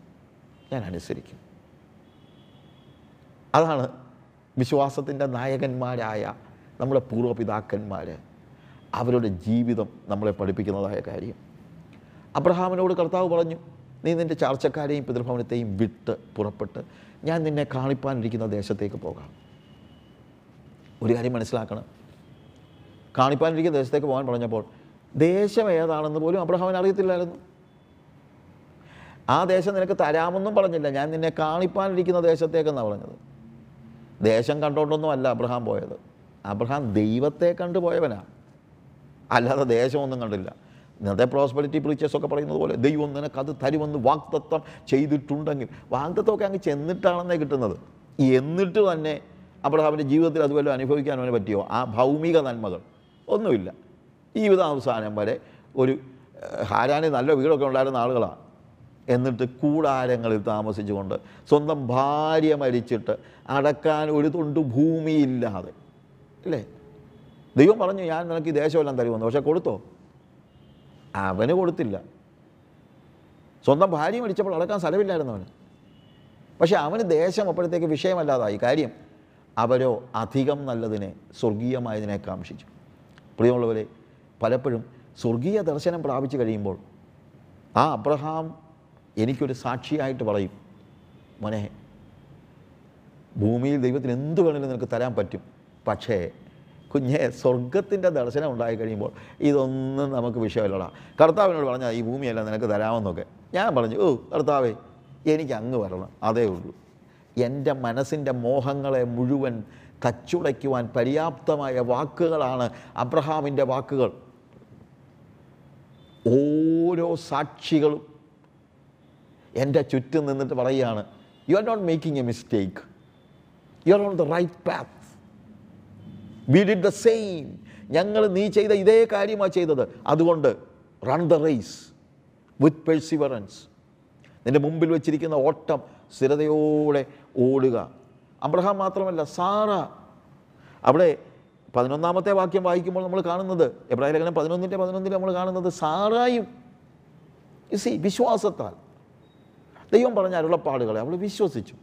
ഞാൻ അനുസരിക്കും. അതാണ് വിശ്വാസത്തിന്റെ നായകന്മാരായ നമ്മുടെ പൂർവപിതാക്കന്മാർ അവരുടെ ജീവിതം നമ്മളെ പഠിപ്പിക്കുന്നതായ കാര്യം. അബ്രഹാമിനോട് കർത്താവ് പറഞ്ഞു നീ നിന്റെ ചാർച്ചക്കാരെയും പിതൃഭവനത്തെയും വിട്ട് പുറപ്പെട്ട് ഞാൻ നിന്നെ കാണിപ്പാനിരിക്കുന്ന ദേശത്തേക്ക് പോകാം. ഒരു കാര്യം മനസ്സിലാക്കണം. കാണിപ്പാനിരിക്കുന്ന ദേശത്തേക്ക് പോകാൻ പറഞ്ഞപ്പോൾ ദേശം ഏതാണെന്ന് പോലും അബ്രഹാമിന് അറിയത്തില്ലായിരുന്നു. ആ ദേശം നിനക്ക് തരാമെന്നും പറഞ്ഞില്ല. ഞാൻ നിന്നെ കാണിപ്പാനിരിക്കുന്ന ദേശത്തേക്കെന്നാണ് പറഞ്ഞത്. ദേശം കണ്ടോണ്ടൊന്നും അല്ല അബ്രഹാം പോയത്. അബ്രഹാം ദൈവത്തെ കണ്ടു പോയവനാ അല്ലാതെ ദേശമൊന്നും കണ്ടില്ല ഇന്നത്തെ പ്രോസ്പെരിറ്റി പ്രീച്ചേഴ്സ് ഒക്കെ പറയുന്നത് പോലെ ദൈവം നിനക്ക് അത് തരുമെന്ന് വാഗ്ദത്തം ചെയ്തിട്ടുണ്ടെങ്കിൽ വാഗ്ദത്തമൊക്കെ അങ്ങ് ചെന്നിട്ടാണെന്നേ കിട്ടുന്നത്. എന്നിട്ട് തന്നെ അബ്രഹാമിന്റെ ജീവിതത്തിൽ അതുപോലെ അനുഭവിക്കാൻ അവന് പറ്റിയോ? ആ ഭൗമിക നന്മകൾ ഒന്നുമില്ല. ജീവിതാവസാനം വരെ ഒരു ഹാരാനി നല്ല വീടൊക്കെ ഉണ്ടായിരുന്ന ആളുകളാണ് എന്നിട്ട് കൂടാരങ്ങളിൽ താമസിച്ചുകൊണ്ട് സ്വന്തം ഭാര്യ മരിച്ചിട്ട് അടക്കാൻ ഒരു തൊണ്ട് ഭൂമിയില്ലാതെ. അല്ലേ ദൈവം പറഞ്ഞു ഞാൻ നിനക്ക് ഈ ദേശമെല്ലാം തരുമെന്ന്. പക്ഷെ കൊടുത്തോ? അവന് കൊടുത്തില്ല. സ്വന്തം ഭാര്യ മരിച്ചപ്പോൾ അടക്കാൻ സ്ഥലമില്ലായിരുന്നു അവന്. പക്ഷെ അവന് ദേശം അപ്പോഴത്തേക്ക് വിഷയമല്ലാതായി. കാര്യം അവരോ അധികം നല്ലതിനെ സ്വർഗീയമായതിനെ കാംക്ഷിച്ചു പ്രിയമുള്ളവരെ പലപ്പോഴും സ്വർഗീയ ദർശനം പ്രാപിച്ചു കഴിയുമ്പോൾ ആ അബ്രഹാം എനിക്കൊരു സാക്ഷിയായിട്ട് പറയും മോനെ ഭൂമിയിൽ ദൈവത്തിന് എന്ത് വേണമെങ്കിലും നിനക്ക് തരാൻ പറ്റും. പക്ഷേ കുഞ്ഞെ സ്വർഗത്തിന്റെ ദർശനം ഉണ്ടായി കഴിയുമ്പോൾ ഇതൊന്നും നമുക്ക് വിഷയമല്ലടാ. കർത്താവിനോട് പറഞ്ഞാൽ ഈ ഭൂമിയെല്ലാം നിനക്ക് തരാമെന്നൊക്കെ. ഞാൻ പറഞ്ഞു ഓ കർത്താവേ എനിക്ക് അങ്ങ് വരണം. അതേ ഉള്ളൂ. എന്റെ മനസ്സിന്റെ മോഹങ്ങളെ മുഴുവൻ തച്ചുടയ്ക്കുവാൻ പര്യാപ്തമായ വാക്കുകളാണ് അബ്രഹാമിന്റെ വാക്കുകൾ. ഓരോ സാക്ഷികളും എന്റെ ചുറ്റും നിന്നിട്ട് പറയുകയാണ് you are not making a mistake you are on the right path we did the same ഞങ്ങൾ നീ ചെയ്ത ഇതേ കാര്യമാണ് ചെയ്തത്. അതുകൊണ്ട് run the race with perseverance നിന്റെ മുമ്പിൽ വെച്ചിരിക്കുന്ന ഓട്ടം സ്ഥിരതയോടെ ഓടുക. അബ്രഹാം മാത്രമല്ല സാറ. അവിടെ പതിനൊന്നാമത്തെ വാക്യം വായിക്കുമ്പോൾ നമ്മൾ കാണുന്നത് എബ്രാഹിം ലേഖനം പതിനൊന്നിന്റെ പതിനൊന്നിൽ നമ്മൾ കാണുന്നത് സാറായും സി വിശ്വാസത്താൽ. ദൈവം പറഞ്ഞ അരുളപ്പാടുകളെ അവൾ വിശ്വസിച്ചു.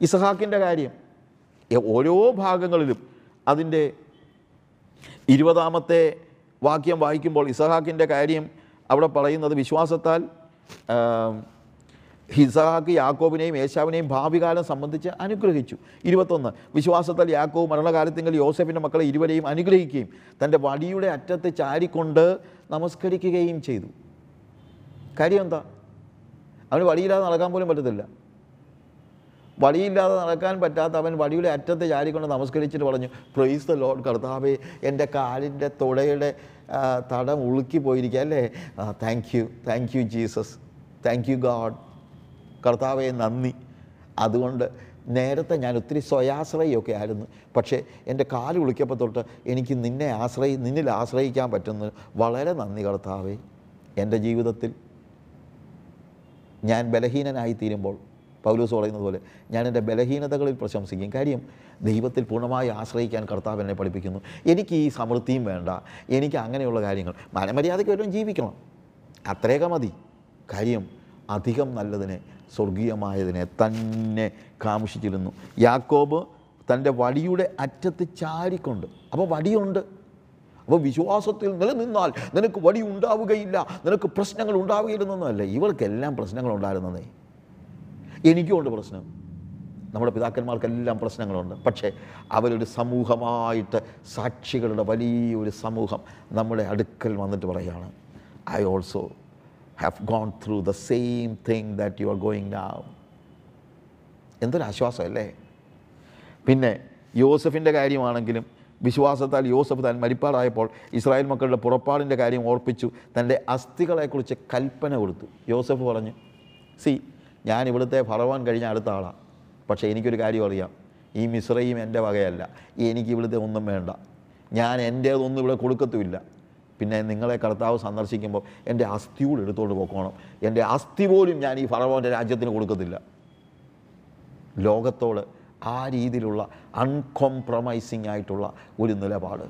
ഇസഹാക്കിന്റെ കാര്യം ഓരോ ഭാഗങ്ങളിലും അതിന്റെ ഇരുപതാമത്തെ വാക്യം വായിക്കുമ്പോൾ ഇസഹാക്കിന്റെ കാര്യം അവിടെ പറയുന്നത് വിശ്വാസത്താൽ ഹിസഹാക്ക് യാക്കോബിനെയും യേശാവിനെയും ഭാവികാലം സംബന്ധിച്ച് അനുഗ്രഹിച്ചു. ഇരുപത്തൊന്ന് വിശ്വാസത്താൽ യാക്കോബ് മരണകാലത്തെങ്കിൽ യോസഫിന്റെ മക്കളെ ഇരുവരെയും അനുഗ്രഹിക്കുകയും തന്റെ വടിയുടെ അറ്റത്ത് ചാരിക്കൊണ്ട് നമസ്കരിക്കുകയും ചെയ്തു. കാര്യം എന്താ? അവന് വടിയില്ലാതെ നടക്കാൻ പോലും പറ്റത്തില്ല. വടിയില്ലാതെ നടക്കാൻ പറ്റാത്ത അവൻ വടിയുടെ അറ്റത്ത് ചാരിക്കൊണ്ട് നമസ്കരിച്ചിട്ട് പറഞ്ഞു പ്രൈസ് ദ ലോഡ് കർത്താവേ എന്റെ കാലിന്റെ തുടയുടെ തടം ഉളുക്കി പോയിരിക്കുക അല്ലേ? Thank you thank you Jesus thank you God കർത്താവെ നന്ദി. അതുകൊണ്ട് നേരത്തെ ഞാൻ ഒത്തിരി സ്വയാശ്രയമൊക്കെ ആയിരുന്നു. പക്ഷേ എന്റെ കാൽ വിളിക്കപ്പോൾ തൊട്ട് എനിക്ക് നിന്നെ ആശ്രയി നിന്നിൽ ആശ്രയിക്കാൻ പറ്റുന്നു വളരെ നന്ദി കർത്താവേ. എന്റെ ജീവിതത്തിൽ ഞാൻ ബലഹീനനായി തീരുമ്പോൾ പൗലൂസ് പറയുന്നത് പോലെ ഞാൻ എന്റെ ബലഹീനതകളിൽ പ്രശംസിക്കും. കാര്യം ദൈവത്തിൽ പൂർണമായി ആശ്രയിക്കാൻ കർത്താവ് എന്നെ പഠിപ്പിക്കുന്നു. എനിക്ക് ഈ സമൃദ്ധിയും വേണ്ട. എനിക്ക് അങ്ങനെയുള്ള കാര്യങ്ങൾ. മനമര്യാദയ്ക്ക് വല്ലതും ജീവിക്കണം. അത്രയൊക്കെ മതി. കാര്യം അധികം നല്ലതിനെ സ്വർഗീയമായതിനെ തന്നെ കാംക്ഷിച്ചിരുന്നു യാക്കോബ് തന്റെ വടിയുടെ അറ്റത്ത് ചാരിക്കൊണ്ട് അപ്പോൾ വടിയുണ്ട്. അപ്പോൾ വിശ്വാസത്തിൽ നിലനിന്നാൽ നിനക്ക് വടി ഉണ്ടാവുകയില്ല. നിനക്ക് പ്രശ്നങ്ങൾ ഉണ്ടാവുകയില്ലെന്നൊന്നുമല്ല. ഇവർക്കെല്ലാം പ്രശ്നങ്ങൾ ഉണ്ടായിരുന്നതേ. എനിക്കുമുണ്ട് പ്രശ്നം. നമ്മുടെ പിതാക്കന്മാർക്കെല്ലാം പ്രശ്നങ്ങളുണ്ട്. പക്ഷേ അവരൊരു സമൂഹമായിട്ട് സാക്ഷികളുടെ വലിയൊരു സമൂഹം നമ്മുടെ അടുക്കൽ വന്നിട്ട് പറയുകയാണ് I also have gone through the same thing that you are going ആ എന്തൊരു ആശ്വാസമല്ലേ? പിന്നെ യോസഫിന്റെ കാര്യമാണെങ്കിലും വിശ്വാസത്താൽ യോസഫ് താൻ മരിപ്പാടായപ്പോൾ ഇസ്രായേൽ മക്കളുടെ പുറപ്പാടിന്റെ കാര്യം ഓർപ്പിച്ചു തന്റെ അസ്ഥികളെക്കുറിച്ച് കൽപ്പന കൊടുത്തു. യോസഫ് പറഞ്ഞു സി ഞാൻ ഇവിടുത്തെ ഫറവാൻ കഴിഞ്ഞ അടുത്ത ആളാണ് പക്ഷേ എനിക്കൊരു കാര്യം അറിയാം. ഈ മിശ്രയും എന്റെ വകയല്ല. എനിക്ക് ഇവിടുത്തെ ഒന്നും വേണ്ട. ഞാൻ എന്റേതൊന്നും ഇവിടെ കൊടുക്കത്തുമില്ല. പിന്നെ നിങ്ങളെ കർത്താവ് സന്ദർശിക്കുമ്പോൾ എന്റെ അസ്ഥിയോട് എടുത്തുകൊണ്ട് പോക്കോണം. എന്റെ അസ്ഥി പോലും ഞാൻ ഈ ഫറവോന്റെ രാജ്യത്തിന് കൊടുക്കത്തില്ല. ലോകത്തോട് ആ രീതിയിലുള്ള അൺകോംപ്രമൈസിങ് ആയിട്ടുള്ള ഒരു നിലപാട്.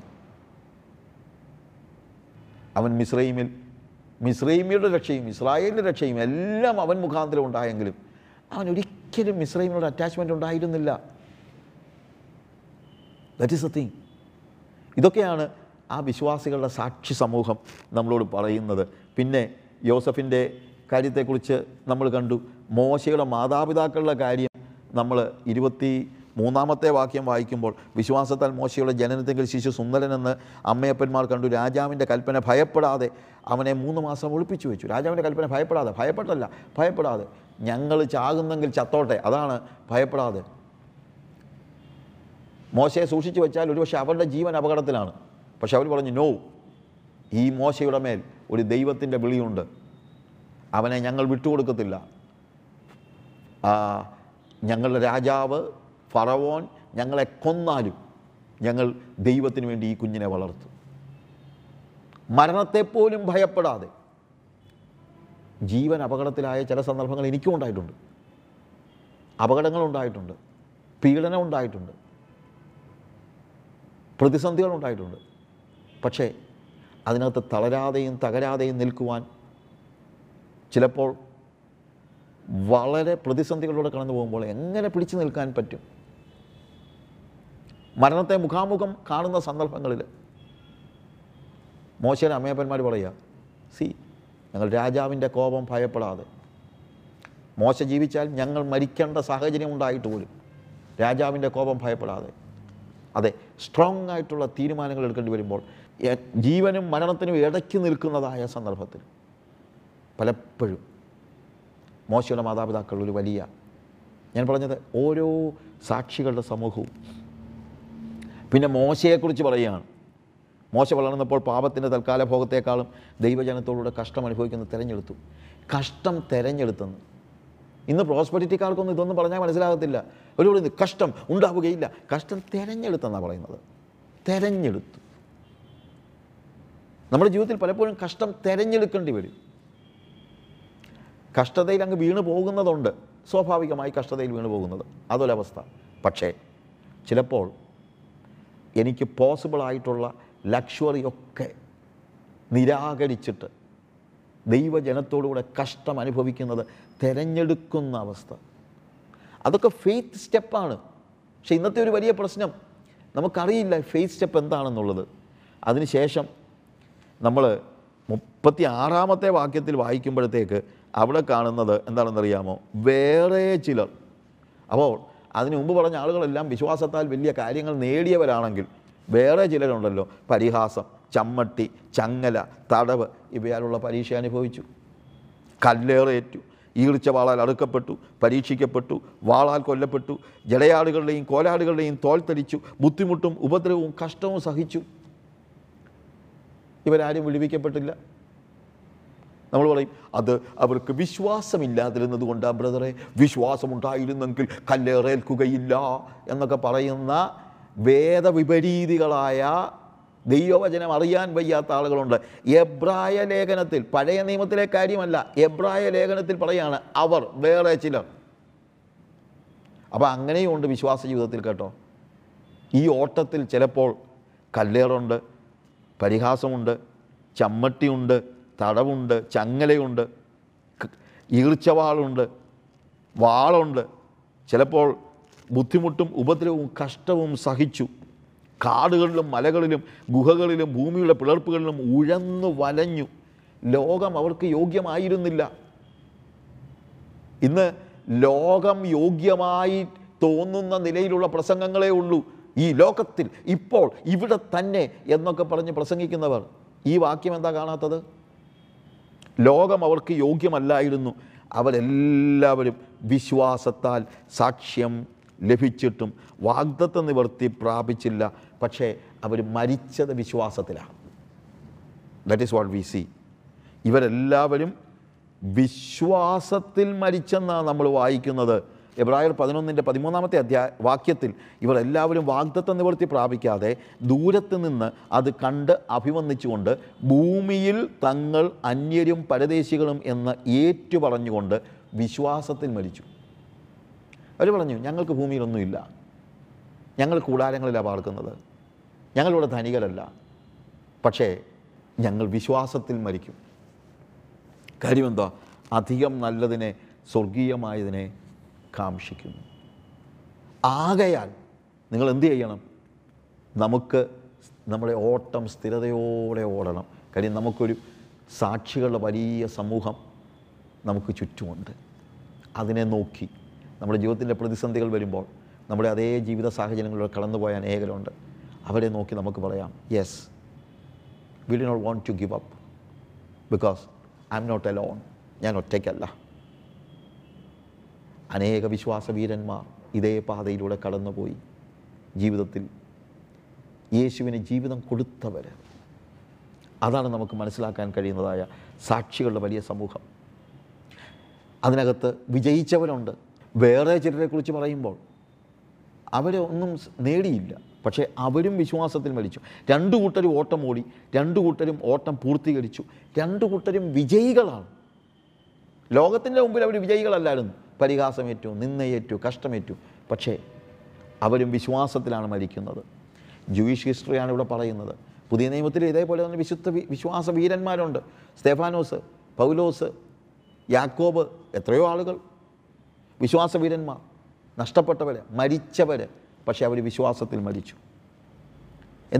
അവൻ മിസ്രൈമിൽ മിസ്രൈമിയുടെ രക്ഷയും ഇസ്രായേലിന്റെ രക്ഷയും എല്ലാം അവൻ മുഖാന്തരം ഉണ്ടായെങ്കിലും അവൻ ഒരിക്കലും മിസ്രൈമിനോട് അറ്റാച്ച്മെന്റ് ഉണ്ടായിരുന്നില്ല. ദറ്റ് ഈസ് എ തിങ് ഇതൊക്കെയാണ് ആ വിശ്വാസികളുടെ സാക്ഷി സമൂഹം നമ്മളോട് പറയുന്നത്. പിന്നെ യോസഫിന്റെ കാര്യത്തെക്കുറിച്ച് നമ്മൾ കണ്ടു. മോശയുടെ മാതാപിതാക്കളുടെ കാര്യം നമ്മൾ ഇരുപത്തി മൂന്നാമത്തെ വാക്യം വായിക്കുമ്പോൾ വിശ്വാസത്താൽ മോശയുടെ ജനനത്തെങ്കിൽ ശിശു സുന്ദരനെന്ന് അമ്മയപ്പന്മാർ കണ്ടു. രാജാവിന്റെ കൽപ്പന ഭയപ്പെടാതെ അവനെ മൂന്ന് മാസം ഒളിപ്പിച്ചു വെച്ചു. രാജാവിന്റെ കൽപ്പന ഭയപ്പെടാതെ ഭയപ്പെട്ടല്ല ഭയപ്പെടാതെ. ഞങ്ങൾ ചാകുന്നെങ്കിൽ ചത്തോട്ടെ അതാണ് ഭയപ്പെടാതെ. മോശയെ സൂക്ഷിച്ചു വെച്ചാൽ ഒരുപക്ഷെ അവരുടെ ജീവൻ അപകടത്തിലാണ്. പക്ഷെ അവർ പറഞ്ഞു നോ ഈ മോശയുടെ മേൽ ഒരു ദൈവത്തിന്റെ വിളിയുണ്ട്. അവനെ ഞങ്ങൾ വിട്ടുകൊടുക്കത്തില്ല. ഞങ്ങളുടെ രാജാവ് ഫറവോൻ ഞങ്ങളെ കൊന്നാലും ഞങ്ങൾ ദൈവത്തിന് വേണ്ടി ഈ കുഞ്ഞിനെ വളർത്തും. മരണത്തെപ്പോലും ഭയപ്പെടാതെ ജീവൻ അപകടത്തിലായ ചില സന്ദർഭങ്ങൾ എനിക്കും ഉണ്ടായിട്ടുണ്ട്. അപകടങ്ങളുണ്ടായിട്ടുണ്ട് പീഡനം ഉണ്ടായിട്ടുണ്ട്. പ്രതിസന്ധികൾ ഉണ്ടായിട്ടുണ്ട്. പക്ഷേ അതിനകത്ത് തളരാതെയും തകരാതെയും നിൽക്കുവാൻ ചിലപ്പോൾ വളരെ പ്രതിസന്ധികളിലൂടെ കടന്നു പോകുമ്പോൾ എങ്ങനെ പിടിച്ചു നിൽക്കാൻ പറ്റും? മരണത്തെ മുഖാമുഖം കാണുന്ന സന്ദർഭങ്ങളിൽ മോശയുടെ അമ്മയപ്പന്മാർ പറയുക സി ഞങ്ങൾ രാജാവിന്റെ കോപം ഭയപ്പെടാതെ മോശ ജീവിച്ചാൽ ഞങ്ങൾ മരിക്കേണ്ട സാഹചര്യം ഉണ്ടായിട്ട് പോലും രാജാവിന്റെ കോപം ഭയപ്പെടാതെ. അതെ സ്ട്രോങ് ആയിട്ടുള്ള തീരുമാനങ്ങൾ എടുക്കേണ്ടി വരുമ്പോൾ ജീവനും മരണത്തിനും ഇടയ്ക്ക് നിൽക്കുന്നതായ സന്ദർഭത്തിൽ പലപ്പോഴും മോശയുടെ മാതാപിതാക്കൾ ഒരു വലിയ ഞാൻ പറഞ്ഞത് ഓരോ സാക്ഷികളുടെ സമൂഹവും പിന്നെ മോശയെക്കുറിച്ച് പറയുകയാണ്. മോശ വളർന്നപ്പോൾ പാപത്തിന്റെ തൽക്കാല ഭോഗത്തെക്കാളും ദൈവജനത്തോടുകൂടെ കഷ്ടം അനുഭവിക്കുന്നത് തിരഞ്ഞെടുത്തു. കഷ്ടം തിരഞ്ഞെടുത്തെന്ന്. ഇന്ന് പ്രോസ്പെരിറ്റിക്കാർക്കൊന്നും ഇതൊന്നും പറഞ്ഞാൽ മനസ്സിലാകത്തില്ല. ഒരു പറയുന്നത് കഷ്ടം ഉണ്ടാവുകയില്ല. കഷ്ടം തിരഞ്ഞെടുത്തെന്നാണ് പറയുന്നത്. തിരഞ്ഞെടുത്തു. നമ്മുടെ ജീവിതത്തിൽ പലപ്പോഴും കഷ്ടം തിരഞ്ഞെടുക്കേണ്ടി വരും. കഷ്ടതയിൽ അങ്ങ് വീണ് പോകുന്നതുണ്ട്. സ്വാഭാവികമായി കഷ്ടതയിൽ വീണ് പോകുന്നത്. അതൊരവസ്ഥ. പക്ഷേ ചിലപ്പോൾ എനിക്ക് പോസിബിളായിട്ടുള്ള ലക്ഷറിയൊക്കെ നിരാകരിച്ചിട്ട് ദൈവജനത്തോടുകൂടെ കഷ്ടം അനുഭവിക്കുന്നത് തിരഞ്ഞെടുക്കുന്ന അവസ്ഥ. അതൊക്കെ ഫെയ്ത്ത് സ്റ്റെപ്പാണ് പക്ഷെ ഇന്നത്തെ ഒരു വലിയ പ്രശ്നം നമുക്കറിയില്ല ഫെയ്ത്ത് സ്റ്റെപ്പ് എന്താണെന്നുള്ളത്. അതിനുശേഷം നമ്മൾ മുപ്പത്തി ആറാമത്തെ വാക്യത്തിൽ വായിക്കുമ്പോഴത്തേക്ക് അവിടെ കാണുന്നത് എന്താണെന്നറിയാമോ? വേറെ ചിലർ. അപ്പോൾ അതിനു മുമ്പ് പറഞ്ഞ ആളുകളെല്ലാം വിശ്വാസത്താൽ വലിയ കാര്യങ്ങൾ നേടിയവരാണെങ്കിൽ വേറെ ചിലരുണ്ടല്ലോ. പരിഹാസം ചമ്മട്ടി ചങ്ങല തടവ് ഇവയാലുള്ള പരീക്ഷ അനുഭവിച്ചു. കല്ലേറേറ്റു ഈർച്ച വാളാൽ അടുക്കപ്പെട്ടു പരീക്ഷിക്കപ്പെട്ടു വാളാൽ കൊല്ലപ്പെട്ടു ജടയാടുകളുടെയും കോലാടുകളുടെയും തോൽ തെളിച്ചു ബുദ്ധിമുട്ടും ഉപദ്രവവും കഷ്ടവും സഹിച്ചു. ഇവരാരും വിടുവിക്കപ്പെട്ടില്ല. നമ്മൾ പറയും അത് അവർക്ക് വിശ്വാസമില്ലാതിരുന്നത് കൊണ്ടാണ് ബ്രദറെ. വിശ്വാസമുണ്ടായിരുന്നെങ്കിൽ കല്ലേറേൽക്കുകയില്ല എന്നൊക്കെ പറയുന്ന വേദവിപരീതികളായ ദൈവവചനം അറിയാൻ വയ്യാത്ത ആളുകളുണ്ട്. എബ്രായ ലേഖനത്തിൽ പഴയ നിയമത്തിലെ കാര്യമല്ല എബ്രായ ലേഖനത്തിൽ പറയാണ് അവർ വേറെ ചിലർ. അപ്പോൾ അങ്ങനെയും ഉണ്ട് വിശ്വാസ ജീവിതത്തിൽ കേട്ടോ. ഈ ഓട്ടത്തിൽ ചിലപ്പോൾ കല്ലേറുണ്ട് പരിഹാസമുണ്ട് ചമ്മട്ടിയുണ്ട് തടവുണ്ട് ചങ്ങലയുണ്ട് ഈർച്ചവാളുണ്ട് വാളുണ്ട്. ചിലപ്പോൾ ബുദ്ധിമുട്ടും ഉപദ്രവവും കഷ്ടവും സഹിച്ചു. കാടുകളിലും മലകളിലും ഗുഹകളിലും ഭൂമിയുടെ പിളർപ്പുകളിലും ഉഴന്നു വലഞ്ഞു. ലോകം അവർക്ക് യോഗ്യമായിരുന്നില്ല. ഇന്ന് ലോകം യോഗ്യമായി തോന്നുന്ന നിലയിലുള്ള പ്രസംഗങ്ങളേ ഉള്ളൂ. ഈ ലോകത്തിൽ ഇപ്പോൾ ഇവിടെ തന്നെ എന്നൊക്കെ പറഞ്ഞ് പ്രസംഗിക്കുന്നവർ. ഈ വാക്യം എന്താ കാണാത്തത്? ലോകം അവർക്ക് യോഗ്യമല്ലായിരുന്നു. അവരെല്ലാവരും വിശ്വാസത്താൽ സാക്ഷ്യം ലഭിച്ചിട്ടും വാഗ്ദത്ത നിവർത്തി പ്രാപിച്ചില്ല. പക്ഷേ അവർ മരിച്ചത് വിശ്വാസത്തിലാണ്. That is what we see ഇവരെല്ലാവരും വിശ്വാസത്തിൽ മരിച്ചെന്നാണ് നമ്മൾ വായിക്കുന്നത്. എബ്രായർ പതിനൊന്നിന്റെ പതിമൂന്നാമത്തെ അധ്യായ വാക്യത്തിൽ ഇവർ എല്ലാവരും വാഗ്ദത്ത നിവൃത്തി പ്രാപിക്കാതെ ദൂരത്ത് നിന്ന് അത് കണ്ട് അഭിവന്ദിച്ചുകൊണ്ട് ഭൂമിയിൽ തങ്ങൾ അന്യരും പരദേശികളും എന്ന് ഏറ്റു പറഞ്ഞുകൊണ്ട് വിശ്വാസത്തിൽ മരിച്ചു. അവർ പറഞ്ഞു ഞങ്ങൾക്ക് ഭൂമിയിലൊന്നുമില്ല. ഞങ്ങൾ കൂടാരങ്ങളിലാണ് പാർക്കുന്നത് ഞങ്ങളിവിടെ ധനികരല്ല. പക്ഷേ ഞങ്ങൾ വിശ്വാസത്തിൽ മരിക്കും. കാര്യം എന്താ? അധികം നല്ലതിനെ സ്വർഗീയമായതിനെ കാംക്ഷിക്കുന്നു. ആകയാൽ നിങ്ങൾ എന്ത് ചെയ്യണം? നമുക്ക് നമ്മുടെ ഓട്ടം സ്ഥിരതയോടെ ഓടണം. കാര്യം നമുക്കൊരു സാക്ഷികളുടെ വലിയ സമൂഹം നമുക്ക് ചുറ്റുമുണ്ട്. അതിനെ നോക്കി നമ്മുടെ ജീവിതത്തിന്റെ പ്രതിസന്ധികൾ വരുമ്പോൾ നമ്മുടെ അതേ ജീവിത സാഹചര്യങ്ങളിലൂടെ കടന്നുപോയ അനേകരുണ്ട് അവരെ നോക്കി നമുക്ക് പറയാം yes we do not want to give up because I'm not alone ഞാൻ ഒറ്റയ്ക്കല്ല. അനേക വിശ്വാസവീരന്മാർ ഇതേ പാതയിലൂടെ കടന്നുപോയി. ജീവിതത്തിൽ യേശുവിന് ജീവിതം കൊടുത്തവർ അതാണ് നമുക്ക് മനസ്സിലാക്കാൻ കഴിയുന്നതായ സാക്ഷികളുടെ വലിയ സമൂഹം. അതിനകത്ത് വിജയിച്ചവരുണ്ട്. വേറെ ചിലരെക്കുറിച്ച് പറയുമ്പോൾ അവരെ ഒന്നും നേടിയില്ല. പക്ഷേ അവരും വിശ്വാസത്തിൽ മരിച്ചു. രണ്ടു കൂട്ടരും ഓട്ടം ഓടി രണ്ടു കൂട്ടരും ഓട്ടം പൂർത്തീകരിച്ചു രണ്ടു കൂട്ടരും വിജയികളാണ്. ലോകത്തിന്റെ മുമ്പിൽ അവർ വിജയികളല്ലായിരുന്നു. പരിഹാസമേറ്റു നിന്നയേറ്റു കഷ്ടമേറ്റു. പക്ഷേ അവരും വിശ്വാസത്തിലാണ് മരിക്കുന്നത്. ജൂയിഷ് ഹിസ്റ്ററിയാണ് ഇവിടെ പറയുന്നത്. പുതിയ നിയമത്തിൽ ഇതേപോലെ തന്നെ വിശുദ്ധ വിശ്വാസ വീരന്മാരുണ്ട്. സ്തേഫാനോസ് പൗലോസ് യാക്കോബ് എത്രയോ ആളുകൾ. വിശ്വാസ വീരന്മാർ. നഷ്ടപ്പെട്ടവർ മരിച്ചവർ പക്ഷേ അവർ വിശ്വാസത്തിൽ മരിച്ചു.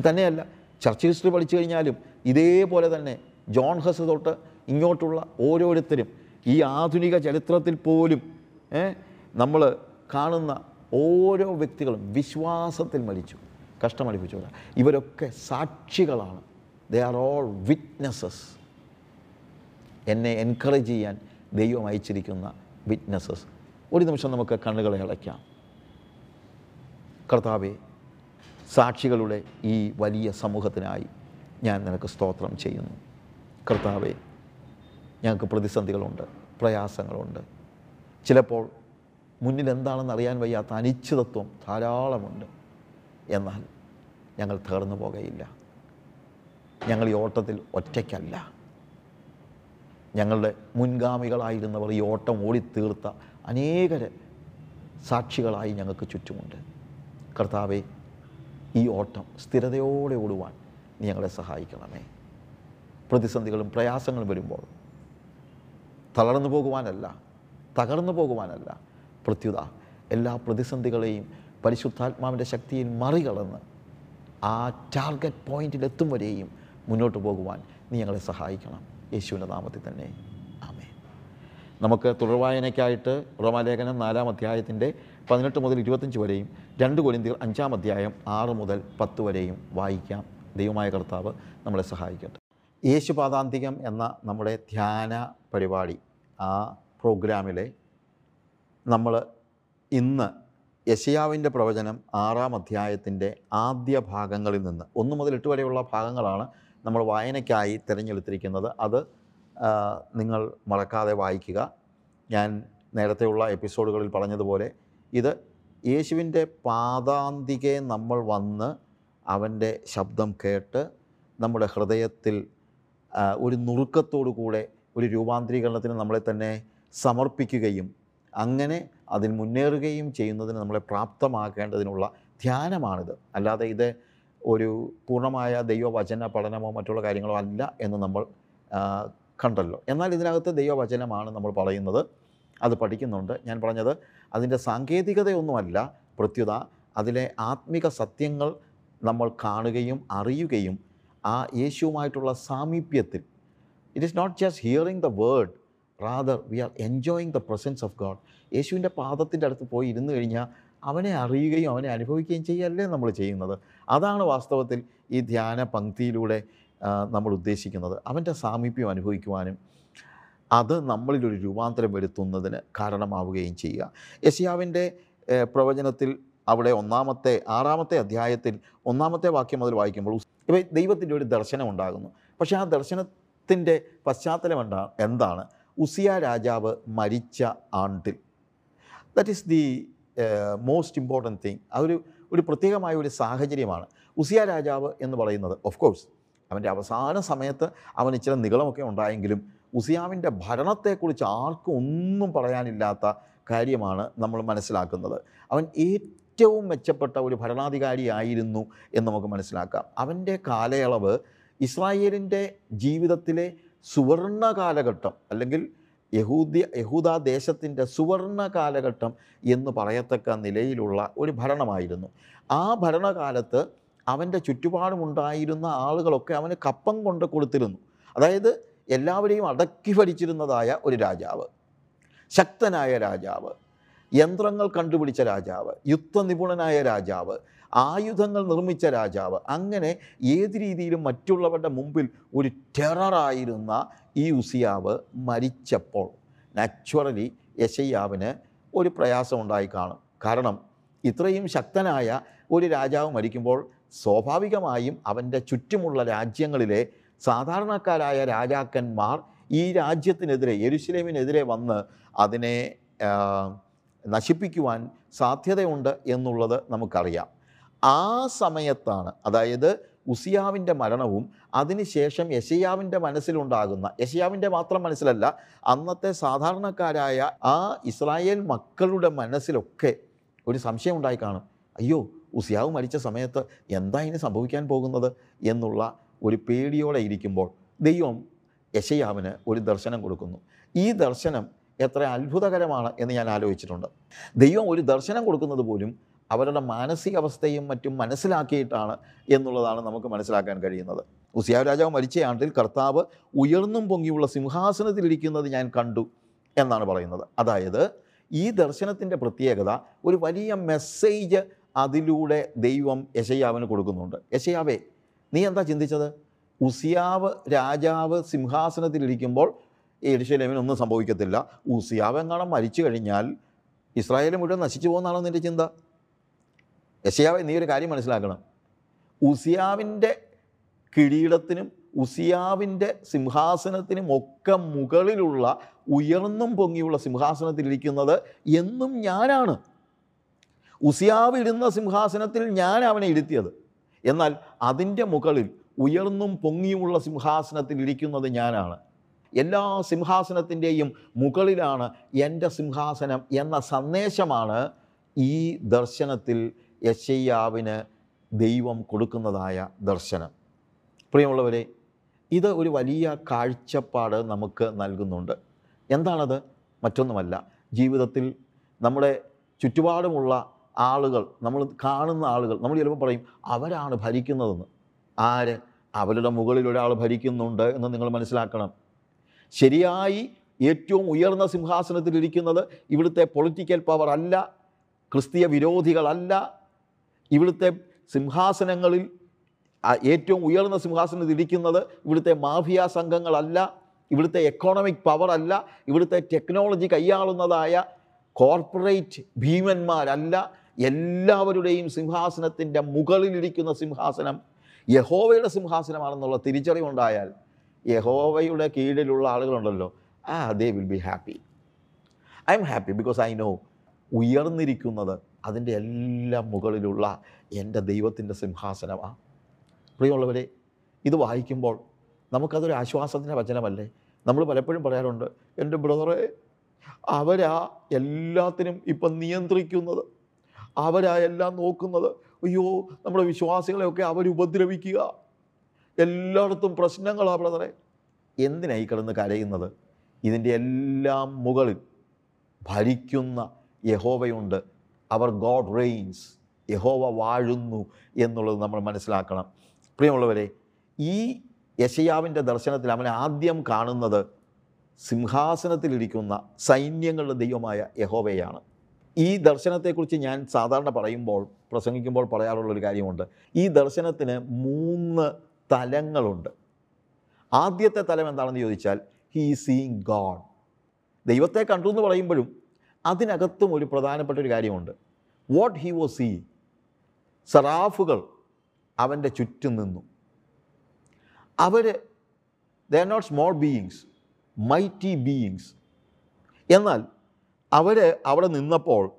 തന്നെയല്ല ചർച്ച് ഹിസ്റ്ററി പഠിച്ചു കഴിഞ്ഞാലും ഇതേപോലെ തന്നെ ജോൺ ഹസ് തൊട്ട് ഇങ്ങോട്ടുള്ള ഓരോരുത്തരും ഈ ആധുനിക ചരിത്രത്തിൽ പോലും നമ്മൾ കാണുന്ന ഓരോ വ്യക്തികളും വിശ്വാസത്തിൽ മരിച്ചു. കഷ്ടമടിപ്പിച്ചവരാണ് ഇവരൊക്കെ സാക്ഷികളാണ്. ദേ ആർ ഓൾ വിറ്റ്നസ്സസ് എന്നെ എൻകറേജ് ചെയ്യാൻ ദൈവം അയച്ചിരിക്കുന്ന വിറ്റ്നസ്സസ് ഒരു നിമിഷം നമുക്ക് കണ്ണുകളെ അടയ്ക്കാം. കർത്താവെ സാക്ഷികളുടെ ഈ വലിയ സമൂഹത്തിനായി ഞാൻ നിനക്ക് സ്തോത്രം ചെയ്യുന്നു. കർത്താവെ ഞങ്ങൾക്ക് പ്രതിസന്ധികളുണ്ട് പ്രയാസങ്ങളുണ്ട്. ചിലപ്പോൾ മുന്നിൽ എന്താണെന്ന് അറിയാൻ വയ്യാത്ത അനിശ്ചിതത്വം ധാരാളമുണ്ട്. എന്നാൽ ഞങ്ങൾ തകർന്നു പോകുകയില്ല ഞങ്ങൾ ഈ ഓട്ടത്തിൽ ഒറ്റയ്ക്കല്ല. ഞങ്ങളുടെ മുൻഗാമികളായിരുന്നവർ ഈ ഓട്ടം ഓടിത്തീർത്ത അനേകരെ സാക്ഷികളായി ഞങ്ങൾക്ക് ചുറ്റുമുണ്ട്. കർത്താവെ ഈ ഓട്ടം സ്ഥിരതയോടെ ഓടുവാൻ നീ ഞങ്ങളെ സഹായിക്കണമേ. പ്രതിസന്ധികളും പ്രയാസങ്ങളും വരുമ്പോൾ തളർന്നു പോകുവാനല്ല തകർന്നു പോകുവാനല്ല പ്രത്യുത എല്ലാ പ്രതിസന്ധികളെയും പരിശുദ്ധാത്മാവിന്റെ ശക്തിയിൽ മറികടന്ന് ആ ടാർഗറ്റ് പോയിന്റിൽ എത്തും വരെയും മുന്നോട്ട് പോകുവാൻ നീ ഞങ്ങളെ സഹായിക്കണം. യേശുവിന്റെ നാമത്തിൽ തന്നെ. ആമേ നമുക്ക് തുടർവായനയ്ക്കായിട്ട് റോമാലേഖനം നാലാം അധ്യായത്തിന്റെ പതിനെട്ട് മുതൽ ഇരുപത്തഞ്ച് വരെയും രണ്ട് കൊലിന്തികൾ അഞ്ചാം അധ്യായം ആറ് മുതൽ പത്ത് വരെയും വായിക്കാം. ദൈവമായ കർത്താവ് നമ്മളെ സഹായിക്കട്ടെ. യേശുപാദാന്തികം എന്ന നമ്മുടെ ധ്യാന പരിപാടി ആ പ്രോഗ്രാമിലെ നമ്മൾ ഇന്ന് യശയാവിന്റെ പ്രവചനം ആറാം അധ്യായത്തിന്റെ ആദ്യ ഭാഗങ്ങളിൽ നിന്ന് ഒന്ന് മുതൽ എട്ട് വരെയുള്ള ഭാഗങ്ങളാണ് നമ്മൾ വായനയ്ക്കായി തിരഞ്ഞെടുത്തിരിക്കുന്നത്. അത് നിങ്ങൾ മറക്കാതെ വായിക്കുക. ഞാൻ നേരത്തെയുള്ള എപ്പിസോഡുകളിൽ പറഞ്ഞതുപോലെ ഇത് യേശുവിന്റെ പാദാന്തികെ നമ്മൾ വന്ന് അവന്റെ ശബ്ദം കേട്ട് നമ്മുടെ ഹൃദയത്തിൽ ഒരു നുറുക്കത്തോടു കൂടെ ഒരു രൂപാന്തരീകരണത്തിന് നമ്മളെ തന്നെ സമർപ്പിക്കുകയും അങ്ങനെ അതിൽ മുന്നേറുകയും ചെയ്യുന്നതിന് നമ്മളെ പ്രാപ്തമാക്കേണ്ടതിനുള്ള ധ്യാനമാണിത്. അല്ലാതെ ഇത് ഒരു പൂർണമായ ദൈവവചന പഠനമോ മറ്റുള്ള കാര്യങ്ങളോ അല്ല എന്ന് നമ്മൾ കണ്ടല്ലോ. എന്നാൽ ഇതിനകത്ത് ദൈവവചനമാണ് നമ്മൾ പറയുന്നത്. അത് പഠിക്കുന്നുണ്ട്. ഞാൻ പറഞ്ഞത് അതിന്റെ സാങ്കേതികതയൊന്നുമല്ല. പ്രത്യുത അതിലെ ആത്മിക സത്യങ്ങൾ നമ്മൾ കാണുകയും അറിയുകയും ആ യേശുവുമായിട്ടുള്ള സാമീപ്യത്തിൽ it is not just hearing the word rather we are enjoying the presence of God യേശുവിന്റെ പാദത്തിന്റെ അടുത്ത് പോയി ഇരുന്ന് കഴിഞ്ഞാൽ അവനെ അറിയുകയും അവനെ അനുഭവിക്കുകയും ചെയ്യല്ലേ നമ്മൾ ചെയ്യുന്നത്. അതാണ് വാസ്തവത്തിൽ ഈ ധ്യാന പങ്ക്തിയിലൂടെ നമ്മൾ ഉദ്ദേശിക്കുന്നത്. അവന്റെ സാമീപ്യം അനുഭവിക്കുവാനും അത് നമ്മളിലൊരു രൂപാന്തരം വരുത്തുന്നതിന് കാരണമാവുകയും ചെയ്യുക. യശിയാവിന്റെ പ്രവചനത്തിൽ അവിടെ ഒന്നാമത്തെ ആറാമത്തെ അധ്യായത്തിൽ ഒന്നാമത്തെ വാക്യം മുതൽ വായിക്കുമ്പോൾ ഇപ്പം ദൈവത്തിന്റെ ഒരു ദർശനം ഉണ്ടാകുന്നു. പക്ഷേ ആ ദർശനത്തിന്റെ പശ്ചാത്തലം എന്താ എന്താണ്? ഉസിയ രാജാവ് മരിച്ച ആണ്ടിൽ. That is the most important thing അതൊരു ഒരു പ്രത്യേകമായ ഒരു സാഹചര്യമാണ്. ഉസിയ രാജാവ് എന്ന് പറയുന്നത് ഓഫ് കോഴ്സ് അവന്റെ അവസാന സമയത്ത് അവൻ ഇച്ചിരി നികളമൊക്കെ ഉണ്ടായെങ്കിലും ഉസിയാവിന്റെ ഭരണത്തെക്കുറിച്ച് ആർക്കും ഒന്നും പറയാനില്ലാത്ത കാര്യമാണ് നമ്മൾ മനസ്സിലാക്കുന്നത്. അവൻ ഏറ്റവും മെച്ചപ്പെട്ട ഒരു ഭരണാധികാരിയായിരുന്നു എന്ന് നമുക്ക് മനസ്സിലാക്കാം. അവന്റെ കാലയളവ് ഇസ്രായേലിന്റെ ജീവിതത്തിലെ സുവർണ കാലഘട്ടം അല്ലെങ്കിൽ യഹൂദി യഹൂദാ ദേശത്തിന്റെ സുവർണ കാലഘട്ടം എന്ന് പറയത്തക്ക നിലയിലുള്ള ഒരു ഭരണമായിരുന്നു. ആ ഭരണകാലത്ത് അവന്റെ ചുറ്റുപാടുമുണ്ടായിരുന്ന ആളുകളൊക്കെ അവന് കപ്പം കൊണ്ട് കൊടുത്തിരുന്നു. അതായത് എല്ലാവരെയും അടക്കി ഭരിച്ചിരുന്നതായ ഒരു രാജാവ് ശക്തനായ രാജാവ് യന്ത്രങ്ങൾ കണ്ടുപിടിച്ച രാജാവ് യുദ്ധനിപുണനായ രാജാവ് ആയുധങ്ങൾ നിർമ്മിച്ച രാജാവ് അങ്ങനെ ഏത് രീതിയിലും മറ്റുള്ളവരുടെ മുമ്പിൽ ഒരു ടെററായിരുന്ന ഈ ഉസിയാവ് മരിച്ചപ്പോൾ നാച്ചുറലി യശയ്യാവിന് ഒരു പ്രയാസം ഉണ്ടായി കാണും. കാരണം ഇത്രയും ശക്തനായ ഒരു രാജാവ് മരിക്കുമ്പോൾ സ്വാഭാവികമായും അവന്റെ ചുറ്റുമുള്ള രാജ്യങ്ങളിലെ സാധാരണക്കാരായ രാജാക്കന്മാർ ഈ രാജ്യത്തിനെതിരെ യരുസലേമിനെതിരെ വന്ന് അതിനെ നശിപ്പിക്കുവാൻ സാധ്യതയുണ്ട് എന്നുള്ളത് നമുക്കറിയാം. ആ സമയത്താണ് അതായത് ഉസിയാവിന്റെ മരണവും അതിനുശേഷം യശയാവിന്റെ മനസ്സിലുണ്ടാകുന്ന യശയാവിന്റെ മാത്രം മനസ്സിലല്ല അന്നത്തെ സാധാരണക്കാരായ ആ ഇസ്രായേൽ മക്കളുടെ മനസ്സിലൊക്കെ ഒരു സംശയം ഉണ്ടായി കാണും. അയ്യോ ഉസിയാവ് മരിച്ച സമയത്ത് എന്താ ഇനി സംഭവിക്കാൻ പോകുന്നത് എന്നുള്ള ഒരു പേടിയോടെ ഇരിക്കുമ്പോൾ ദൈവം യശയാവിന് ഒരു ദർശനം കൊടുക്കുന്നു. ഈ ദർശനം എത്ര അത്ഭുതകരമാണ് എന്ന് ഞാൻ ആലോചിച്ചിട്ടുണ്ട്. ദൈവം ഒരു ദർശനം കൊടുക്കുന്നത് പോലും അവരുടെ മാനസികാവസ്ഥയും മറ്റും മനസ്സിലാക്കിയിട്ടാണ് എന്നുള്ളതാണ് നമുക്ക് മനസ്സിലാക്കാൻ കഴിയുന്നത്. ഉസിയാവ് രാജാവ് മരിച്ച ആണ്ടിൽ കർത്താവ് ഉയർന്നും പൊങ്ങിയുള്ള സിംഹാസനത്തിലിരിക്കുന്നത് ഞാൻ കണ്ടു എന്നാണ് പറയുന്നത്. അതായത് ഈ ദർശനത്തിന്റെ പ്രത്യേകത ഒരു വലിയ മെസ്സേജ് അതിലൂടെ ദൈവം യശയാവിന് കൊടുക്കുന്നുണ്ട്. യശയാവേ നീ എന്താ ചിന്തിച്ചത്? ഉസിയാവ് രാജാവ് സിംഹാസനത്തിലിരിക്കുമ്പോൾ എരിശലേമിന് ഒന്നും സംഭവിക്കത്തില്ല. ഉസിയാവ് എങ്ങാണം മരിച്ചു കഴിഞ്ഞാൽ ഇസ്രായേൽ മുഴുവൻ നശിച്ചു പോകുന്നതാണോ നിന്റെ ചിന്ത? യശയാവെ നീ ഒരു കാര്യം മനസ്സിലാക്കണം. ഉസിയാവിന്റെ കിരീടത്തിനും ഉസിയാവിന്റെ സിംഹാസനത്തിനും ഒക്കെ മുകളിലുള്ള ഉയർന്നും പൊങ്ങിയുള്ള സിംഹാസനത്തിലിരിക്കുന്നത് എന്നും ഞാനാണ്. ഉസിയാവ് ഇരുന്ന സിംഹാസനത്തിൽ ഞാൻ അവനെ ഇരുത്തിയത്. എന്നാൽ അതിന്റെ മുകളിൽ ഉയർന്നും പൊങ്ങിയുമുള്ള സിംഹാസനത്തിൽ ഇരിക്കുന്നത് ഞാനാണ്. എല്ലാ സിംഹാസനത്തിന്റെയും മുകളിലാണ് എന്റെ സിംഹാസനം എന്ന സന്ദേശമാണ് ഈ ദർശനത്തിൽ യശയ്യാവിന് ദൈവം കൊടുക്കുന്നതായ ദർശനം. പ്രിയമുള്ളവരെ ഇത് ഒരു വലിയ കാഴ്ചപ്പാട് നമുക്ക് നൽകുന്നുണ്ട്. എന്താണത്? മറ്റൊന്നുമല്ല. ജീവിതത്തിൽ നമ്മുടെ ചുറ്റുപാടുമുള്ള ആളുകൾ നമ്മൾ കാണുന്ന ആളുകൾ നമ്മൾ ചിലപ്പോൾ പറയും അവരാണ് ഭരിക്കുന്നതെന്ന്. ആര്? അവരുടെ മുകളിൽ ഒരാൾ ഭരിക്കുന്നുണ്ട് എന്ന് നിങ്ങൾ മനസ്സിലാക്കണം. ശരിയായി ഏറ്റവും ഉയർന്ന സിംഹാസനത്തിലിരിക്കുന്നത് ഇവിടുത്തെ പൊളിറ്റിക്കൽ പവർ അല്ല ക്രിസ്തീയ വിരോധികളല്ല ഇവിടുത്തെ സിംഹാസനങ്ങളിൽ ഏറ്റവും ഉയർന്ന സിംഹാസനത്തിൽ ഇരിക്കുന്നത് ഇവിടുത്തെ മാഫിയ സംഘങ്ങളല്ല ഇവിടുത്തെ എക്കോണമിക് പവർ അല്ല ഇവിടുത്തെ ടെക്നോളജി കൈയാളുന്നതായ കോർപ്പറേറ്റ് ഭീമന്മാരല്ല എല്ലാവരുടെയും സിംഹാസനത്തിന്റെ മുകളിലിരിക്കുന്ന സിംഹാസനം യഹോവയുടെ സിംഹാസനമാണെന്നുള്ള തിരിച്ചറിവുണ്ടായാൽ യഹോവയുടെ കീഴിലുള്ള ആളുകളുണ്ടല്ലോ ആ they will be happy I'm happy because I know ഉയർന്നിരിക്കുന്നത് അതിന്റെ എല്ലാം മുകളിലുള്ള എന്റെ ദൈവത്തിന്റെ സിംഹാസനമാണ് പ്രിയമുള്ളവരെ ഇത് വായിക്കുമ്പോൾ നമുക്കതൊരു ആശ്വാസത്തിന്റെ വചനമല്ലേ? നമ്മൾ പലപ്പോഴും പറയാറുണ്ട് എന്റെ ബ്രദറെ അവരാ എല്ലാത്തിനും ഇപ്പം നിയന്ത്രിക്കുന്നത്. അവരാ എല്ലാം നോക്കുന്നത്. അയ്യോ നമ്മുടെ വിശ്വാസികളെയൊക്കെ അവരുപദ്രവിക്കുക. എല്ലായിടത്തും പ്രശ്നങ്ങളാണ് ബ്രദറെ. എന്തിനായി കിടന്ന് കരയുന്നത്? ഇതിന്റെ എല്ലാം മുകളിൽ ഭരിക്കുന്ന യഹോവയുണ്ട്. അവർ ഗോഡ് റെയിൻസ് യഹോവ വാഴുന്നു എന്നുള്ളത് നമ്മൾ മനസ്സിലാക്കണം. പ്രിയമുള്ളവരെ ഈ യശയാവിന്റെ ദർശനത്തിൽ അവൻ ആദ്യം കാണുന്നത് സിംഹാസനത്തിലിരിക്കുന്ന സൈന്യങ്ങളുടെ ദൈവമായ യഹോവയാണ്. ഈ ദർശനത്തെക്കുറിച്ച് ഞാൻ സാധാരണ പറയുമ്പോൾ പ്രസംഗിക്കുമ്പോൾ പറയാറുള്ളൊരു കാര്യമുണ്ട്. ഈ ദർശനത്തിന് മൂന്ന് തലങ്ങളുണ്ട്. ആദ്യത്തെ തലം എന്താണെന്ന് ചോദിച്ചാൽ ഹീ സീങ് ഗോഡ് ദൈവത്തെ കണ്ടു എന്ന് പറയുമ്പോഴും അതിനകത്തും ഒരു പ്രധാനപ്പെട്ട ഒരു കാര്യമുണ്ട്. വാട്ട് ഹി വാസ് സീ സറാഫുകൾ അവന്റെ ചുറ്റും നിന്നു. അവർ they are not small beings mighty beings എന്നാൽ അവർ അവിടെ നിന്നപ്പോൾ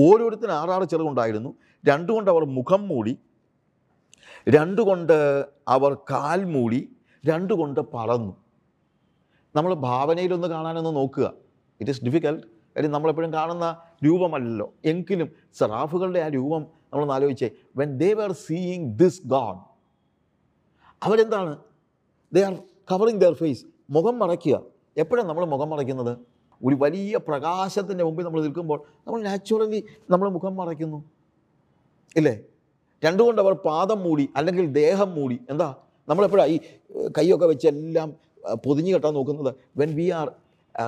ഓരോരുത്തരും ആറാറ് ചെറുകുണ്ടായിരുന്നു. രണ്ടുകൊണ്ട് അവർ മുഖം മൂടി രണ്ടുകൊണ്ട് അവർ കാൽ മൂടി രണ്ടുകൊണ്ട് പറന്നു നമ്മൾ ഭാവനയിലൊന്ന് കാണാനൊന്ന് നോക്കുക. ഇറ്റ് ഈസ് ഡിഫിക്കൽട്ട് കാര്യം നമ്മളെപ്പോഴും കാണുന്ന രൂപമല്ലല്ലോ. എങ്കിലും സറാഫുകളുടെ ആ രൂപം നമ്മളൊന്ന് ആലോചിച്ചേ. When they were seeing this God അവരെന്താണ്? They are covering their face മുഖം മറയ്ക്കുക. എപ്പോഴാണ് നമ്മൾ മുഖം മറയ്ക്കുന്നത്? ഒരു വലിയ പ്രകാശത്തിന്റെ മുമ്പിൽ നമ്മൾ നിൽക്കുമ്പോൾ നമ്മൾ നാച്ചുറലി നമ്മൾ മുഖം മറയ്ക്കുന്നു. ഇല്ലേ? രണ്ടുകൊണ്ട് അവർ പാദം മൂടി അല്ലെങ്കിൽ ദേഹം മൂടി എന്താ? നമ്മളെപ്പോഴാണ് ഈ കൈയൊക്കെ വെച്ച് എല്ലാം പൊതിഞ്ഞു കെട്ടാൻ നോക്കുന്നത്? When we are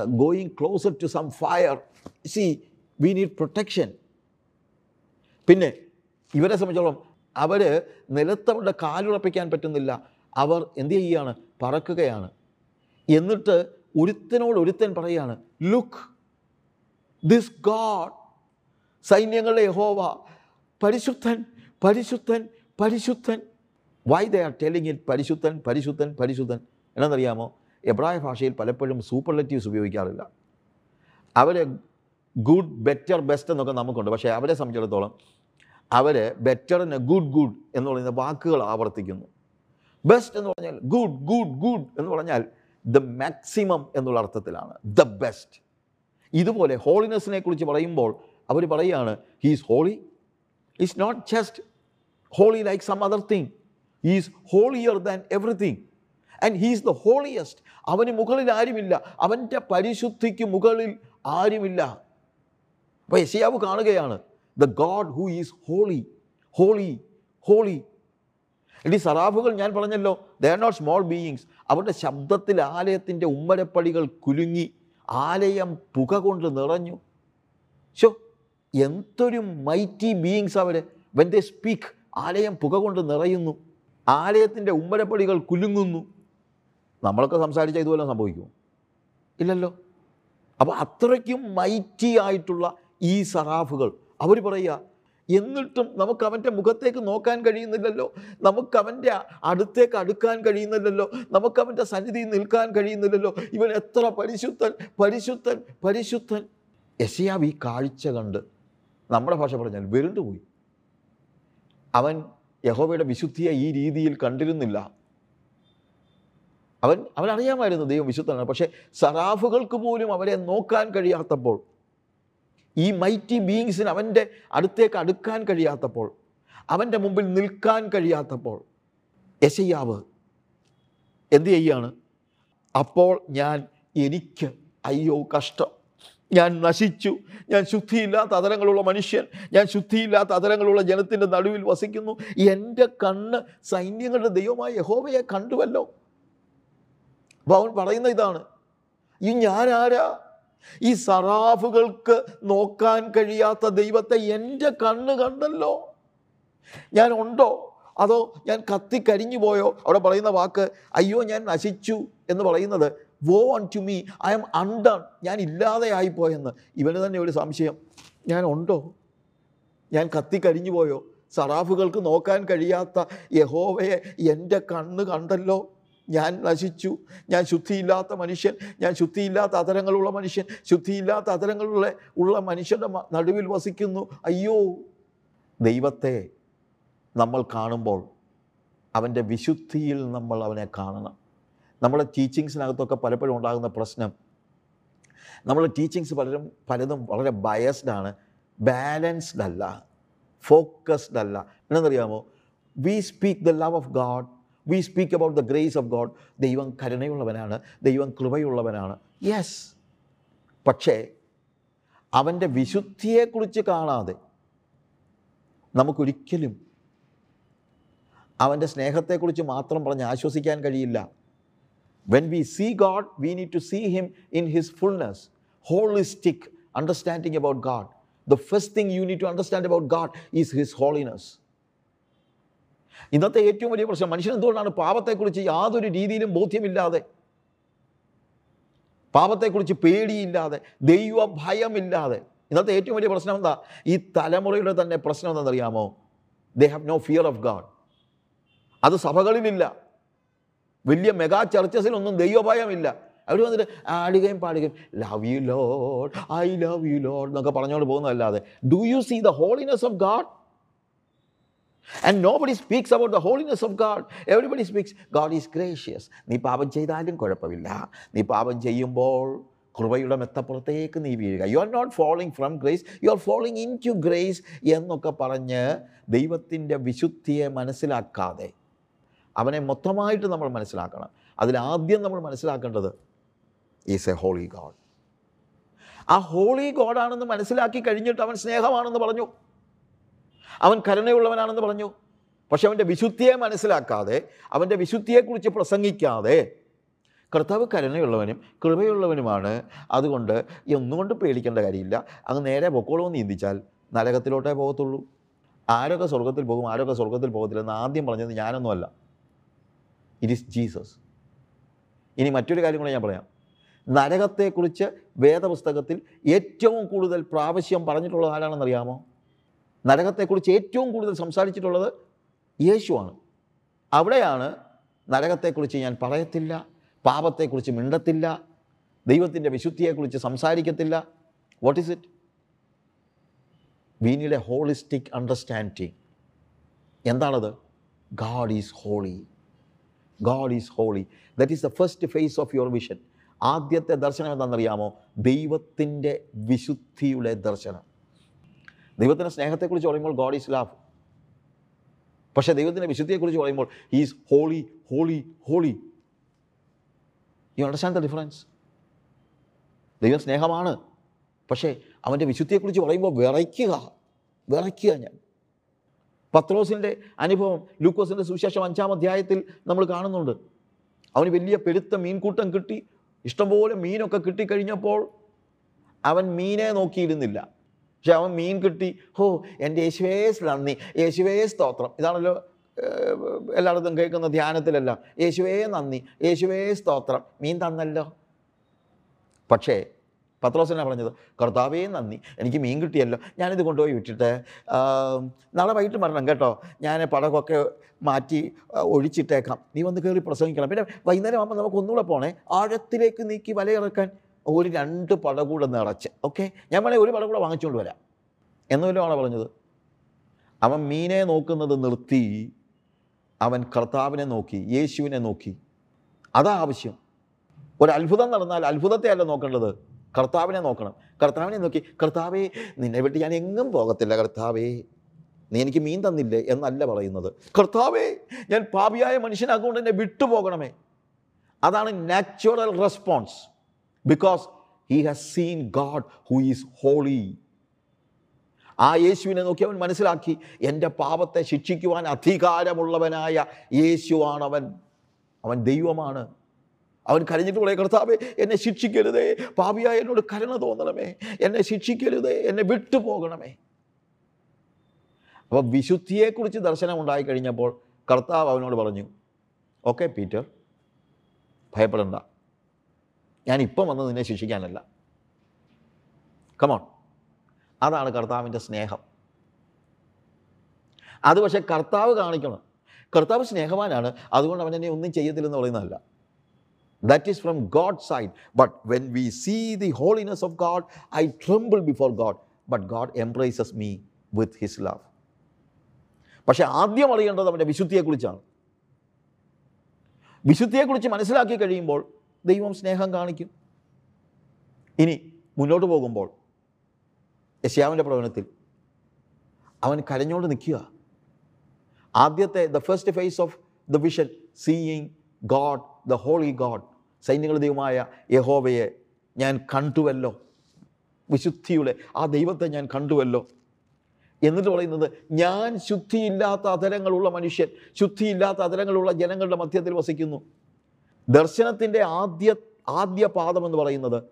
going closer to some fire see we need protection പിന്നെ ഇവരെ സംബന്ധിച്ചോളം അവർ നിലത്തവരുടെ കാലുറപ്പിക്കാൻ പറ്റുന്നില്ല. അവർ എന്ത് ചെയ്യുകയാണ് പറക്കുകയാണ്. എന്നിട്ട് ഒരുത്തനോട് ഒരുത്തൻ പറയുകയാണ് ലുക്ക് ദിസ് ഗാഡ് സൈന്യങ്ങളുടെ യഹോവ പരിശുദ്ധൻ പരിശുദ്ധൻ പരിശുദ്ധൻ. Why they are telling it പരിശുദ്ധൻ പരിശുദ്ധൻ പരിശുദ്ധൻ എന്നറിയാമോ? എബ്രായ ഭാഷയിൽ പലപ്പോഴും സൂപ്പർലറ്റീവ്സ് ഉപയോഗിക്കാറില്ല. അവർ ഗുഡ് ബെറ്റർ ബെസ്റ്റ് എന്നൊക്കെ നമുക്കുണ്ട്. പക്ഷേ അവരെ സംബന്ധിച്ചിടത്തോളം അവർ ബെറ്ററിന് ഗുഡ് ഗുഡ് എന്ന് പറയുന്ന വാക്കുകൾ ആവർത്തിക്കുന്നു. ബെസ്റ്റ് എന്ന് പറഞ്ഞാൽ ഗുഡ് ഗുഡ് ഗുഡ് എന്ന് പറഞ്ഞാൽ ദ മാക്സിമം എന്നുള്ള അർത്ഥത്തിലാണ്. ദ ബെസ്റ്റ് ഇതുപോലെ ഹോളിനെസ്സിനെ കുറിച്ച് പറയുമ്പോൾ അവർ പറയുകയാണ് he's holy is not just holy like some other thing he's holier than everything and he's the holiest അവന് മുകളിൽ ആരുമില്ല. അവന്റെ പരിശുദ്ധിക്ക് മുകളിൽ ആരുമില്ല. അപ്പോൾ യശയാവ് കാണുകയാണ് the God who is holy holy holy. ഈ സറാഫുകൾ ഞാൻ പറഞ്ഞല്ലോ they are not small beings. അവരുടെ ശബ്ദത്തിൽ ആലയത്തിന്റെ ഉമ്മരപ്പടികൾ കുലുങ്ങി ആലയം പുക കൊണ്ട് നിറഞ്ഞു. ഷോ എന്തൊരു മൈറ്റി ബീയിങ്സ് അവർ വെൻ ദേ സ്പീക്ക് ആലയം പുക കൊണ്ട് നിറയുന്നു. ആലയത്തിന്റെ ഉമ്മരപ്പടികൾ കുലുങ്ങുന്നു. നമ്മളൊക്കെ സംസാരിച്ചാൽ ഇതുപോലെ സംഭവിക്കുമോ ഇല്ലല്ലോ. അപ്പോൾ അത്രയ്ക്കും മൈറ്റി ആയിട്ടുള്ള ഈ സറാഫുകൾ. അവർ പറയുക എന്നിട്ടും നമുക്ക് അവന്റെ മുഖത്തേക്ക് നോക്കാൻ കഴിയുന്നില്ലല്ലോ. നമുക്ക് അവന്റെ അടുത്തേക്ക് അടുക്കാൻ കഴിയുന്നില്ലല്ലോ. നമുക്ക് അവന്റെ സന്നിധിയിൽ നിൽക്കാൻ കഴിയുന്നില്ലല്ലോ. ഇവൻ എത്ര പരിശുദ്ധൻ പരിശുദ്ധൻ പരിശുദ്ധൻ. യശയാവ് ഈ കാഴ്ച കണ്ട് നമ്മുടെ ഭാഷ പറഞ്ഞാൽ വെറുണ്ടുപോയി അവൻ യഹോവയുടെ വിശുദ്ധിയെ ഈ രീതിയിൽ കണ്ടിരുന്നില്ല. അവൻ അവൻ അറിയാമായിരുന്നു ദൈവം വിശുദ്ധനാണ്. പക്ഷേ സറാഫുകൾക്ക് പോലും അവരെ നോക്കാൻ കഴിയാത്തപ്പോൾ ഈ മൈറ്റി ബീയിങ്സിന് അവന്റെ അടുത്തേക്ക് അടുക്കാൻ കഴിയാത്തപ്പോൾ അവന്റെ മുമ്പിൽ നിൽക്കാൻ കഴിയാത്തപ്പോൾ യശയ്യാവ് എന്ത് ചെയ്യാണ്? അപ്പോൾ ഞാൻ എനിക്ക് അയ്യോ കഷ്ടം. ഞാൻ നശിച്ചു. ഞാൻ ശുദ്ധിയില്ലാത്ത അതരങ്ങളുള്ള മനുഷ്യൻ. ഞാൻ ശുദ്ധിയില്ലാത്ത അതരങ്ങളുള്ള ജനത്തിന്റെ നടുവിൽ വസിക്കുന്നു. എന്റെ കണ്ണ് സൈന്യങ്ങളുടെ ദൈവമായ യഹോവയെ കണ്ടുവല്ലോ. അപ്പോൾ അവൻ പറയുന്ന ഇതാണ്. ഈ ഞാൻ ആരാ ഈ സറാഫുകൾക്ക് നോക്കാൻ കഴിയാത്ത ദൈവത്തെ എന്റെ കണ്ണ് കണ്ടല്ലോ. ഞാൻ ഉണ്ടോ? അതോ ഞാൻ കത്തി കരിഞ്ഞു പോയോ? അവിടെ പറയുന്ന വാക്ക് അയ്യോ ഞാൻ നശിച്ചു എന്ന് പറയുന്നത് woe unto me I'm undone ഞാൻ ഇല്ലാതെയായിപ്പോയെന്ന് ഇവന് തന്നെ ഒരു സംശയം. ഞാൻ ഉണ്ടോ? ഞാൻ കത്തി കരിഞ്ഞു പോയോ? സറാഫുകൾക്ക് നോക്കാൻ കഴിയാത്ത യഹോവയെ എന്റെ കണ്ണ് കണ്ടല്ലോ. ഞാൻ നശിച്ചു. ഞാൻ ശുദ്ധിയില്ലാത്ത മനുഷ്യൻ. ഞാൻ ശുദ്ധിയില്ലാത്ത അതരങ്ങളുള്ള മനുഷ്യൻ. ശുദ്ധിയില്ലാത്ത അതരങ്ങളുള്ള ഉള്ള മനുഷ്യന്റെ നടുവിൽ വസിക്കുന്നു. അയ്യോ! ദൈവത്തെ നമ്മൾ കാണുമ്പോൾ അവന്റെ വിശുദ്ധിയിൽ നമ്മൾ അവനെ കാണണം. നമ്മുടെ ടീച്ചിങ്സിനകത്തൊക്കെ പലപ്പോഴും ഉണ്ടാകുന്ന പ്രശ്നം നമ്മുടെ ടീച്ചിങ്സ് പലരും പലതും വളരെ ബയസ്ഡ് ആണ്. ബാലൻസ്ഡ് അല്ല. ഫോക്കസ്ഡ് അല്ല. എന്നറിയാമോ? We speak the love of God we speak about the grace of God ദൈവം കരുണയുള്ളവനാണ്. ദൈവം കൃപയുള്ളവനാണ്. യെസ് പക്ഷേ അവന്റെ വിശുദ്ധിയെക്കുറിച്ച് കാണാതെ നമുക്കൊരിക്കലും അവന്റെ സ്നേഹത്തെക്കുറിച്ച് മാത്രം പറഞ്ഞ് ആശ്വസിക്കാൻ കഴിയില്ല. When we see God we need to see him in his fullness holistic understanding about God the first thing you need to understand about God is his holiness ഇന്നത്തെ ഏറ്റവും വലിയ പ്രശ്നം മനുഷ്യൻ എന്തുകൊണ്ടാണ് പാപത്തെക്കുറിച്ച് യാതൊരു രീതിയിലും ബോധ്യമില്ലാതെ? പാപത്തെക്കുറിച്ച് പേടിയില്ലാതെ ദൈവ ഭയമില്ലാതെ. ഇന്നത്തെ ഏറ്റവും വലിയ പ്രശ്നം എന്താ? ഈ തലമുറയുടെ തന്നെ പ്രശ്നം എന്താണെന്നറിയാമോ? They have no fear of God അത് സഭകളിലില്ല. വലിയ മെഗാ ചർച്ചസിലൊന്നും ദൈവഭയമില്ല. അവർ വന്നിട്ട് ആടുകയും പാടുകയും love you Lord I love you Lord എന്നൊക്കെ പറഞ്ഞുകൊണ്ട് പോകുന്നതല്ലാതെ do you see the holiness of God and nobody speaks about the holiness of God everybody speaks God is gracious നീ പാപം ചെയ്താലും കുഴപ്പമില്ല. നീ പാപം ചെയ്യുമ്പോൾ കൃപയുടെ മെത്തപ്പുറത്തേക്ക് നീ വീഴുക. You are not following from grace you are following into grace എന്നൊക്കെ പറഞ്ഞ് ദൈവത്തിന്റെ വിശുദ്ധിയെ മനസ്സിലാക്കാതെ അവനെ മൊത്തമായിട്ട് നമ്മൾ മനസ്സിലാക്കണം. അതിലാദ്യം നമ്മൾ മനസ്സിലാക്കേണ്ടത് ഈസ് എ ഹോളി ഗോഡ് ആ ഹോളി ഗോഡാണെന്ന് മനസ്സിലാക്കി കഴിഞ്ഞിട്ട് അവൻ സ്നേഹമാണെന്ന് പറഞ്ഞു. അവൻ കരുണയുള്ളവനാണെന്ന് പറഞ്ഞു. പക്ഷെ അവന്റെ വിശുദ്ധിയെ മനസ്സിലാക്കാതെ അവന്റെ വിശുദ്ധിയെക്കുറിച്ച് പ്രസംഗിക്കാതെ കർത്താവ് കരുണയുള്ളവനും കൃപയുള്ളവനുമാണ്. അതുകൊണ്ട് ഒന്നുകൊണ്ട് പേടിക്കേണ്ട കാര്യമില്ല. അങ്ങ് നേരെ പൊക്കോളൂ എന്ന് ചിന്തിച്ചാൽ നരകത്തിലോട്ടേ പോകത്തുള്ളൂ. ആരൊക്കെ സ്വർഗത്തിൽ പോകും ആരൊക്കെ സ്വർഗത്തിൽ പോകത്തില്ല എന്ന് ആദ്യം പറഞ്ഞത് ഞാനൊന്നുമല്ല ഇറ്റ് ഈസ് ജീസസ് ഇനി മറ്റൊരു കാര്യം കൂടെ ഞാൻ പറയാം. നരകത്തെക്കുറിച്ച് വേദപുസ്തകത്തിൽ ഏറ്റവും കൂടുതൽ പ്രാവശ്യം പറഞ്ഞിട്ടുള്ളത് ആരാണെന്നറിയാമോ? നരകത്തെക്കുറിച്ച് ഏറ്റവും കൂടുതൽ സംസാരിച്ചിട്ടുള്ളത് യേശുവാണ്. അവിടെയാണ് നരകത്തെക്കുറിച്ച് ഞാൻ പറയത്തില്ല പാപത്തെക്കുറിച്ച് മിണ്ടത്തില്ല ദൈവത്തിന്റെ വിശുദ്ധിയെക്കുറിച്ച് സംസാരിക്കത്തില്ല. What is it we need a holistic understanding എന്താണത്? God is holy God is holy that is the first phase of your vision ആദ്യത്തെ ദർശനം എന്താണെന്നറിയാമോ? ദൈവത്തിന്റെ വിശുദ്ധിയുടെ ദർശനം. ദൈവത്തിന്റെ സ്നേഹത്തെക്കുറിച്ച് പറയുമ്പോൾ ഗോഡ് ഈസ് ലവ് പക്ഷേ ദൈവത്തിന്റെ വിശുദ്ധിയെക്കുറിച്ച് പറയുമ്പോൾ is holy holy holy you understand the difference ദൈവം സ്നേഹമാണ്. പക്ഷേ അവന്റെ വിശുദ്ധിയെക്കുറിച്ച് പറയുമ്പോൾ വിറയ്ക്കുക വിറയ്ക്കുക ഞാൻ. പത്രോസിന്റെ അനുഭവം ലൂക്കോസിന്റെ സുവിശേഷം അഞ്ചാം അധ്യായത്തിൽ നമ്മൾ കാണുന്നുണ്ട്. അവന് വലിയ പെരുത്ത മീൻകൂട്ടം കിട്ടി. ഇഷ്ടംപോലെ മീനൊക്കെ കിട്ടിക്കഴിഞ്ഞപ്പോൾ അവൻ മീനെ നോക്കിയിരുന്നില്ല. പക്ഷെ അവൻ മീൻ കിട്ടി. ഹോ എന്റെ യേശുവേ നന്ദി. യേശുവേ സ്തോത്രം. ഇതാണല്ലോ എല്ലായിടത്തും കേൾക്കുന്ന ധ്യാനത്തിലെല്ലാം. യേശുവേ നന്ദി. യേശുവേ സ്തോത്രം. മീൻ തന്നല്ലോ. പക്ഷേ പത്രോസനാണ് പറഞ്ഞത്? കർത്താവേ നന്ദി. എനിക്ക് മീൻ കിട്ടിയല്ലോ. ഞാനിത് കൊണ്ടുപോയി വിട്ടിട്ട് നാളെ വൈകിട്ട് മരണം കേട്ടോ. ഞാൻ പടകൊക്കെ മാറ്റി ഒഴിച്ചിട്ടേക്കാം. നീ വന്ന് കയറി പ്രസംഗിക്കണം. പിന്നെ വൈകുന്നേരം ആകുമ്പോൾ നമുക്ക് ഒന്നുകൂടെ പോണേ. ആഴത്തിലേക്ക് നീക്കി വലയിറക്കാൻ. ഒരു രണ്ട് പടകൂട നിറച്ച് ഓക്കെ ഞാൻ വേണേൽ ഒരു പടകൂട വാങ്ങിച്ചുകൊണ്ട് വരാം. എന്നുവല്ലോ പറഞ്ഞത്? അവൻ മീനെ നോക്കുന്നത് നിർത്തി. അവൻ കർത്താവിനെ നോക്കി യേശുവിനെ നോക്കി. അതാ ആവശ്യം. ഒരു അത്ഭുതം നടന്നാൽ അത്ഭുതത്തെ അല്ല നോക്കേണ്ടത്. കർത്താവിനെ നോക്കണം. കർത്താവിനെ നോക്കി കർത്താവേ നിന്നെ വിട്ട് ഞാൻ എങ്ങും പോകത്തില്ല. കർത്താവേ നീ എനിക്ക് മീൻ തന്നില്ലേ? എന്നല്ല പറയുന്നത്. കർത്താവേ ഞാൻ പാപിയായ മനുഷ്യനാകൊണ്ട് എന്നെ വിട്ടുപോകണമേ. അതാണ് natural response because he has seen God who is holy ആ യേശുവിനെ നോക്കി അവൻ മനസ്സിലാക്കി എന്റെ പാപത്തെ ശിക്ഷിക്കുവാൻ അധികാരമുള്ളവനായ യേശുവാണവൻ അവൻ ദൈവമാണ്. അവൻ കരഞ്ഞിട്ട് പറയാം കർത്താവേ എന്നെ ശിക്ഷിക്കരുതേ. പാപിയായ എന്നോട് കരുണ തോന്നണമേ. എന്നെ ശിക്ഷിക്കരുതേ. എന്നെ വിട്ടുപോകണമേ. അപ്പോൾ വിശുദ്ധിയെക്കുറിച്ച് ദർശനം ഉണ്ടായി കഴിഞ്ഞപ്പോൾ കർത്താവ് അവനോട് പറഞ്ഞു ഓക്കെ പീറ്റർ ഭയപ്പെടണ്ട. ഞാൻ ഇപ്പം വന്ന് നിന്നെ ശിക്ഷിക്കാനല്ല കമോൺ അതാണ് കർത്താവിന്റെ സ്നേഹം. അത് പക്ഷേ കർത്താവ് കാണിക്കണം. കർത്താവ് സ്നേഹവാനാണ്. അതുകൊണ്ട് അവൻ എന്നെ ഒന്നും ചെയ്യത്തില്ലെന്ന് പറയുന്നതല്ല. That is from God side but when we see the holiness of God I tremble before God but God embraces me with his love പക്ഷേ ആദ്യം അറിയേണ്ടത് അവന്റെ വിശുദ്ധിയെക്കുറിച്ചാണ്. വിശുദ്ധിയെക്കുറിച്ച് മനസ്സിലാക്കി കഴിയുമ്പോൾ ദൈവം സ്നേഹം കാണിക്കും. ഇനി മുന്നോട്ട് പോകുമ്പോൾ യശ്യാവിന്റെ പ്രവചനത്തിൽ അവൻ കരഞ്ഞോണ്ട് നിൽക്കുക. ആദ്യത്തെ the first phase of the vision seeing God the holy God സൈന്യങ്ങളുടെ ദൈവമായ യഹോവയെ ഞാൻ കണ്ടുവല്ലോ. വിശുദ്ധിയുടെ ആ ദൈവത്തെ ഞാൻ കണ്ടുവല്ലോ. എന്നിട്ട് പറയുന്നത് ഞാൻ ശുദ്ധിയില്ലാത്ത അതരങ്ങളുള്ള മനുഷ്യൻ ശുദ്ധിയില്ലാത്ത അതരങ്ങളുള്ള ജനങ്ങളുടെ മധ്യത്തിൽ വസിക്കുന്നു. ദർശനത്തിന്റെ ആദ്യ ആദ്യ പാദം എന്ന് പറയുന്നത്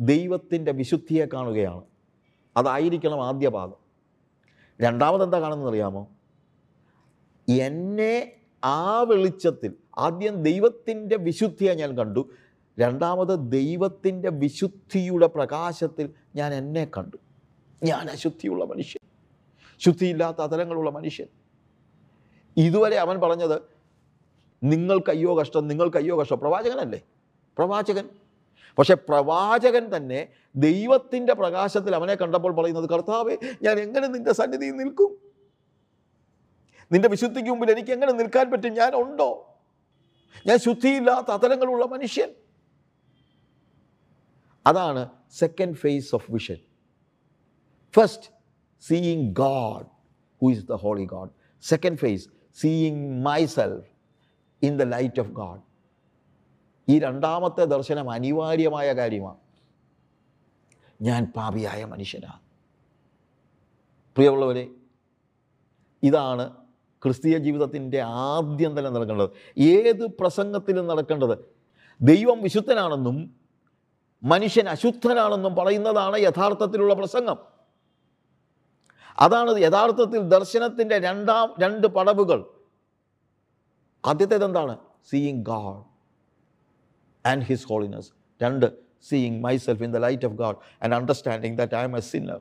ദൈവത്തിന്റെ വിശുദ്ധിയെ കാണുകയാണ്. അതായിരിക്കണം ആദ്യ പാദം. രണ്ടാമത് എന്താ കാണുന്നത് അറിയാമോ? എന്നെ ആ വെളിച്ചത്തിൽ ആദ്യം ദൈവത്തിന്റെ വിശുദ്ധിയെ ഞാൻ കണ്ടു. രണ്ടാമത് ദൈവത്തിന്റെ വിശുദ്ധിയുടെ പ്രകാശത്തിൽ ഞാൻ എന്നെ കണ്ടു. ഞാൻ അശുദ്ധിയുള്ള മനുഷ്യൻ. ശുദ്ധിയില്ലാത്ത അതരങ്ങളുള്ള മനുഷ്യൻ. ഇതുവരെ അവൻ പറഞ്ഞത് നിങ്ങൾക്ക് അയ്യോ കഷ്ടം നിങ്ങൾക്ക് അയ്യോ കഷ്ടം. പ്രവാചകനല്ലേ? പ്രവാചകൻ. പക്ഷെ പ്രവാചകൻ തന്നെ ദൈവത്തിന്റെ പ്രകാശത്തിൽ അവനെ കണ്ടപ്പോൾ പറയുന്നത് കർത്താവെ ഞാൻ എങ്ങനെ നിന്റെ സന്നിധിയിൽ നിൽക്കും? നിന്റെ വിശുദ്ധിക്ക് മുമ്പിൽ എനിക്ക് എങ്ങനെ നിൽക്കാൻ പറ്റും? ഞാൻ ഉണ്ടോ? ഞാൻ ശുദ്ധിയില്ലാത്ത അതരങ്ങളുള്ള മനുഷ്യൻ. അതാണ് second phase of vision first seeing God who is the holy God second phase seeing myself in the light of God ഈ രണ്ടാമത്തെ ദർശനം അനിവാര്യമായ കാര്യമാണ്. ഞാൻ പാപിയായ മനുഷ്യനാണ് പ്രിയമുള്ളവരെ ഇതാണ് ക്രിസ്തീയ ജീവിതത്തിന്റെ ആദ്യം തന്നെ നടക്കേണ്ടത്. ഏത് പ്രസംഗത്തിലും നടക്കേണ്ടത്? ദൈവം വിശുദ്ധനാണെന്നും മനുഷ്യൻ അശുദ്ധനാണെന്നും പറയുന്നതാണ് യഥാർത്ഥത്തിലുള്ള പ്രസംഗം. അതാണ് യഥാർത്ഥത്തിൽ ദർശനത്തിന്റെ രണ്ടാം രണ്ട് പടവുകൾ. ആദ്യത്തേത് എന്താണ് seeing God and his holiness രണ്ട് seeing myself in the light of God and understanding that I'm a sinner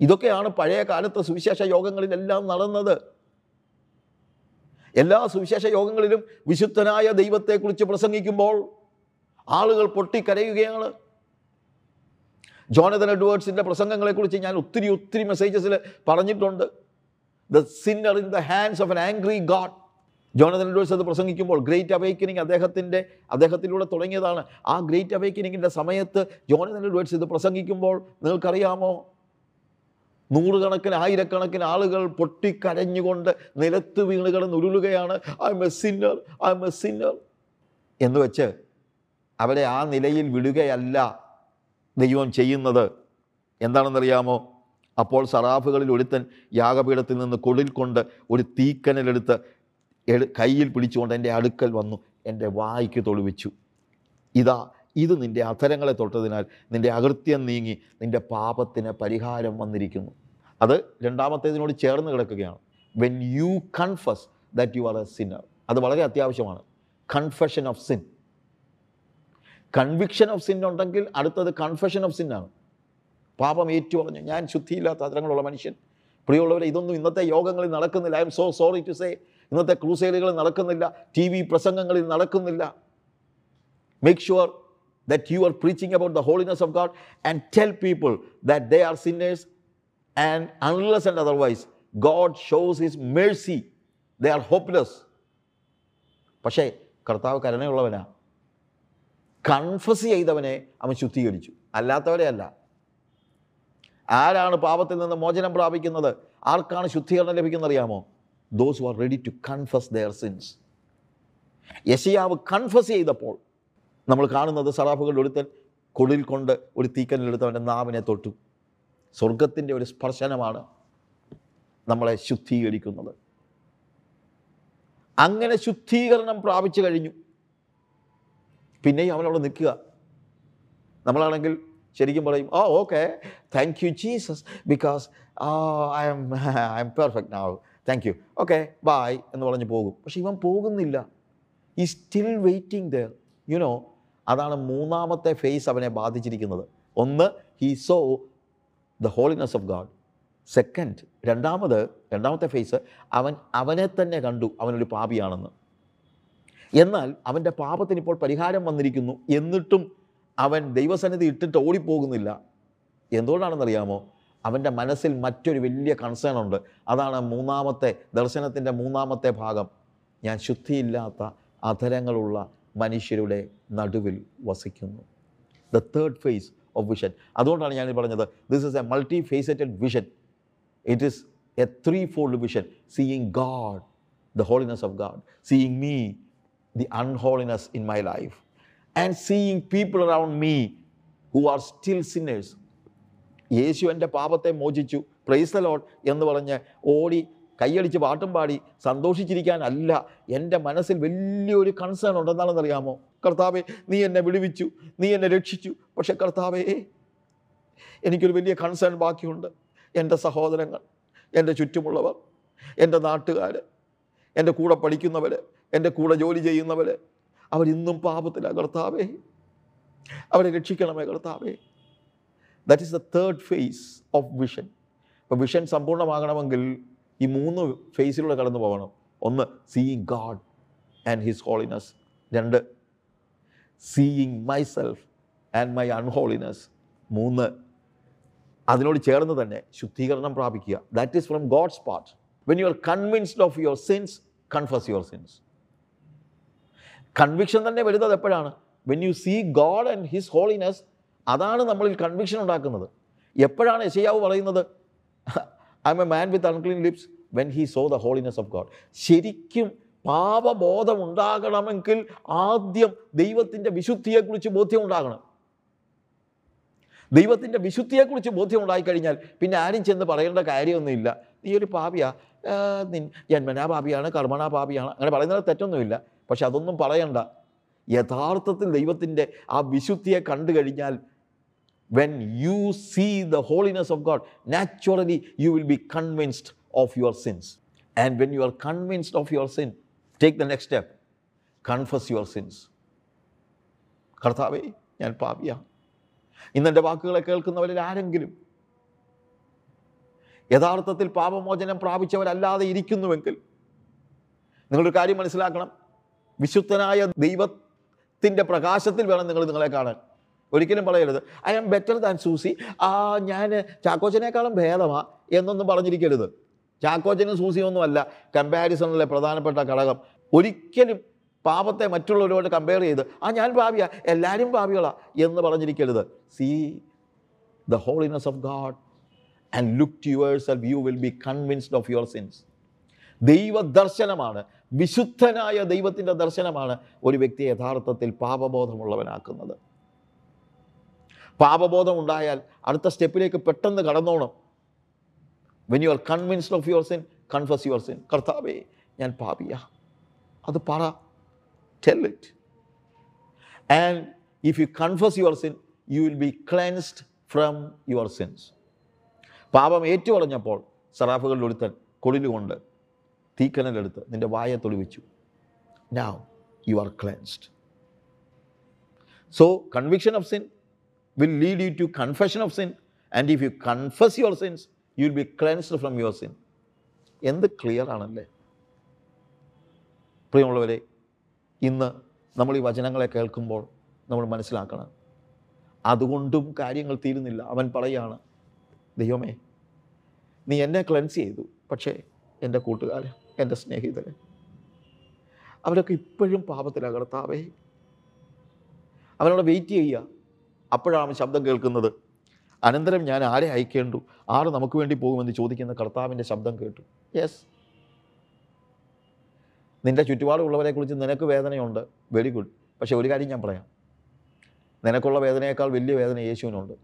ഇതൊക്കെയാണ് പഴയ കാലത്തെ സുവിശേഷ യോഗങ്ങളിലെല്ലാം നടന്നത്. എല്ലാ സുവിശേഷ യോഗങ്ങളിലും വിശുദ്ധനായ ദൈവത്തെക്കുറിച്ച് പ്രസംഗിക്കുമ്പോൾ ആളുകൾ പൊട്ടിക്കരയുകയാണ്. ജോണതൻ എഡ്വേർഡ്സിന്റെ പ്രസംഗങ്ങളെക്കുറിച്ച് ഞാൻ ഒത്തിരി ഒത്തിരി മെസ്സേജസിൽ പറഞ്ഞിട്ടുണ്ട്. The sinner in the hands of an angry God Jonathan Edwards അത് പ്രസംഗിക്കുമ്പോൾ ഗ്രേറ്റ് അവേക്കനിങ് അദ്ദേഹത്തിന്റെ അദ്ദേഹത്തിലൂടെ തുടങ്ങിയതാണ്. ആ ഗ്രേറ്റ് അവേക്കനിങ്ങിന്റെ സമയത്ത് ജോണതൻ എഡ്വേഴ്സ് ഇത് പ്രസംഗിക്കുമ്പോൾ നിങ്ങൾക്കറിയാമോ? നൂറുകണക്കിന് ആയിരക്കണക്കിന് ആളുകൾ പൊട്ടിക്കരഞ്ഞുകൊണ്ട് നിലത്ത് വീണ് കിടന്ന് I'm a sinner I'm a sinner എന്ന് വെച്ച് അവരെ ആ നിലയിൽ വിടുകയല്ല ദൈവം ചെയ്യുന്നത്. എന്താണെന്നറിയാമോ? അപ്പോൾ സറാഫുകളിൽ ഒരുത്തൻ യാഗപീഠത്തിൽ നിന്ന് കൊടിൽ കൊണ്ട് ഒരു തീക്കനലെടുത്ത് കയ്യിൽ പിടിച്ചുകൊണ്ട് എന്റെ അടുക്കൽ വന്നു എന്റെ വായ്ക്ക് തൊളിവിച്ചു ഇതാ ഇത് നിന്റെ അധരങ്ങളെ തൊട്ടതിനാൽ നിന്റെ അകൃത്യം നീങ്ങി നിന്റെ പാപത്തിന് പരിഹാരം വന്നിരിക്കുന്നു. അത് രണ്ടാമത്തേതിനോട് ചേർന്ന് കിടക്കുകയാണ്. When you confess that you are a sinner അത് വളരെ അത്യാവശ്യമാണ്. Confession of sin conviction of sin ഉണ്ടെങ്കിൽ അടുത്തത് കൺഫെഷൻ ഓഫ് സിന്നാണ് പാപം ഏറ്റു പറഞ്ഞു ഞാൻ ശുദ്ധിയില്ലാത്ത അതരങ്ങളുള്ള മനുഷ്യൻ. പ്രിയമുള്ളവരെ ഇതൊന്നും ഇന്നത്തെ യോഗങ്ങളിൽ നടക്കുന്നില്ല. I'm so sorry to say ഇന്നത്തെ ക്രൂസൈഡുകൾ നടക്കുന്നില്ല ടി വി പ്രസംഗങ്ങളിൽ നടക്കുന്നില്ല. Make sure that you are preaching about the holiness of God and tell people that they are sinners and unless and otherwise God shows his mercy. They are hopeless. പക്ഷേ കർത്താവ് കരുണയുള്ളവനാ. Confess ചെയ്തവനെ അവൻ ശുദ്ധീകരിച്ചു. അല്ലാത്തവരെ അല്ല. ആരാണ് പാപത്തിൽ നിന്ന് മോചനം പ്രാപിക്കുന്നത്? ആർക്കാണ് ശുദ്ധീകരണം ലഭിക്കുന്നത് അറിയാമോ? Those are ready to confess their sins യശയാവ് കൺഫസ് ചെയ്തപ്പോൾ നമ്മൾ കാണുന്നത് സറാഫുകളുടെ ഒരുത്തൻ കൊടിൽ കൊണ്ട് ഒരു തീക്കനിലെടുത്ത് അവന്റെ നാവിനെ തൊട്ടു. സ്വർഗത്തിന്റെ ഒരു സ്പർശനമാണ് നമ്മളെ ശുദ്ധീകരിക്കുന്നത്. അങ്ങനെ ശുദ്ധീകരണം പ്രാപിച്ചു കഴിഞ്ഞു. പിന്നെയും അവനവിടെ നിൽക്കുക. നമ്മളാണെങ്കിൽ ശരിക്കും പറയും ഓ okay thank you Jesus because I'm I'm perfect now thank you okay bye എന്ന് പറഞ്ഞ് പോകും. പക്ഷെ ഇവൻ പോകുന്നില്ല. ഈ സ്റ്റിൽ വെയിറ്റിംഗ് ദർ യുനോ അതാണ് മൂന്നാമത്തെ ഫേസ് അവനെ ബാധിച്ചിരിക്കുന്നത്. ഒന്ന് he saw the holiness of God second രണ്ടാമത് രണ്ടാമത്തെ ഫേസ് അവൻ അവനെ തന്നെ കണ്ടു. അവനൊരു പാപിയാണെന്ന്. എന്നാൽ അവന്റെ പാപത്തിന് ഇപ്പോൾ പരിഹാരം വന്നിരിക്കുന്നു. എന്നിട്ടും അവൻ ദൈവസന്നിധി ഇട്ടിട്ട് ഓടിപ്പോകുന്നില്ല. എന്തുകൊണ്ടാണെന്നറിയാമോ? അവന്റെ മനസ്സിൽ മറ്റൊരു വലിയ കൺസേൺ ഉണ്ട്. അതാണ് മൂന്നാമത്തെ ദർശനത്തിന്റെ മൂന്നാമത്തെ ഭാഗം. ഞാൻ ശുദ്ധിയില്ലാത്ത അധരങ്ങളുള്ള മനുഷ്യരുടെ നടുവിൽ വസിക്കുന്നു. The third phase of vision അതുകൊണ്ടാണ് ഞാൻ പറഞ്ഞത്. This is a multi faceted vision it is a three fold vision seeing God the holiness of God seeing me the unholiness in my life and seeing people around me who are still sinners യേശു എന്റെ പാപത്തെ മോചിച്ചു. Price load എന്ന് പറഞ്ഞ് ഓടി കൈയടിച്ച് പാട്ടും പാടി സന്തോഷിച്ചിരിക്കാനല്ല. എന്റെ മനസ്സിൽ വലിയൊരു കൺസേൺ ഉണ്ടെന്നാണെന്ന് അറിയാമോ? കർത്താവെ നീ എന്നെ വിടുവിച്ചു. നീ എന്നെ രക്ഷിച്ചു. പക്ഷെ കർത്താവേ എനിക്കൊരു വലിയ കൺസേൺ ബാക്കിയുണ്ട്. എന്റെ സഹോദരങ്ങൾ എന്റെ ചുറ്റുമുള്ളവർ എന്റെ നാട്ടുകാർ എന്റെ കൂടെ പഠിക്കുന്നവർ എന്റെ കൂടെ ജോലി ചെയ്യുന്നവർ അവരിന്നും പാപത്തിലാണ് കർത്താവേ. അവരെ രക്ഷിക്കണമേ കർത്താവേ. That is the third phase of vision അപ്പോൾ വിഷൻ സമ്പൂർണമാകണമെങ്കിൽ ഈ മൂന്ന് ഫേസിലൂടെ കടന്നു പോകണം. ഒന്ന് seeing God and his holiness രണ്ട് seeing myself and my unholiness മൂന്ന് അതിനോട് ചേർന്ന് തന്നെ ശുദ്ധീകരണം പ്രാപിക്കുക. That is from God's part when you are convinced of your sins confess your sins conviction തന്നെ വരുന്നത് എപ്പോഴാണ്? When you see God and his holiness അതാണ് നമ്മളിൽ കൺവിക്ഷൻ ഉണ്ടാക്കുന്നത്. എപ്പോഴാണ് യശയാവ് പറയുന്നത്? I'm a man with unclean lips when he saw the holiness of God ശരിക്കും പാപബോധം ഉണ്ടാകണമെങ്കിൽ ആദ്യം ദൈവത്തിന്റെ വിശുദ്ധിയെക്കുറിച്ച് ബോധ്യം ഉണ്ടാകണം. ദൈവത്തിന്റെ വിശുദ്ധിയെക്കുറിച്ച് ബോധ്യം ഉണ്ടായിക്കഴിഞ്ഞാൽ പിന്നെ ആരും ചെന്ന് പറയേണ്ട കാര്യമൊന്നുമില്ല. നീ ഒരു പാപിയാ. നിൻ ജന്മനാ പാപിയാണ് കർമ്മനാ പാപിയാണ്. അങ്ങനെ പറയുന്നത് തെറ്റൊന്നുമില്ല. പക്ഷെ അതൊന്നും പറയണ്ട. യഥാർത്ഥത്തിൽ ദൈവത്തിന്റെ ആ വിശുദ്ധിയെ കണ്ടു കഴിഞ്ഞാൽ when you see the holiness of God naturally you will be convinced of your sins and when you are convinced of your sin take the next step confess your sins കർത്താവേ ഞാൻ പാപിയാണ് ഇന്നെന്റെ വാക്കുകളെ കേൾക്കുന്നവരിൽ ആരെങ്കിലും യഥാർത്ഥത്തിൽ പാപമോചനം പ്രാപിച്ചവരല്ലാതെ ഇരിക്കുന്നുവെങ്കിൽ നിങ്ങളൊരു കാര്യം മനസ്സിലാക്കണം. വിശുദ്ധനായ ദൈവത്തിന്റെ പ്രകാശത്തിൽ വേണം നിങ്ങൾ നിങ്ങളെ കാണാൻ. ഒരിക്കലും പറയരുത്. I am better than Susie. ആ ഞാൻ ചാക്കോച്ചനേക്കാളും ഭേദമാ എന്നൊന്നും പറഞ്ഞിരിക്കരുത്. ചാക്കോച്ചനും സൂസിയും ഒന്നുമല്ല കമ്പാരിസണിലെ പ്രധാനപ്പെട്ട ഘടകം. ഒരിക്കലും പാപത്തെ മറ്റുള്ളവരോട് കമ്പയർ ചെയ്ത് ആ ഞാൻ പാപിയാ എല്ലാവരും പാപികളാ എന്ന് പറഞ്ഞിരിക്കരുത്. See the holiness of God and look to yourself you will be convinced of your sins ദൈവ ദർശനമാണ് വിശുദ്ധനായ ദൈവത്തിന്റെ ദർശനമാണ് ഒരു വ്യക്തിയെ യഥാർത്ഥത്തിൽ പാപബോധമുള്ളവനാക്കുന്നത്. പാപബോധം ഉണ്ടായാൽ അടുത്ത സ്റ്റെപ്പിലേക്ക് പെട്ടെന്ന് കടന്നോണം. When you are convinced of your sin confess your sin കർത്താവേ ഞാൻ പാപിയ. അത് പറ. Tell it and if you confess your sin you will be cleansed from your sins പാപം ഏറ്റുപറഞ്ഞപ്പോൾ സറാഫുകളിൽ ഒരുത്തൻ കൊളിലുകൊണ്ട് തീക്കനലെടുത്ത് നിന്റെ വായ തൊളിവിച്ചു now you are cleansed so conviction of sin will lead you to confession of sin and if you confess your sins you will be cleansed from your sin എന്ത് clear ആണല്ലേ? പ്രിയമുള്ളവരെ ഇന്ന് നമ്മൾ ഈ വചനങ്ങളെ കേൾക്കുമ്പോൾ നമ്മൾ മനസ്സിലാക്കണം. അതുകൊണ്ടും കാര്യങ്ങൾ തീരുന്നില്ല. അവൻ പറയാണ് ദൈവമേ നീ എന്നെ ക്ലെൻസ് ചെയ്തു. പക്ഷേ എന്റെ കൂട്ടുകാരൻ എന്റെ സ്നേഹിതരെ അവരൊക്കെ ഇപ്പോഴും പാപത്തിലാണ് കർത്താവേ. അവനോട് വെയിറ്റ് ചെയ്യുക. അപ്പോഴാണ് ശബ്ദം കേൾക്കുന്നത്. അനന്തരം ഞാൻ ആരെ അയക്കേണ്ടു? ആര് നമുക്ക് വേണ്ടി പോകുമെന്ന് ചോദിക്കുന്ന കർത്താവിന്റെ ശബ്ദം കേട്ടു. യെസ് നിന്റെ ചുറ്റുപാടുള്ളവരെക്കുറിച്ച് നിനക്ക് വേദനയുണ്ട്. വെരി ഗുഡ് പക്ഷേ ഒരു കാര്യം ഞാൻ പറയാം. നിനക്കുള്ള വേദനയേക്കാൾ വലിയ വേദന യേശുവിനുണ്ട്.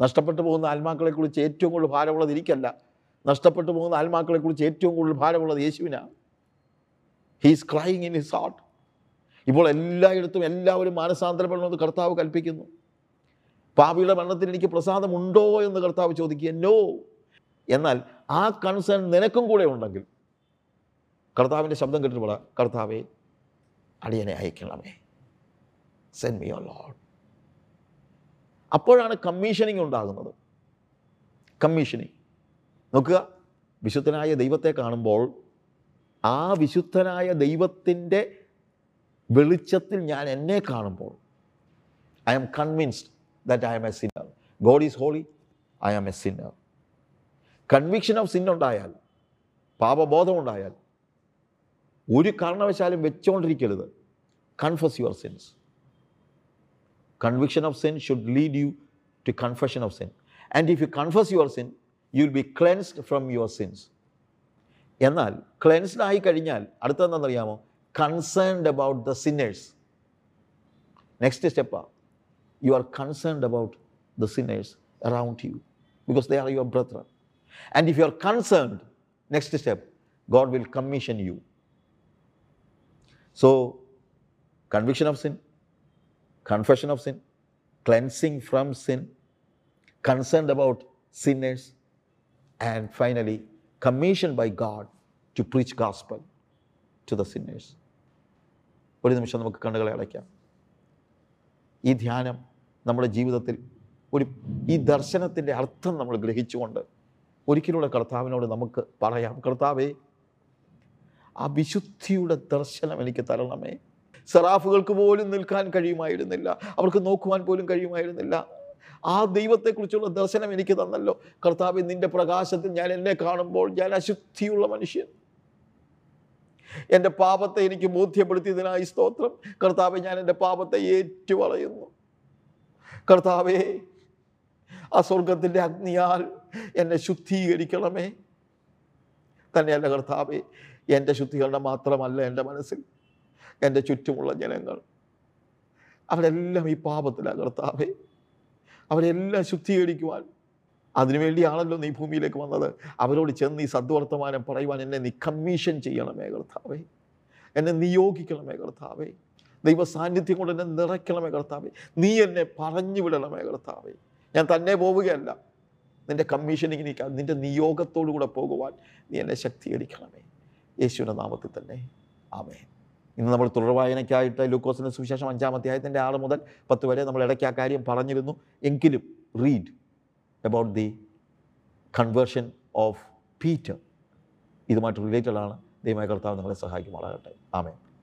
നഷ്ടപ്പെട്ടു പോകുന്ന ആത്മാക്കളെക്കുറിച്ച് ഏറ്റവും കൂടുതൽ ഭാരമുള്ളത് ഇരിക്കല്ല നഷ്ടപ്പെട്ടു പോകുന്ന ആത്മാക്കളെക്കുറിച്ച് ഏറ്റവും കൂടുതൽ ഭാരമുള്ളത് യേശുവിനാണ്. He's crying in his heart ഇപ്പോൾ എല്ലായിടത്തും എല്ലാവരും മാനസാന്തരപ്പെടണമെന്ന് കർത്താവ് കൽപ്പിക്കുന്നു. പാപിയുടെ മരണത്തിന് എനിക്ക് പ്രസാദമുണ്ടോ എന്ന് കർത്താവ് ചോദിക്കുക നോ എന്നാൽ ആ കൺസേൺ നിനക്കും കൂടെ ഉണ്ടെങ്കിൽ കർത്താവിന്റെ ശബ്ദം കേട്ടിട്ട് പറ കർത്താവേ അടിയനെ അയക്കണമേ. സെൻഡ് മി യോ ലോഡ് അപ്പോഴാണ് കമ്മീഷനിങ് ഉണ്ടാകുന്നത്. കമ്മീഷനിങ് നോക്കുക വിശുദ്ധനായ ദൈവത്തെ കാണുമ്പോൾ ആ വിശുദ്ധനായ ദൈവത്തിന്റെ വെളിച്ചത്തിൽ ഞാൻ എന്നെ കാണുമ്പോൾ I am convinced that I am a sinner God is holy I am a sinner conviction of sin ഉണ്ടായാൽ പാപബോധം ഉണ്ടായാൽ ഒരു കാരണവശാലും വെച്ചുകൊണ്ടിരിക്കരുത്. Confess your sins conviction of sin should lead you to confession of sin and if you confess your sin you will be cleansed from your sins എന്നാൽ cleansed ആയി കഴിഞ്ഞാൽ അടുത്തെന്താണെന്നറിയാമോ? concerned about the sinners. Next step up, you are concerned about the sinners around you because they are your brethren. And if you are concerned, next step, God will commission you. So, conviction of sin, confession of sin, cleansing from sin, concerned about sinners, and finally, commissioned by God to preach gospel. To the sinners ഒരു നിമിഷം നമുക്ക് കണ്ണുകളെ അടയ്ക്കാം. ഈ ധ്യാനം നമ്മുടെ ജീവിതത്തിൽ ഒരു ഈ ദർശനത്തിന്റെ അർത്ഥം നമ്മൾ ഗ്രഹിച്ചുകൊണ്ട് ഒരിക്കലൂടെ കർത്താവിനോട് നമുക്ക് പറയാം. കർത്താവേ ആ വിശുദ്ധിയുടെ ദർശനം എനിക്ക് തരണമേ. സറാഫുകൾക്ക് പോലും നിൽക്കാൻ കഴിയുമായിരുന്നില്ല. അവർക്ക് നോക്കുവാൻ പോലും കഴിയുമായിരുന്നില്ല. ആ ദൈവത്തെക്കുറിച്ചുള്ള ദർശനം എനിക്ക് തന്നല്ലോ. കർത്താവ് നിന്റെ പ്രകാശത്തിൽ ഞാൻ എന്നെ കാണുമ്പോൾ ഞാൻ അശുദ്ധിയുള്ള മനുഷ്യൻ. എന്റെ പാപത്തെ എനിക്ക് ബോധ്യപ്പെടുത്തിയതിനായി സ്തോത്രം. കർത്താവെ ഞാൻ എന്റെ പാപത്തെ ഏറ്റുപറയുന്നു. കർത്താവേ ആ സ്വർഗത്തിന്റെ അഗ്നിയാൽ എന്നെ ശുദ്ധീകരിക്കണമേ. തന്നെയല്ല കർത്താവെ എന്റെ ശുദ്ധീകരണം മാത്രമല്ല എന്റെ മനസ്സിൽ. എന്റെ ചുറ്റുമുള്ള ജനങ്ങൾ. അവരെല്ലാം ഈ പാപത്തിലാണ് കർത്താവെ. അവരെല്ലാം ശുദ്ധീകരിക്കുവാൻ അതിനുവേണ്ടിയാണല്ലോ നീ ഭൂമിയിലേക്ക് വന്നത്. അവരോട് ചെന്ന് ഈ സദ്വർത്തമാനം പറയുവാൻ എന്നെ നീ കമ്മീഷൻ ചെയ്യണമേ കർത്താവേ. എന്നെ നിയോഗിക്കണമേ കർത്താവേ. ദൈവ സാന്നിധ്യം കൊണ്ട് എന്നെ നിറയ്ക്കണമേ കർത്താവേ. നീ എന്നെ പറഞ്ഞു വിടണമേ കർത്താവേ. ഞാൻ തന്നെ പോവുകയല്ല. നിന്റെ കമ്മീഷനിങ് നീ നിന്റെ നിയോഗത്തോടു കൂടെ പോകുവാൻ നീ എന്നെ ശക്തീകരിക്കണമേ. യേശുവിന്റെ നാമത്തിൽ തന്നെ. ആമേ ഇന്ന് നമ്മൾ തുടർവായനയ്ക്കായിട്ട് ലൂക്കോസിന്റെ സുവിശേഷം അഞ്ചാം അധ്യായത്തിന്റെ ആറ് മുതൽ പത്ത് വരെ നമ്മൾ ഇടയ്ക്ക് ആ കാര്യം പറഞ്ഞിരുന്നു. എങ്കിലും read about the conversion of Peter ഇതുമായിട്ട് റിലേറ്റഡ് ആണ്. ദൈവമായ കർത്താവ് നിങ്ങളെ സഹായിക്കുമാറാകട്ടെ. ആമേ